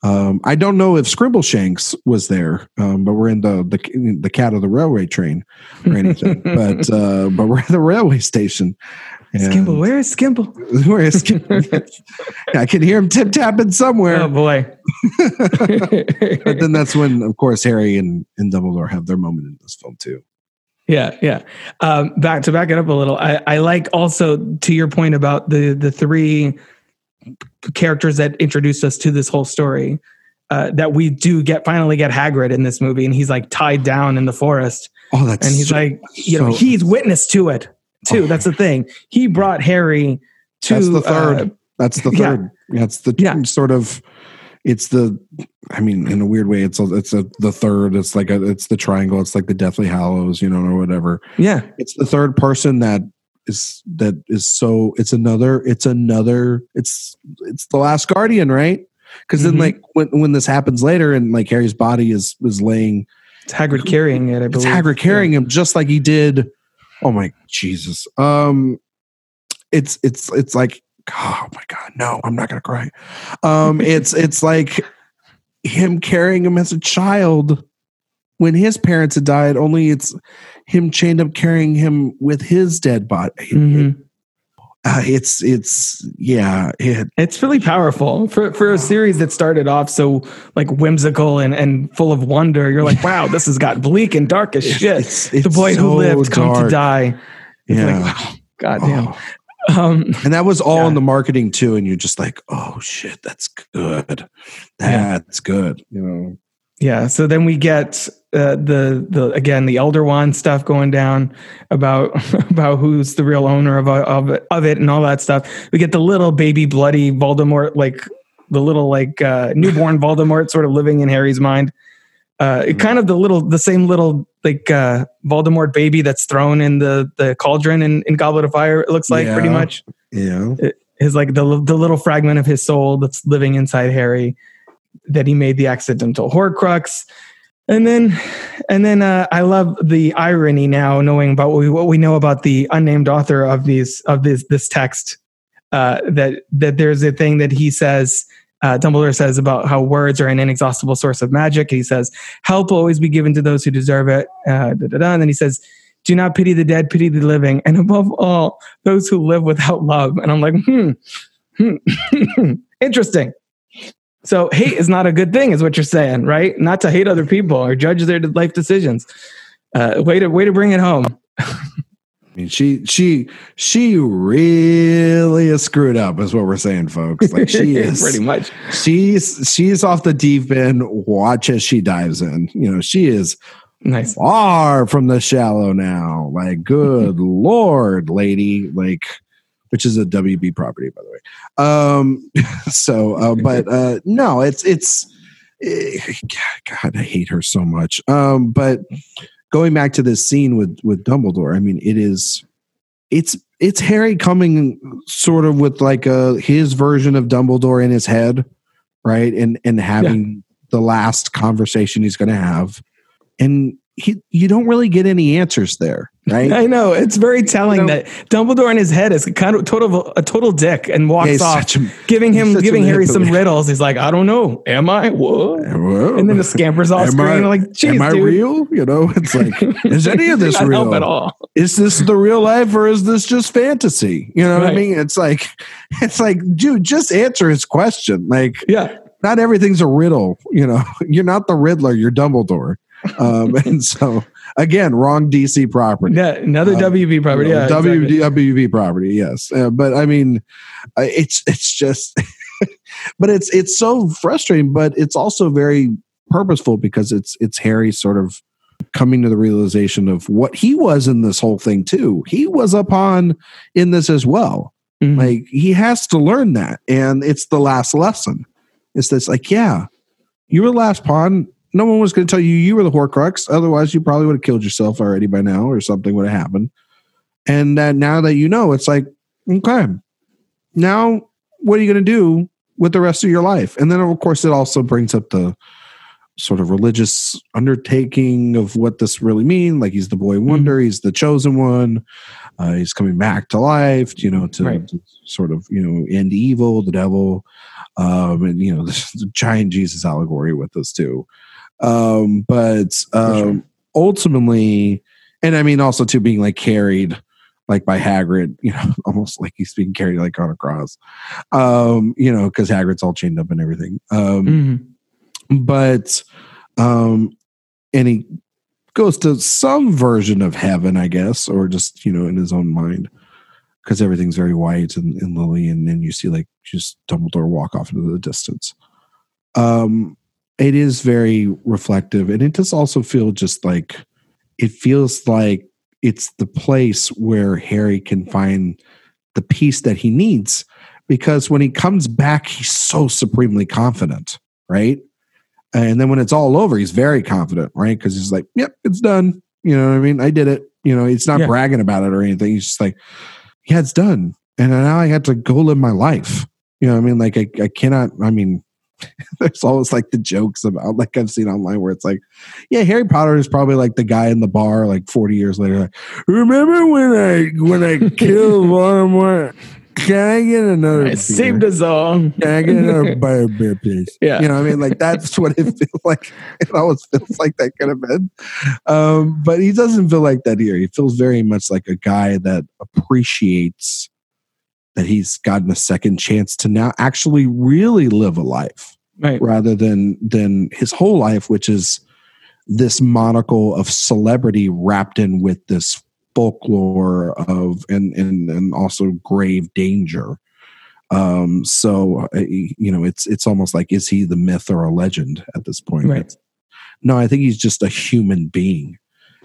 Um, I don't know if Skimbleshanks was there, um, but we're in the, the the cat of the railway train or anything. <laughs> but uh, but we're at the railway station. And- Skimble, where is Skimble? <laughs> Where is Skimble? <laughs> I can hear him tip tapping somewhere. Oh boy. <laughs> but then that's when, of course, Harry and, and Dumbledore have their moment in this film too. Yeah, yeah. Um, back to back it up a little. I, I like also to your point about the the three characters that introduced us to this whole story. Uh, that we do get finally get Hagrid in this movie, and he's like tied down in the forest, Oh, that's and he's so- like, you know, so- he's witness to it too. Oh. That's the thing. He brought Harry to That's the third. uh, That's the yeah. third. That's the Yeah. sort of. It's the. I mean, in a weird way, it's a, it's a, the third. It's like a, it's the triangle. It's like the Deathly Hallows, you know, or whatever. yeah, It's the third person that is that is so. It's another. It's another. It's it's the last guardian, right? Because then, Mhm. like when when this happens later, and like Harry's body is is laying it's Hagrid carrying it. I it's believe. Hagrid carrying him just like he did. Oh my Jesus! Um, it's it's it's like oh my God! No, I'm not gonna cry. Um, it's <laughs> it's like him carrying him as a child when his parents had died. Only it's him chained up carrying him with his dead body. Mhm. Uh, it's it's yeah. It, It's really powerful for for a series that started off so like whimsical and and full of wonder. You're like, wow, this has got bleak and dark as <laughs> shit. it's- the it's boy who so lived come to die. It's Yeah. like, wow, goddamn. Oh. Um, And that was all Yeah. in the marketing too. And you're just like, oh shit, that's good. Yeah. That's good. You know. yeah. So then we get uh, the the again the Elder Wand stuff going down about <laughs> about who's the real owner of of it, of it and all that stuff. We get the little baby bloody Voldemort like the little like uh, newborn Voldemort sort of living in Harry's mind. Uh, it kind of the little the same little like uh, Voldemort baby that's thrown in the the cauldron in, in Goblet of Fire. It looks like pretty much Yeah. his like the the little fragment of his soul that's living inside Harry that he made the accidental Horcrux. And then, and then uh, I love the irony now, knowing about what we, what we know about the unnamed author of these of this this text. Uh, that that there's a thing that he says, uh, Dumbledore says about how words are an inexhaustible source of magic. He says, "Help will always be given to those who deserve it." Uh, da, da, da. And then he says, "Do not pity the dead, pity the living, and above all, those who live without love." And I'm like, hmm, hmm. <laughs> interesting. So hate is not a good thing, is what you're saying, right? Not to hate other people or judge their life decisions. Uh, way to way to bring it home. I mean, she she she really is screwed up, is what we're saying, folks. Like she <laughs> is pretty much. She's she's off the deep end. Watch as she dives in. You know, she is Nice. far from the shallow now. Like, good <laughs> lord, lady. Like, which is a WB property, by the way. Um, <laughs> so, uh, but uh, no, it's it's. eh, God, I hate her so much. Um, but going back to this scene with with Dumbledore, I mean, it is, it's it's Harry coming sort of with like a his version of Dumbledore in his head, right? And and having the last conversation he's going to have, and he, you don't really get any answers there, right? <laughs> I know it's very telling You know- that Dumbledore in his head is kind of total a total dick and walks he's off, a- giving him giving Harry some riddles. He's like, I don't know, am I? Whoa. And then the scampers off screen. I- like, geez, Am I dude. real? You know, it's <laughs> like, is any of this real at all? Is this the real life or is this just fantasy? You know what I mean? It's like, <laughs> it's like, dude, just answer his question. Like, Yeah, not everything's a riddle. You know, you're not the Riddler. You're Dumbledore. Um, <laughs> and so again, wrong DC property. yeah. Another Uh, WB property. Yeah, W exactly. WB property. Yes, uh, but I mean, it's it's just, <laughs> but it's it's so frustrating. But it's also very purposeful because it's it's Harry sort of coming to the realization of what he was in this whole thing too. He was a pawn in this as well. Mhm. Like he has to learn that, and it's the last lesson. It's this like, yeah, you were the last pawn. No one was going to tell you you were the Horcrux. Otherwise, you probably would have killed yourself already by now, or something would have happened. And that now that you know, it's like, okay, now what are you going to do with the rest of your life? And then, of course, it also brings up the sort of religious undertaking of what this really mean. Like he's the boy wonder, he's the chosen one. Uh, he's coming back to life, you know, to, Right. to sort of you know end evil, the devil, um, and you know this <laughs> the giant Jesus allegory with this too. Um, but um, sure. ultimately, and I mean also to being like carried like by Hagrid, you know, <laughs> almost like he's being carried like on a cross, um, you know, because Hagrid's all chained up and everything. Um, Mhm. but um and he goes to some version of heaven i guess or just you know in his own mind because everything's very white and, and lily and then you see like just dumbledore walk off into the distance um it is very reflective and it does also feel just like it feels like it's the place where harry can find the peace that he needs because when he comes back he's so supremely confident right and then when it's all over, he's very confident, right? Because he's like, yep, it's done. You know what I mean? I did it. You know, he's not Yeah. bragging about it or anything. He's just like, yeah, it's done. And now I have to go live my life. You know what I mean? Like, I, I cannot, I mean, <laughs> there's always like the jokes about, like I've seen online where it's like, yeah, Harry Potter is probably like the guy in the bar like 40 years later. Like, Remember when I, when I <laughs> killed Voldemort? Can I get another? I beer? saved us all. Can I get another <laughs> beer, beer, please? Yeah. You know, what I mean, like that's what it feels like. It always feels like that could have been. Um, but he doesn't feel like that here. He feels very much like a guy that appreciates that he's gotten a second chance to now actually really live a life Right. rather than than his whole life, which is this monocle of celebrity wrapped in with this folklore of and and and also grave danger. Um, so uh, you know, it's it's almost like is he the myth or a legend at this point? Right. No, I think he's just a human being.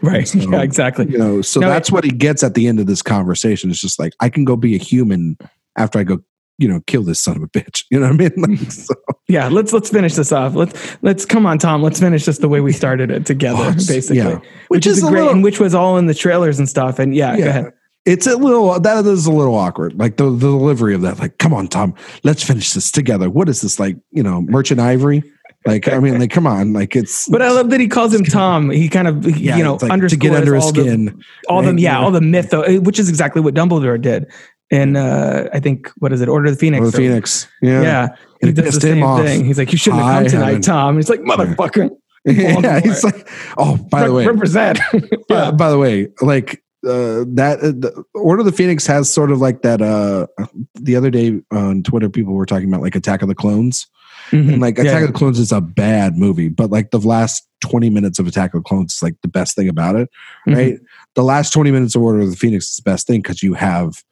Right. So, <laughs> yeah, exactly. You know, so No, that's what he gets at the end of this conversation. It's just like I can go be a human after I go, you know, kill this son of a bitch. <laughs> You know what I mean? Like, mm. so, Yeah, let's let's finish this off. Let's let's come on, Tom. Let's finish this the way we started it together, Oh, basically. yeah. Which, is, a a great, little- and which was all in the trailers and stuff. And yeah, go ahead. It's a little that is a little awkward. Like the, the delivery of that. Like, come on, Tom, let's finish this together. What is this like? You know, merchant ivory. Like, I mean, like, come on, like it's. <laughs> But I love that he calls him Tom. He kind of yeah, you know like to get under his all the skin. all right? the yeah know? all the myth, which is exactly what Dumbledore did. And uh, I think what is it, Order of the Phoenix? Or the Phoenix. Yeah, Yeah, he does the same thing. He's like, you shouldn't have I come tonight, haven't- Tom. He's like, motherfucker. <laughs> <laughs> yeah. He's like, oh, by the way, represent. by, yeah. by the way, like uh, that uh, the Order of the Phoenix has sort of like that. Uh, the other day on Twitter, people were talking about like Attack of the Clones. Mhm. And like Yeah. Attack of the Clones is a bad movie, but like the last 20 minutes of Attack of the Clones is like the best thing about it, Mhm. right? The last 20 minutes of Order of the Phoenix is the best thing because you have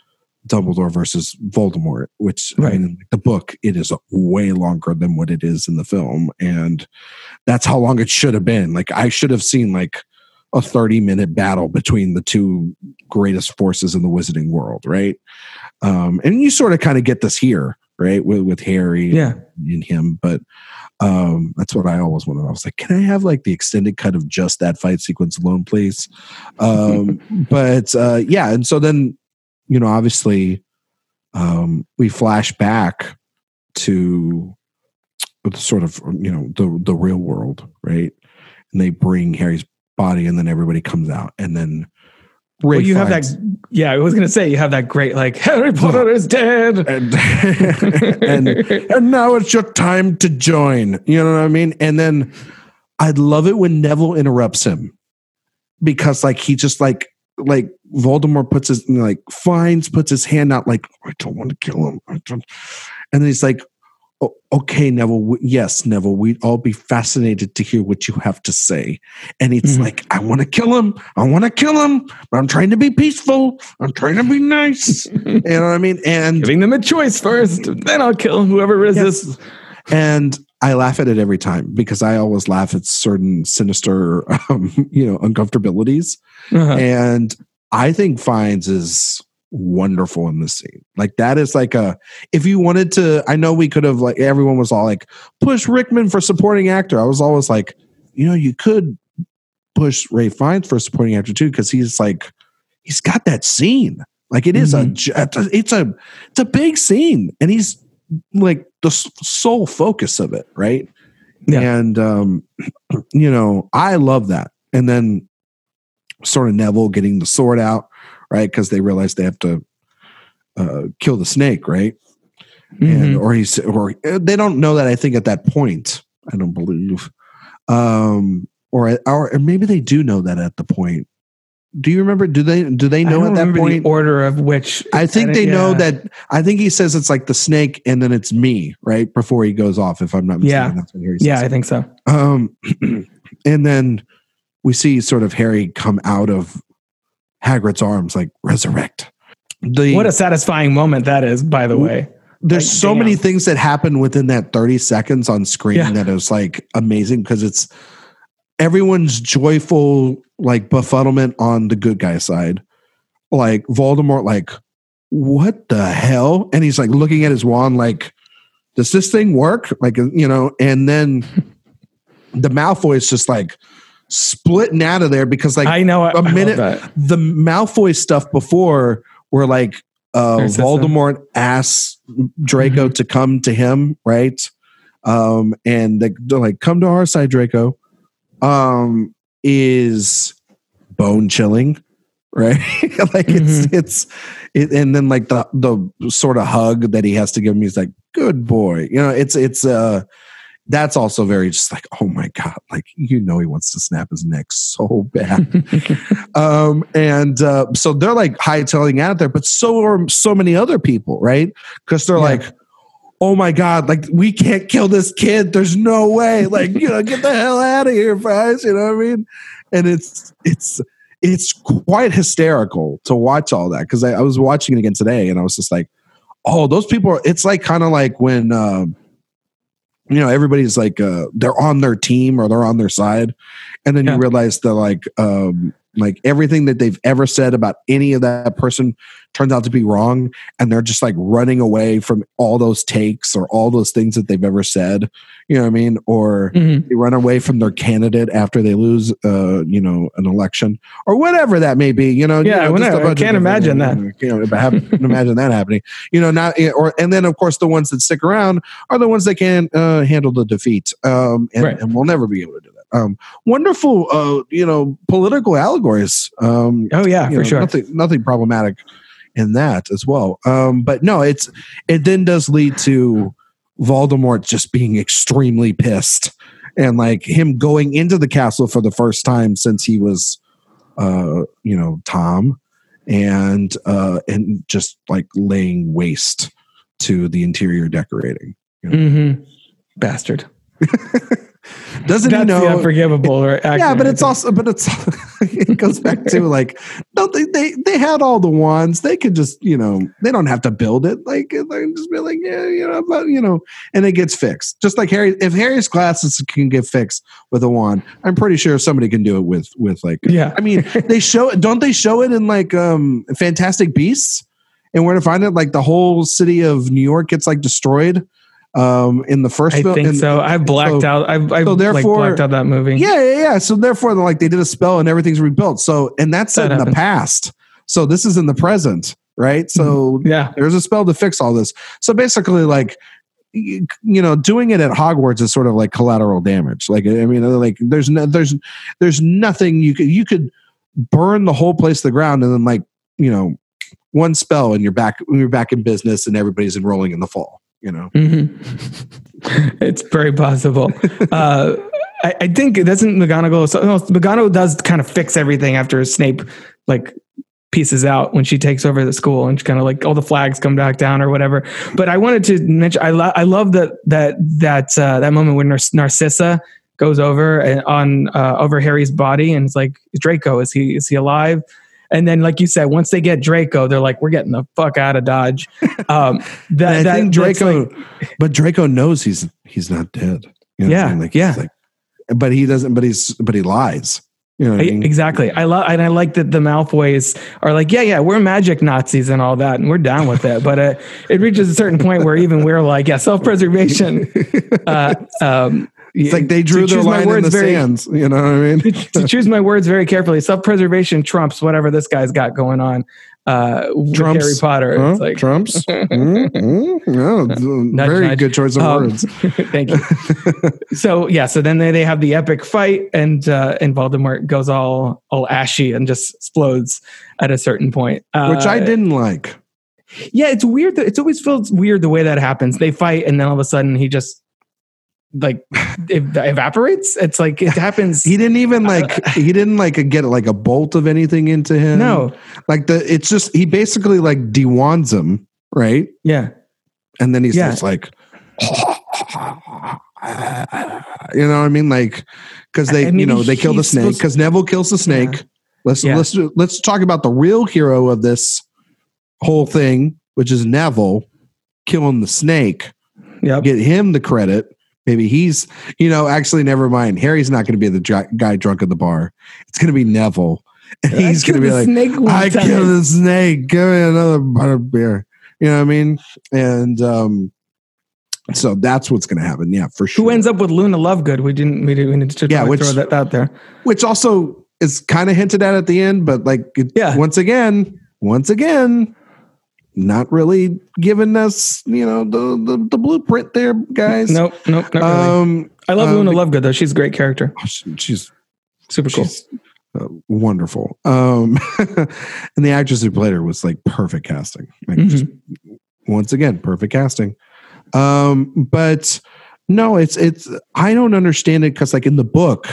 Dumbledore versus Voldemort, which Right. I mean, the book, it is way longer than what it is in the film. And that's how long it should have been. Like I should have seen like a 30 minute battle between the two greatest forces in the wizarding world, right? Um, and you sort of kind of get this here, right? With with Harry Yeah. in him, but um that's what I always wanted. I was like, can I have like the extended cut of just that fight sequence alone, please? Um <laughs> but uh yeah, and so then you know, obviously um we flash back to the sort of you know the the real world, right? And they bring Harry's body, and then everybody comes out, and then Ray Well, you have that. Yeah, I was gonna say you have that great like Harry Potter is dead. <laughs> and, and and now it's your time to join. You know what I mean? And then I'd love it when Neville interrupts him because like he just like like Voldemort puts his like finds puts his hand out like I don't want to kill him. I don't. And then he's like, "O- okay, Neville. Yes, Neville. We'd all be fascinated to hear what you have to say. And it's Mhm. like, I want to kill him. I want to kill him, but I'm trying to be peaceful. I'm trying to be nice. <laughs> you know what I mean? And Giving them a choice first, then I'll kill whoever resists. and I laugh at it every time because I always laugh at certain sinister, <laughs> um, you know, uncomfortabilities. Uh-huh. And I think Fiennes is wonderful in this scene. Like that is like a if you wanted to, I know we could have like everyone was all like push Rickman for supporting actor. I was always like, you know, you could push Ralph Fiennes for supporting actor too because he's like he's got that scene. Like it is a, it's a it's a big scene, and he's like the sole focus of it, right? Yeah. And um, <clears throat> you know, I love that. And then sort of Neville getting the sword out, right? Because they realize they have to uh, kill the snake, right? And Mhm. or he's or uh, they don't know that. I think at that point, I don't believe, um, or or or maybe they do know that at the point. Do you remember? Do they do they know at that point? the order of which. I think they know Yeah. that. I think he says it's like the snake, and then it's me, right before he goes off. If I'm not mistaken, Yeah. that's what Yeah, I think so. Um, <clears throat> and then we see sort of Harry come out of Hagrid's arms, like resurrect. The What a satisfying moment that is, by the way. there's like, so many things that happen within that 30 seconds on screen Yeah. that is like amazing because it's everyone's joyful like befuddlement on the good guy side. Like Voldemort, like, what the hell? And he's like looking at his wand, like, does this thing work? Like, you know, and then <laughs> the Malfoy is just like splitting out of there because like I know. I, a minute- the Malfoy stuff before were like uh. Voldemort asks Draco Mhm. to come to him, right? Um and they- they're like come to our side Draco um is bone chilling, <laughs> right? like it's it's it, and then like the the sort of hug that he has to give me is like good boy. You know, it's it's uh that's also very just like oh my god like you know he wants to snap his neck so bad. <laughs> Um and uh so they're like hightailing out there but so are so many other people right? Because they're Yeah. like oh my god like we can't kill this kid. There's no way. Like you know get the hell out of here guys you know what i mean? And it's it's it's quite hysterical to watch all that because I, I was watching it again today and i was just like oh those people are it's like kind of like when um you know everybody's like uh they're on their team or they're on their side and then Yeah. you realize that like um like everything that they've ever said about any of that person turns out to be wrong and they're just like running away from all those takes or all those things that they've ever said you know what i mean or Mhm. they run away from their candidate after they lose uh you know an election or whatever that may be you know you Yeah, know, just a whatever. I can't imagine that. you know, I have- imagine that happening you know not or and then of course the ones that stick around are the ones that can uh handle the defeat um and, Right. and we'll never be able to do that um wonderful uh you know political allegories um Oh yeah, for know, sure. Nothing, nothing problematic in that as well. Um, but no, it's it then does lead to Voldemort just being extremely pissed and like him going into the castle for the first time since he was, uh, you know, Tom, and uh, and just like laying waste to the interior decorating. hmm Bastard. <laughs> Doesn't That's he know? the unforgivable. Right? yeah, but it's also, but it's, <laughs> it goes back to like, no, they, they, they had all the wands. They could just, you know, they don't have to build it. Like, they can just be like, yeah, you know, but, you know, and it gets fixed. Just like Harry, if Harry's glasses can get fixed with a wand, I'm pretty sure somebody can do it with, with like, Yeah. I mean, <laughs> they show it, don't they show it in like, um, Fantastic Beasts? And where to find it? Like the whole city of New York gets like destroyed. Um, in the first I film, think in- so. I've blacked so- out. I've, I've so like therefore- blacked out that movie. yeah, yeah, yeah. So therefore, like they did a spell and everything's rebuilt. So and that's That in the past. So this is in the present, right? So Yeah. there's a spell to fix all this. So basically, like you you know, doing it at Hogwarts is sort of like collateral damage. Like, I mean, like there's no, there's there's nothing you could you could burn the whole place to the ground and then like you know one spell and you're back you're back in business and everybody's enrolling in the fall. You know, Mhm. <laughs> it's very possible. <laughs> uh, I, I think it doesn't McGonagall. So, no, McGonagall does kind of fix everything after Snape like pieces out when she takes over the school and she kind of like all the flags come back down or whatever. But I wanted to mention I lo- I love that that that uh, that moment when Nar- Narcissa goes over and on uh, over Harry's body and it's like Draco is he is he alive? And then, like you said, once they get Draco, they're like, "We're getting the fuck out of Dodge." <laughs> Um, that, I that- think Draco, like- but Draco knows he's he's not dead. You know Yeah? Like, yeah. like, but he doesn't. But he's but he lies. You know I I- mean? exactly. I love and I like that the Malfoys are like, yeah, yeah, we're magic Nazis and all that, and we're down with it. But uh, it reaches a certain point where even we're like, yeah, self preservation. <laughs> Uh, um, It's like they drew their line in the sands. You know what I mean? <laughs> to choose my words very carefully, self preservation trumps whatever this guy's got going on. Uh, Trumps- Harry Potter. Huh? It's like, Trumps. Mm, mm, no, Nudge, very nudge. good choice of Um, words. <laughs> Thank you. <laughs> so yeah, so then they, they have the epic fight, and uh, and Voldemort goes all all ashy and just explodes at a certain point, uh, Which I didn't like. Yeah, it's weird. That, it's always feels weird the way that happens. They fight, and then all of a sudden he just like <laughs> ev- evaporates. It's like it happens. He didn't even uh, like he didn't like get like a bolt of anything into him. no, like the it's just he basically like dewands him, right? yeah, And then he's Yeah. just like, <laughs> you know what I mean? Like because they And you know they kill the snake because Neville kills the snake. Yeah. Let's Yeah. let's let's talk about the real hero of this whole thing, which is Neville killing the snake. yep. Get him the credit. Maybe he's, you know, actually, never mind. Harry's not going to be the dr- guy drunk at the bar. It's going to be Neville. <laughs> And I he's going to be like, snake I time." killed the snake. Give me another butter beer. You know what I mean? And um, so that's what's going to happen. Yeah, for sure. Who ends up with Luna Lovegood? We didn't. We didn't. We didn't yeah, which- throw that out there. Which also is kind of hinted at at the end, but like, it, Yeah. once again, once again, not really giving us, you know, the the, the blueprint there, guys. Nope, nope, not really. Um, I love um, Luna Lovegood though. She's a great character. she's Super cool. She's uh, wonderful. Um, <laughs> and the actress who played her was like perfect casting. Like Mm-hmm. just once again, perfect casting. Um, but no, it's it's I don't understand it because like in the book,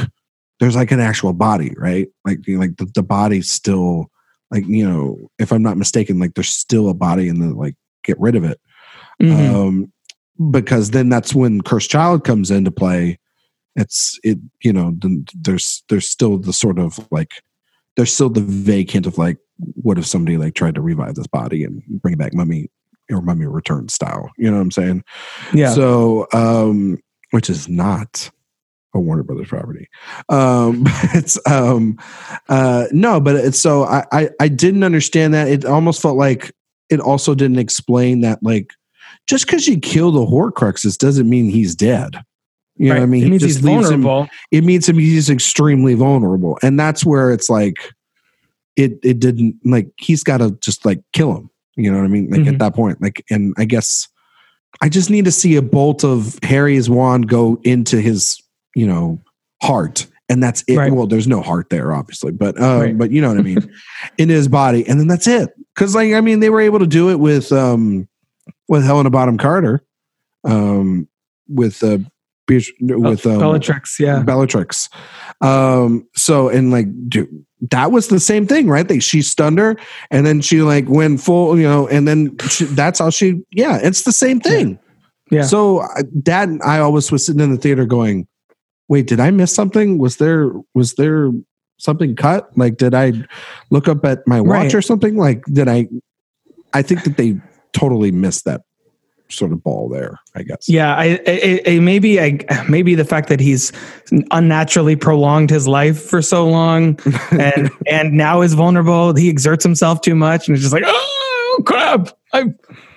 there's like an actual body, right? Like like the, the body's still like you know, if I'm not mistaken, like there's still a body and then like get rid of it. Mhm. Um, because then that's when cursed child comes into play it's it you know then there's there's still the sort of like there's still the vague hint of like what if somebody like tried to revive this body and bring it back mummy or mummy return style you know what i'm saying yeah. so um which is not a warner brothers property. Um <laughs> but um uh no but it's so I, I i didn't understand that. It almost felt like it also didn't explain that like just because you kill the horcruxes doesn't mean he's dead. You know what i mean? It He means just he's leaves him- vulnerable. it means him he's extremely vulnerable. And that's where it's like it it didn't like he's got to just like kill him. You know what i mean? Like at Mhm. that point like and i guess i just need to see a bolt of harry's wand go into his you know heart and that's it Right. well there's no heart there obviously but um Right. but you know what i mean <laughs> in his body and then that's it because like i mean they were able to do it with um with Helena Bonham Carter um with uh Beat- with um, Bellatrix. Yeah. Bellatrix. Um, so and like, dude, that was the same thing, right? They she stunned her, and then she like went full, you know, and then she, that's how she, yeah, it's the same thing. Yeah. So that I always was sitting in the theater going, wait, did I miss something? Was there was there something cut? Like, did I look up at my watch Right. or something? Like, did I? I think that they totally missed that sort of ball there. I guess. Yeah, I, I, I maybe I maybe the fact that he's unnaturally prolonged his life for so long, <laughs> and and now is vulnerable. He exerts himself too much, and it's just like, oh crap! I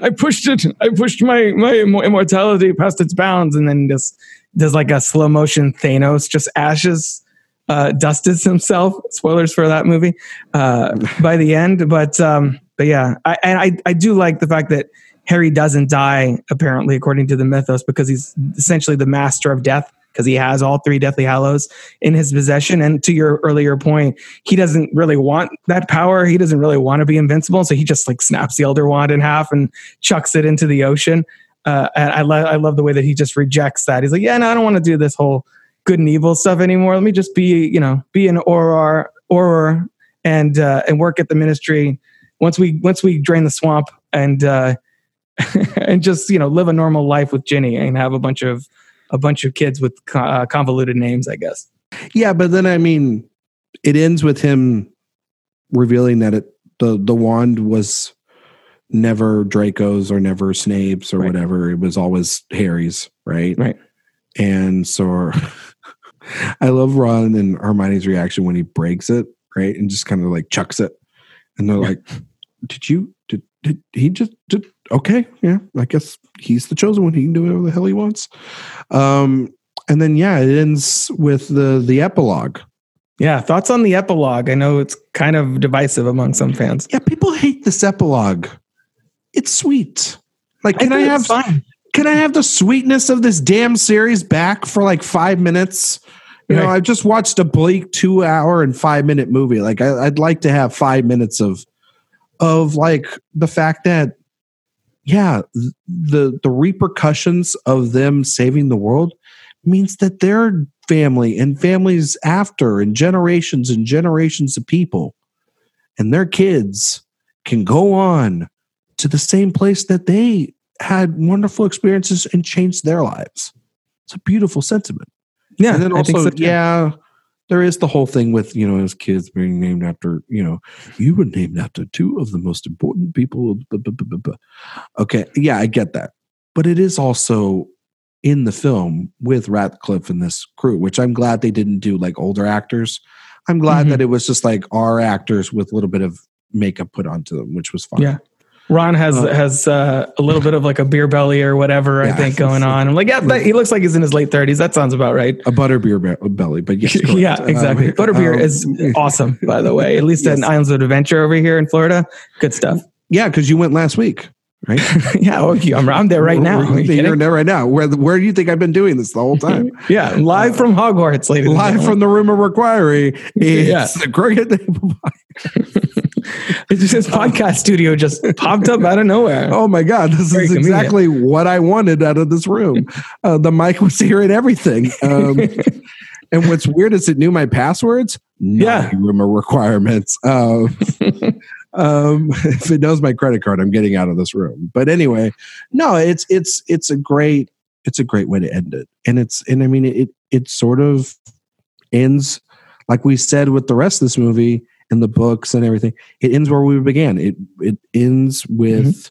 I pushed it. I pushed my my immortality past its bounds, and then just does like a slow motion Thanos, just ashes. Uh, dusted himself. Spoilers for that movie uh, by the end, but um, but yeah, I, and I I do like the fact that Harry doesn't die, apparently, according to the mythos, because he's essentially the master of death, because he has all three Deathly Hallows in his possession. And to your earlier point, he doesn't really want that power. He doesn't really want to be invincible. So he just like snaps the Elder Wand in half and chucks it into the ocean. Uh, and I, lo- I love the way that he just rejects that. He's like, yeah, no, I don't want to do this whole good and evil stuff anymore. Let me just be, you know, be an Auror, Auror and, uh, and work at the ministry. Once we, once we drain the swamp and, uh, <laughs> and just you know live a normal life with Ginny and have a bunch of a bunch of kids with uh, convoluted names, I guess. Yeah, but then I mean, it ends with him revealing that it the the wand was never Draco's or never Snape's or Right. whatever. It was always Harry's, right? Right. And so <laughs> I love Ron and Hermione's reaction when he breaks it, right? And just kind of like chucks it. And they're like, Did you did did he just did okay, yeah. I guess he's the chosen one. He can do whatever the hell he wants. Um and then yeah, it ends with the the epilogue. Yeah, thoughts on the epilogue? I know it's kind of divisive among some fans. Yeah, people hate this epilogue. It's sweet. Like, can I, think have can I have the sweetness of this damn series back for like five minutes? You know, I've just watched a bleak two hour and five minute movie. Like, I, I'd like to have five minutes of of like the fact that, yeah, the the repercussions of them saving the world means that their family and families after and generations and generations of people and their kids can go on to the same place that they had wonderful experiences and changed their lives. It's a beautiful sentiment. Yeah, and then also, so yeah, there is the whole thing with, you know, his kids being named after, you know, you were named after two of the most important people. Okay. Yeah, I get that. But it is also in the film with Radcliffe and this crew, which I'm glad they didn't do like older actors. I'm glad Mhm. that it was just like our actors with a little bit of makeup put onto them, which was fine. Yeah. Ron has Uh, has uh, a little bit of like a beer belly or whatever I think going on. I'm like, yeah, that, he looks like he's in his late 30s. That sounds about right. A butterbeer be- belly, but yes, <laughs> yeah, exactly. Um, Butterbeer um, is awesome, by the way. At least <laughs> Yes. in Islands of Adventure over here in Florida, good stuff. Yeah, because you went last week, right? <laughs> yeah, okay, I'm, I'm there right now. Are you You're there right now. Where where do you think I've been doing this the whole time? <laughs> Yeah, live from Hogwarts, ladies. Live from the room of Requiry. <laughs> It's Yeah. the Table. It's just this podcast studio just popped up out of nowhere. Oh my God, this Very is convenient. exactly what I wanted out of this room. Uh, the mic was here and everything. Um, and what's weird is it knew my passwords. Yeah. Not room of requirements. Uh, um, <laughs> if it knows my credit card, I'm getting out of this room. But anyway, no, it's it's it's a great it's a great way to end it, and it's and I mean it it sort of ends like we said with the rest of this movie and the books and everything. It ends where we began. It it ends with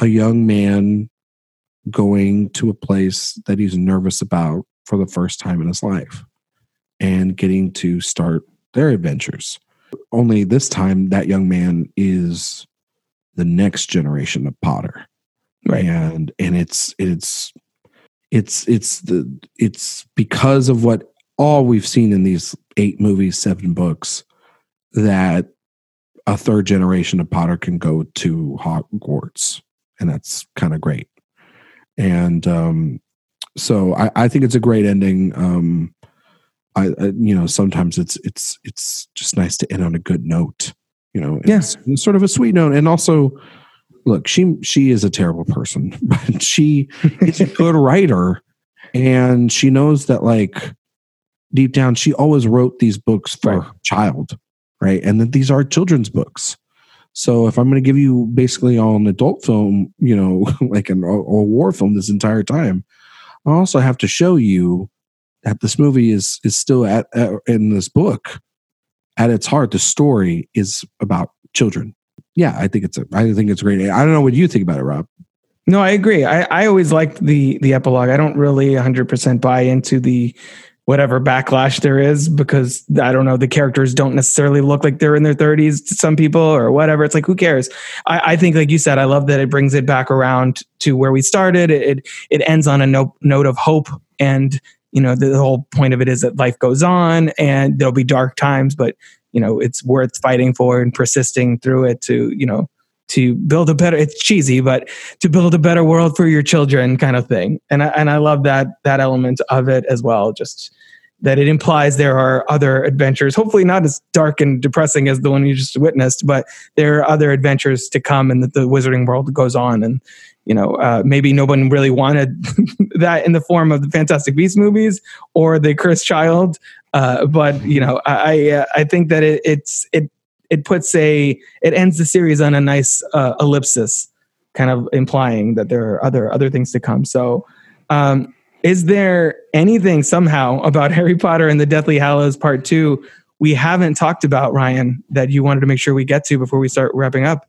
a young man going to a place that he's nervous about for the first time in his life and getting to start their adventures. Only this time, that young man is the next generation of Potter, Right. And and it's it's it's it's the it's because of what all we've seen in these eight movies, seven books, that a third generation of Potter can go to Hogwarts, and that's kind of great. And um, so I, I think it's a great ending. Um, I, I you know sometimes it's it's it's just nice to end on a good note. You know, Yes. it's sort of a sweet note, and also look, she she is a terrible person, <laughs> but she is a good writer, and she knows that like deep down, she always wrote these books for Right. her child, right? And that these are children's books. So if I'm going to give you basically all an adult film, you know, <laughs> like an, a, a war film this entire time, I also have to show you this movie is is still at, in this book at its heart. The story is about children. Yeah, I think it's a I think it's great. I don't know what you think about it, Rob. No, I agree. I, I always liked the the epilogue. I don't really 100% buy into the whatever backlash there is because I don't know the characters don't necessarily look like they're in their 30s to some people or whatever. It's like who cares? I, I think, like you said, I love that it brings it back around to where we started. It it, it ends on a note note of hope and you know the, whole point of it is that life goes on and there'll be dark times, but you know it's worth fighting for and persisting through it to you know to build a better it's cheesy but to build a better world for your children kind of thing. And I, and I love that that element of it as well just that it implies there are other adventures hopefully not as dark and depressing as the one you just witnessed but there are other adventures to come and that the wizarding world goes on and you know uh, maybe no one really wanted <laughs> that in the form of the fantastic beast movies or the cursed child uh, but you know i I, I think that it, it's it it puts a it ends the series on a nice uh, ellipsis, kind of implying that there are other other things to come. So, um, is there anything somehow about <laughs> Harry Potter and the Deathly Hallows Part Two we haven't talked about, Ryan, that you wanted to make sure we get to before we start wrapping up?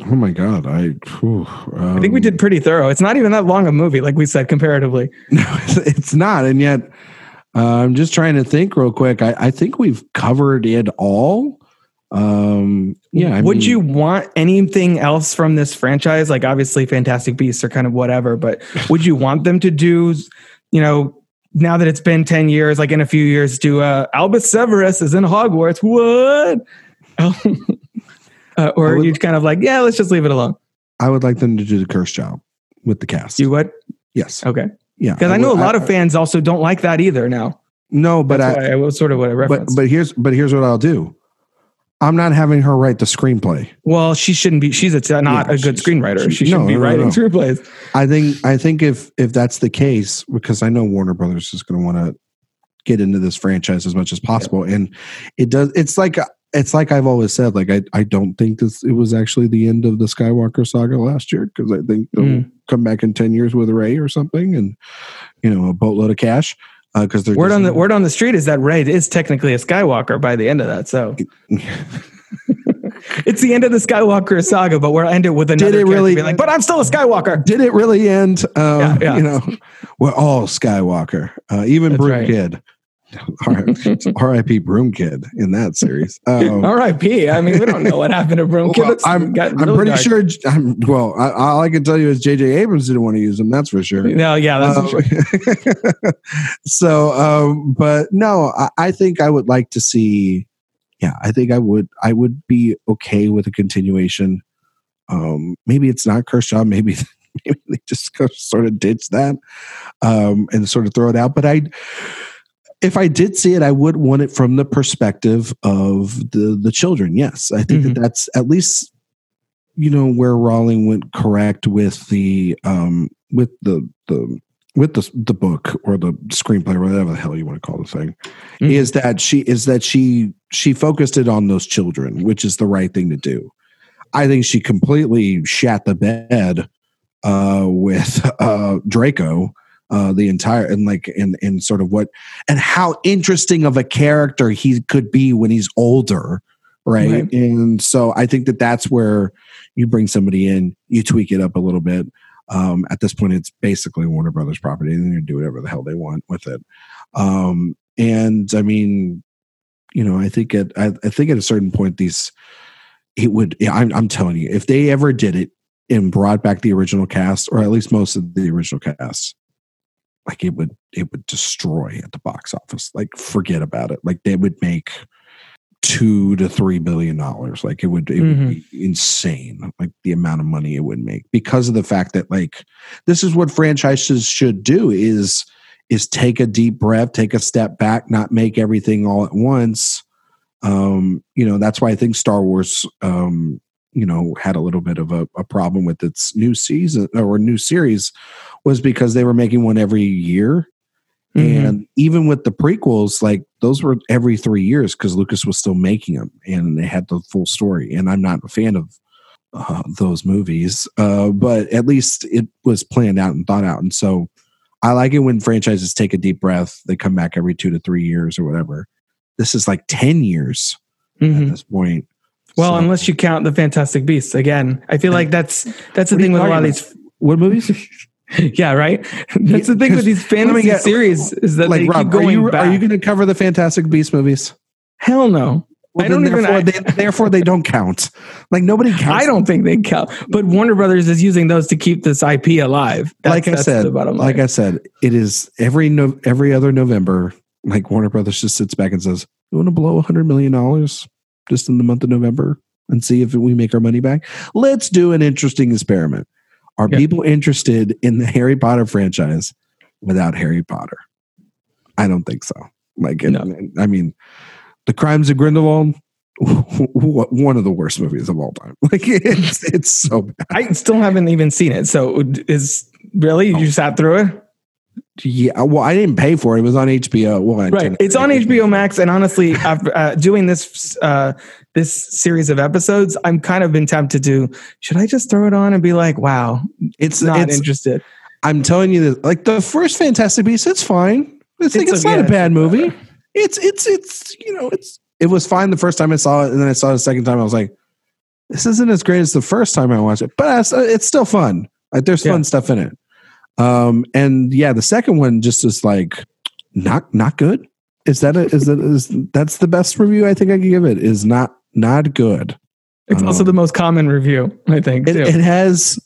Oh my god, I. Whew, um, I think we did pretty thorough. It's not even that long a movie, like we said, comparatively. <laughs> No, it's not, and yet uh, I'm just trying to think real quick. I, I think we've covered it all. Um, yeah. I Would mean- you want anything else from this franchise? Like, obviously, Fantastic Beasts are kind of whatever, but would you want them to do, you know, now that it's been 10 years, like in a few years, do uh, Albus Severus is in Hogwarts? What? <laughs> <laughs> uh, or I would- you kind of like, yeah, let's just leave it alone? I would like them to do the Cursed Child with the cast. You would? yes. Okay. Yeah. Because I know a would- lot of fans also don't like that either now. No, but That's I. I was sort of what I But referenced. but here's but here's what I'll do. I'm not having her write the screenplay. well, she shouldn't be. She's a, not Yeah, a good she- screenwriter. she- She shouldn't no, be no, writing no. screenplays. I think I think if if that's the case, because I know Warner Brothers is going to want to get into this franchise as much as possible, and it does. It's like it's like I've always said. Like I I don't think this it was actually the end of the Skywalker saga last year because I think they'll Mm. come back in ten years with Rey or something, and you know a boatload of cash. Because they're Word just- on the word on the street is that Rey is technically a Skywalker by the end of that. So <laughs> <laughs> it's the end of the Skywalker saga, but we'll end it with another. it really- being like, but I'm still a Skywalker. Did it really end? Um, Yeah, yeah. You know, we're all Skywalker, uh, even That's Broom right. Kid. R.I.P. Broom Kid in that series. Um, <laughs> R.I.P. I mean, we don't know what happened to Broom Kid. Well, I'm, I'm pretty dark. sure. I'm, well, I, all I can tell you is J.J. Abrams didn't want to use them. That's for sure. No, yeah, that's true. Um, <laughs> so, um, but no, I, I think I would like to see. Yeah, I think I would. I would be okay with a continuation. Um, maybe it's not Cursed Child. Maybe <laughs> maybe they just go sort of ditch that um, and sort of throw it out. But I, if I did see it, I would want it from the perspective of the the children. Yes, I think that that's at least you know where Rowling went correct with the um with the the with the the book or the screenplay or whatever the hell you want to call the thing Mhm. is that she is that she she focused it on those children which is the right thing to do i think she completely shat the bed uh with uh draco uh the entire and like in in sort of what and how interesting of a character he could be when he's older right, Right. and so i think that that's where you bring somebody in you tweak it up a little bit um, at this point, it's basically Warner Brothers property, and they do whatever the hell they want with it. Um, and I mean, you know, I think at I, I think at a certain point, these it would. Yeah, I'm, I'm telling you, if they ever did it and brought back the original cast, or at least most of the original cast, like it would it would destroy at the box office. Like forget about it. Like they would make two to three billion dollars. Like it would it Mhm. would be insane. Like the amount of money it would make because of the fact that like this is what franchises should do is is take a deep breath, take a step back, not make everything all at once. Um, you know, that's why I think Star Wars um, you know, had a little bit of a, a problem with its new season or new series was because they were making one every year. Mhm. And even with the prequels, like those were every three years because Lucas was still making them and they had the full story. And I'm not a fan of uh, those movies, uh, but at least it was planned out and thought out. And so I like it when franchises take a deep breath. They come back every two to three years or whatever. This is like 10 years Mhm. at this point. Well, So- unless you count the Fantastic Beasts again, I feel like that's <laughs> that's the What thing with a lot of these. what movies? <laughs> Yeah, right. <laughs> That's the thing with these fantasy get- series is that they like keep Rob, are going you, back. are you going to cover the Fantastic Beast movies? Hell no. Well, I don't then even. therefore, I, they, therefore, they don't count. Like nobody counts. I don't think they count. But Warner Brothers is using those to keep this IP alive. That's, like I that's said, like. I said, it is every no, every other November. Like Warner Brothers just sits back and says, "You want to blow a hundred million dollars just in the month of November?" and see if we make our money back. Let's do an interesting experiment. Are Yeah. people interested in the Harry Potter franchise without Harry Potter? I don't think so. Like, No. I mean, The Crimes of Grindelwald, <laughs> one of the worst movies of all time. <laughs> Like, it's it's so bad. I still haven't even seen it. So is really you oh. sat through it? Yeah, well, I didn't pay for it. It was on HBO. Well, Right. It's on HBO Max, and honestly, <laughs> after uh, doing this uh, this series of episodes, I'm kind of been tempted to. Should I just throw it on and be like, "Wow, It's not it's. interested"? I'm telling you that, like the first Fantastic Beasts, it's fine. It's, like, It's it's a- not yeah, a bad movie. It's it's it's you know it's it was fine the first time I saw it, and then I saw it the second time. I was like, this isn't as great as the first time I watched it, but it's, it's still fun. Like there's fun Yeah. stuff in it. Um, and yeah, the second one just is like not not good. Is that a, is that is that's the best review I think I can give it? Is not not good. It's also Um, the most common review, I think. It, Too. it has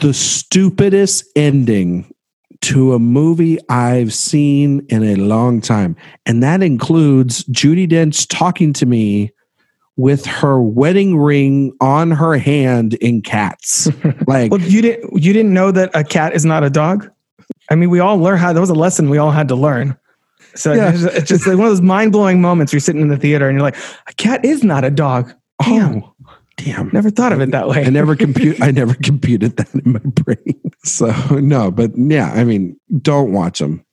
the stupidest ending to a movie I've seen in a long time. And that includes Judi Dench talking to me with her wedding ring on her hand in cats. <laughs> Like, well, you didn't you didn't know that a cat is not a dog. I mean, we all learn how. That was a lesson we all had to learn. So Yeah. it's just, it's just like one of those mind blowing moments. Where you're sitting in the theater and you're like, a cat is not a dog. Damn, oh, damn. never thought of it that way. I never <laughs> compute. I never computed that in my brain. <laughs> So no, but yeah, I mean, don't watch them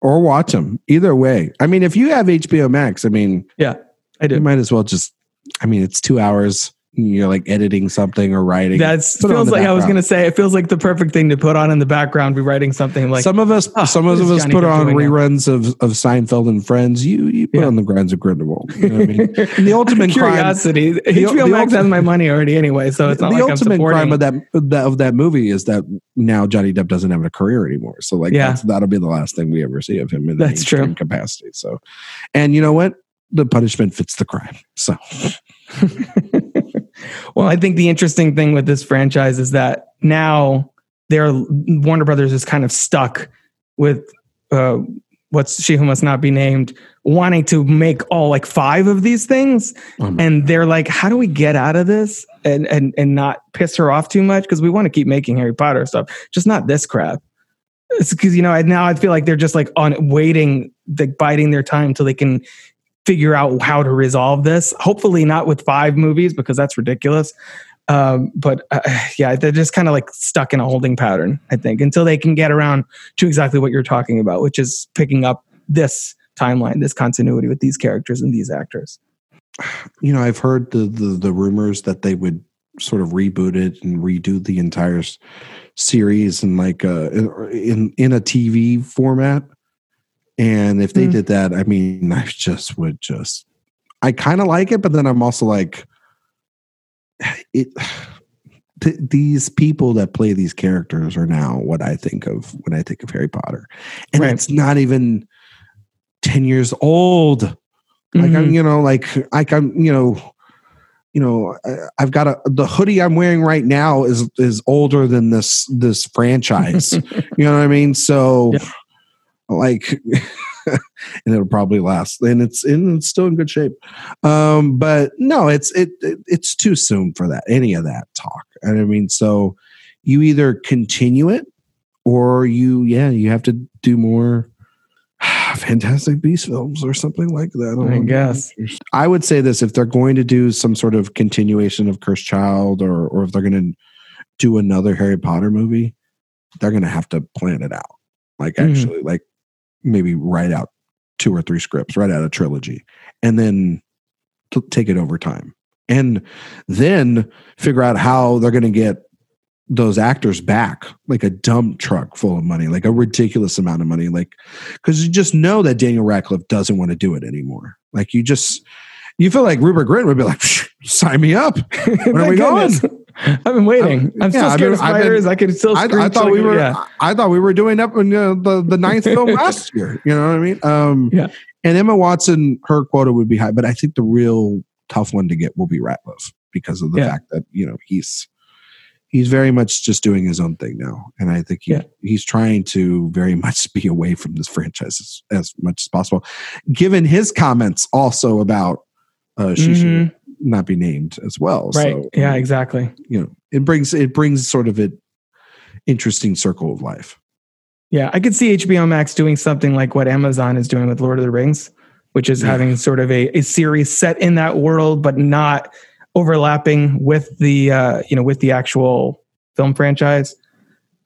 or watch them. Either way, I mean, if you have HBO Max, I mean, yeah, I do. you might as well just. I mean, it's two hours. You're like editing something or writing. That's Put feels the like I was going to say. It feels like the perfect thing to put on in the background. Be writing something like some of us, "Oh, some of us Johnny put on doing now?" reruns of of Seinfeld and Friends. You you put Yeah. on the Grinds of Grindelwald. You know what I mean? <laughs> The ultimate crime, curiosity. the HBO Max ulti- has my money already anyway, so it's not the like I'm ultimate crime of that, that of that movie is that now Johnny Depp doesn't have a career anymore. So like Yeah. that's, that'll be the last thing we ever see of him in the That's true. capacity. So, and you know what? The punishment fits the crime. So <laughs> well, I think the interesting thing with this franchise is that now they're Warner Brothers is kind of stuck with uh, what's she who must not be named wanting to make all like five of these things, um, and they're like, how do we get out of this and and and not piss her off too much because we want to keep making Harry Potter stuff, just not this crap. It's because you know I- now I feel like they're just like on waiting, like biding their time until they can figure out how to resolve this. Hopefully, not with five movies because that's ridiculous. Um, but uh, yeah, they're just kind of like stuck in a holding pattern. I think until they can get around to exactly what you're talking about, which is picking up this timeline, this continuity with these characters and these actors. you know, I've heard the, the the rumors that they would sort of reboot it and redo the entire series and like uh in in a TV format. And if they Hmm. did that, I mean, I just would just I kind of like it, but then I'm also like <sighs> it <sighs> th- these people that play these characters are now what I think of when I think of Harry Potter. And Right. it's not even 10 years old like Mhm. I'm, you know, like like I'm, you know, you know, I- I've got a the hoodie I'm wearing right now is is older than this this franchise. <laughs> you know what I mean? So, Yeah. Like, <laughs> and it'll probably last, and it's and it's still in good shape. Um, but no, it's it, it it's too soon for that any of that talk. And I mean, so you either continue it or you, yeah, you have to do more. <sighs> Fantastic Beast films or something like that. I know. guess. I would say this if they're going to do some sort of continuation of Cursed Child or or if they're going to do another Harry Potter movie, they're going to have to plan it out. Like Mhm. actually like maybe write out two or three scripts, write out a trilogy and then t- take it over time. And then figure out how they're going to get those actors back like a dump truck full of money, like a ridiculous amount of money. Like, because you just know that Daniel Radcliffe doesn't want to do it anymore. Like, you just, you feel like Rupert Grint would be like, sign me up. <laughs> When are we going? <laughs> I've been waiting. I'm yeah, still scared been- of spiders. I could still. I, I thought like- we were, Yeah. I thought we were doing up in uh, the, the ninth film <laughs> last year. You know what I mean? Um, Yeah. And Emma Watson, her quota would be high, but I think the real tough one to get will be Radcliffe because of the Yeah. fact that, you know, he's, he's very much just doing his own thing now. And I think he, Yeah. he's trying to very much <laughs> be away from this franchise as, as much as possible, given his comments also about uh, Shishi Mhm. Not be named as well. Right. So, yeah, exactly. you know, it brings it brings sort of an interesting circle of life. Yeah, I could see HBO Max doing something like what Amazon is doing with Lord of the Rings, which is Yeah. having sort of a, a series set in that world, but not overlapping with the uh, you know with the actual film franchise.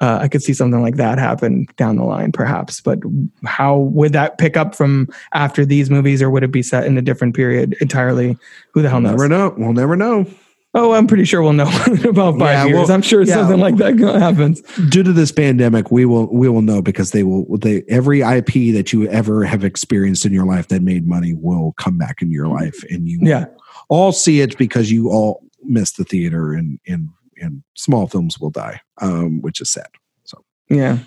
Uh, I could see something like that happen down the line, perhaps. But how would that pick up from after these movies, or would it be set in a different period entirely? Who the hell We'll knows? never know. We'll never know. Oh, I'm pretty sure we'll know <laughs> about five Yeah, years. well, I'm sure yeah. something like that happens. Due to this pandemic, we will we will know because they will they every IP that you ever have experienced in your life that made money will come back into your life, and you Yeah. all see it because you all missed the theater, and and and small films will die, um, which is sad. So yeah.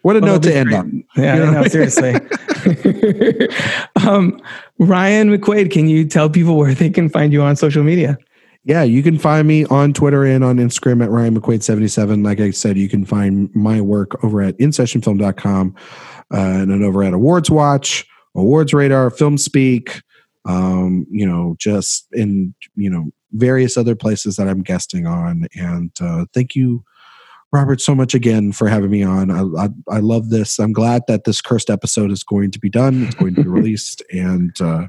What a Well, note to end be on. Yeah, You know? no, seriously. <laughs> <laughs> um, Ryan McQuaid, can you tell people where they can find you on social media? Yeah, you can find me on Twitter and on Instagram at Ryan McQuaid77. Like I said, you can find my work over at InSessionFilm.com uh, and then over at Awards Watch, Awards Radar, Film Speak, um, you know, just in, you know, various other places that I'm guesting on. And uh, thank you, Robert, so much again for having me on. I, I, I love this. I'm glad that this cursed episode is going to be done. It's going to be <laughs> released, and uh,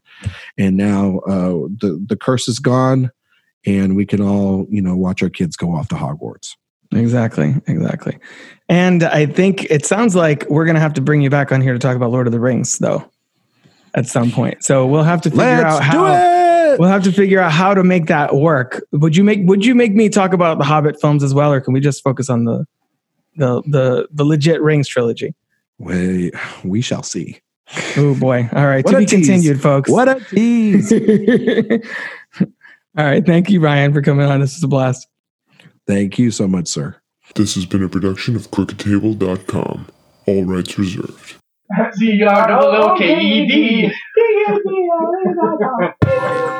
and now uh, the the curse is gone and we can all you know watch our kids go off to hogwarts Exactly, exactly. And I think it sounds like we're going to have to bring you back on here to talk about Lord of the Rings, though, at some point. So we'll have to figure let's out do how. It We'll have to figure out how to make that work. Would you make Would you make me talk about the Hobbit films as well, or can we just focus on the the the the legit Rings trilogy? we, we shall see Oh boy! All right, to be tease. continued, folks. what a tease <laughs> All right. Thank you, Ryan, for coming on. This is a blast. thank you so much sir This has been a production of CrookedTable.com. All rights reserved. See <laughs>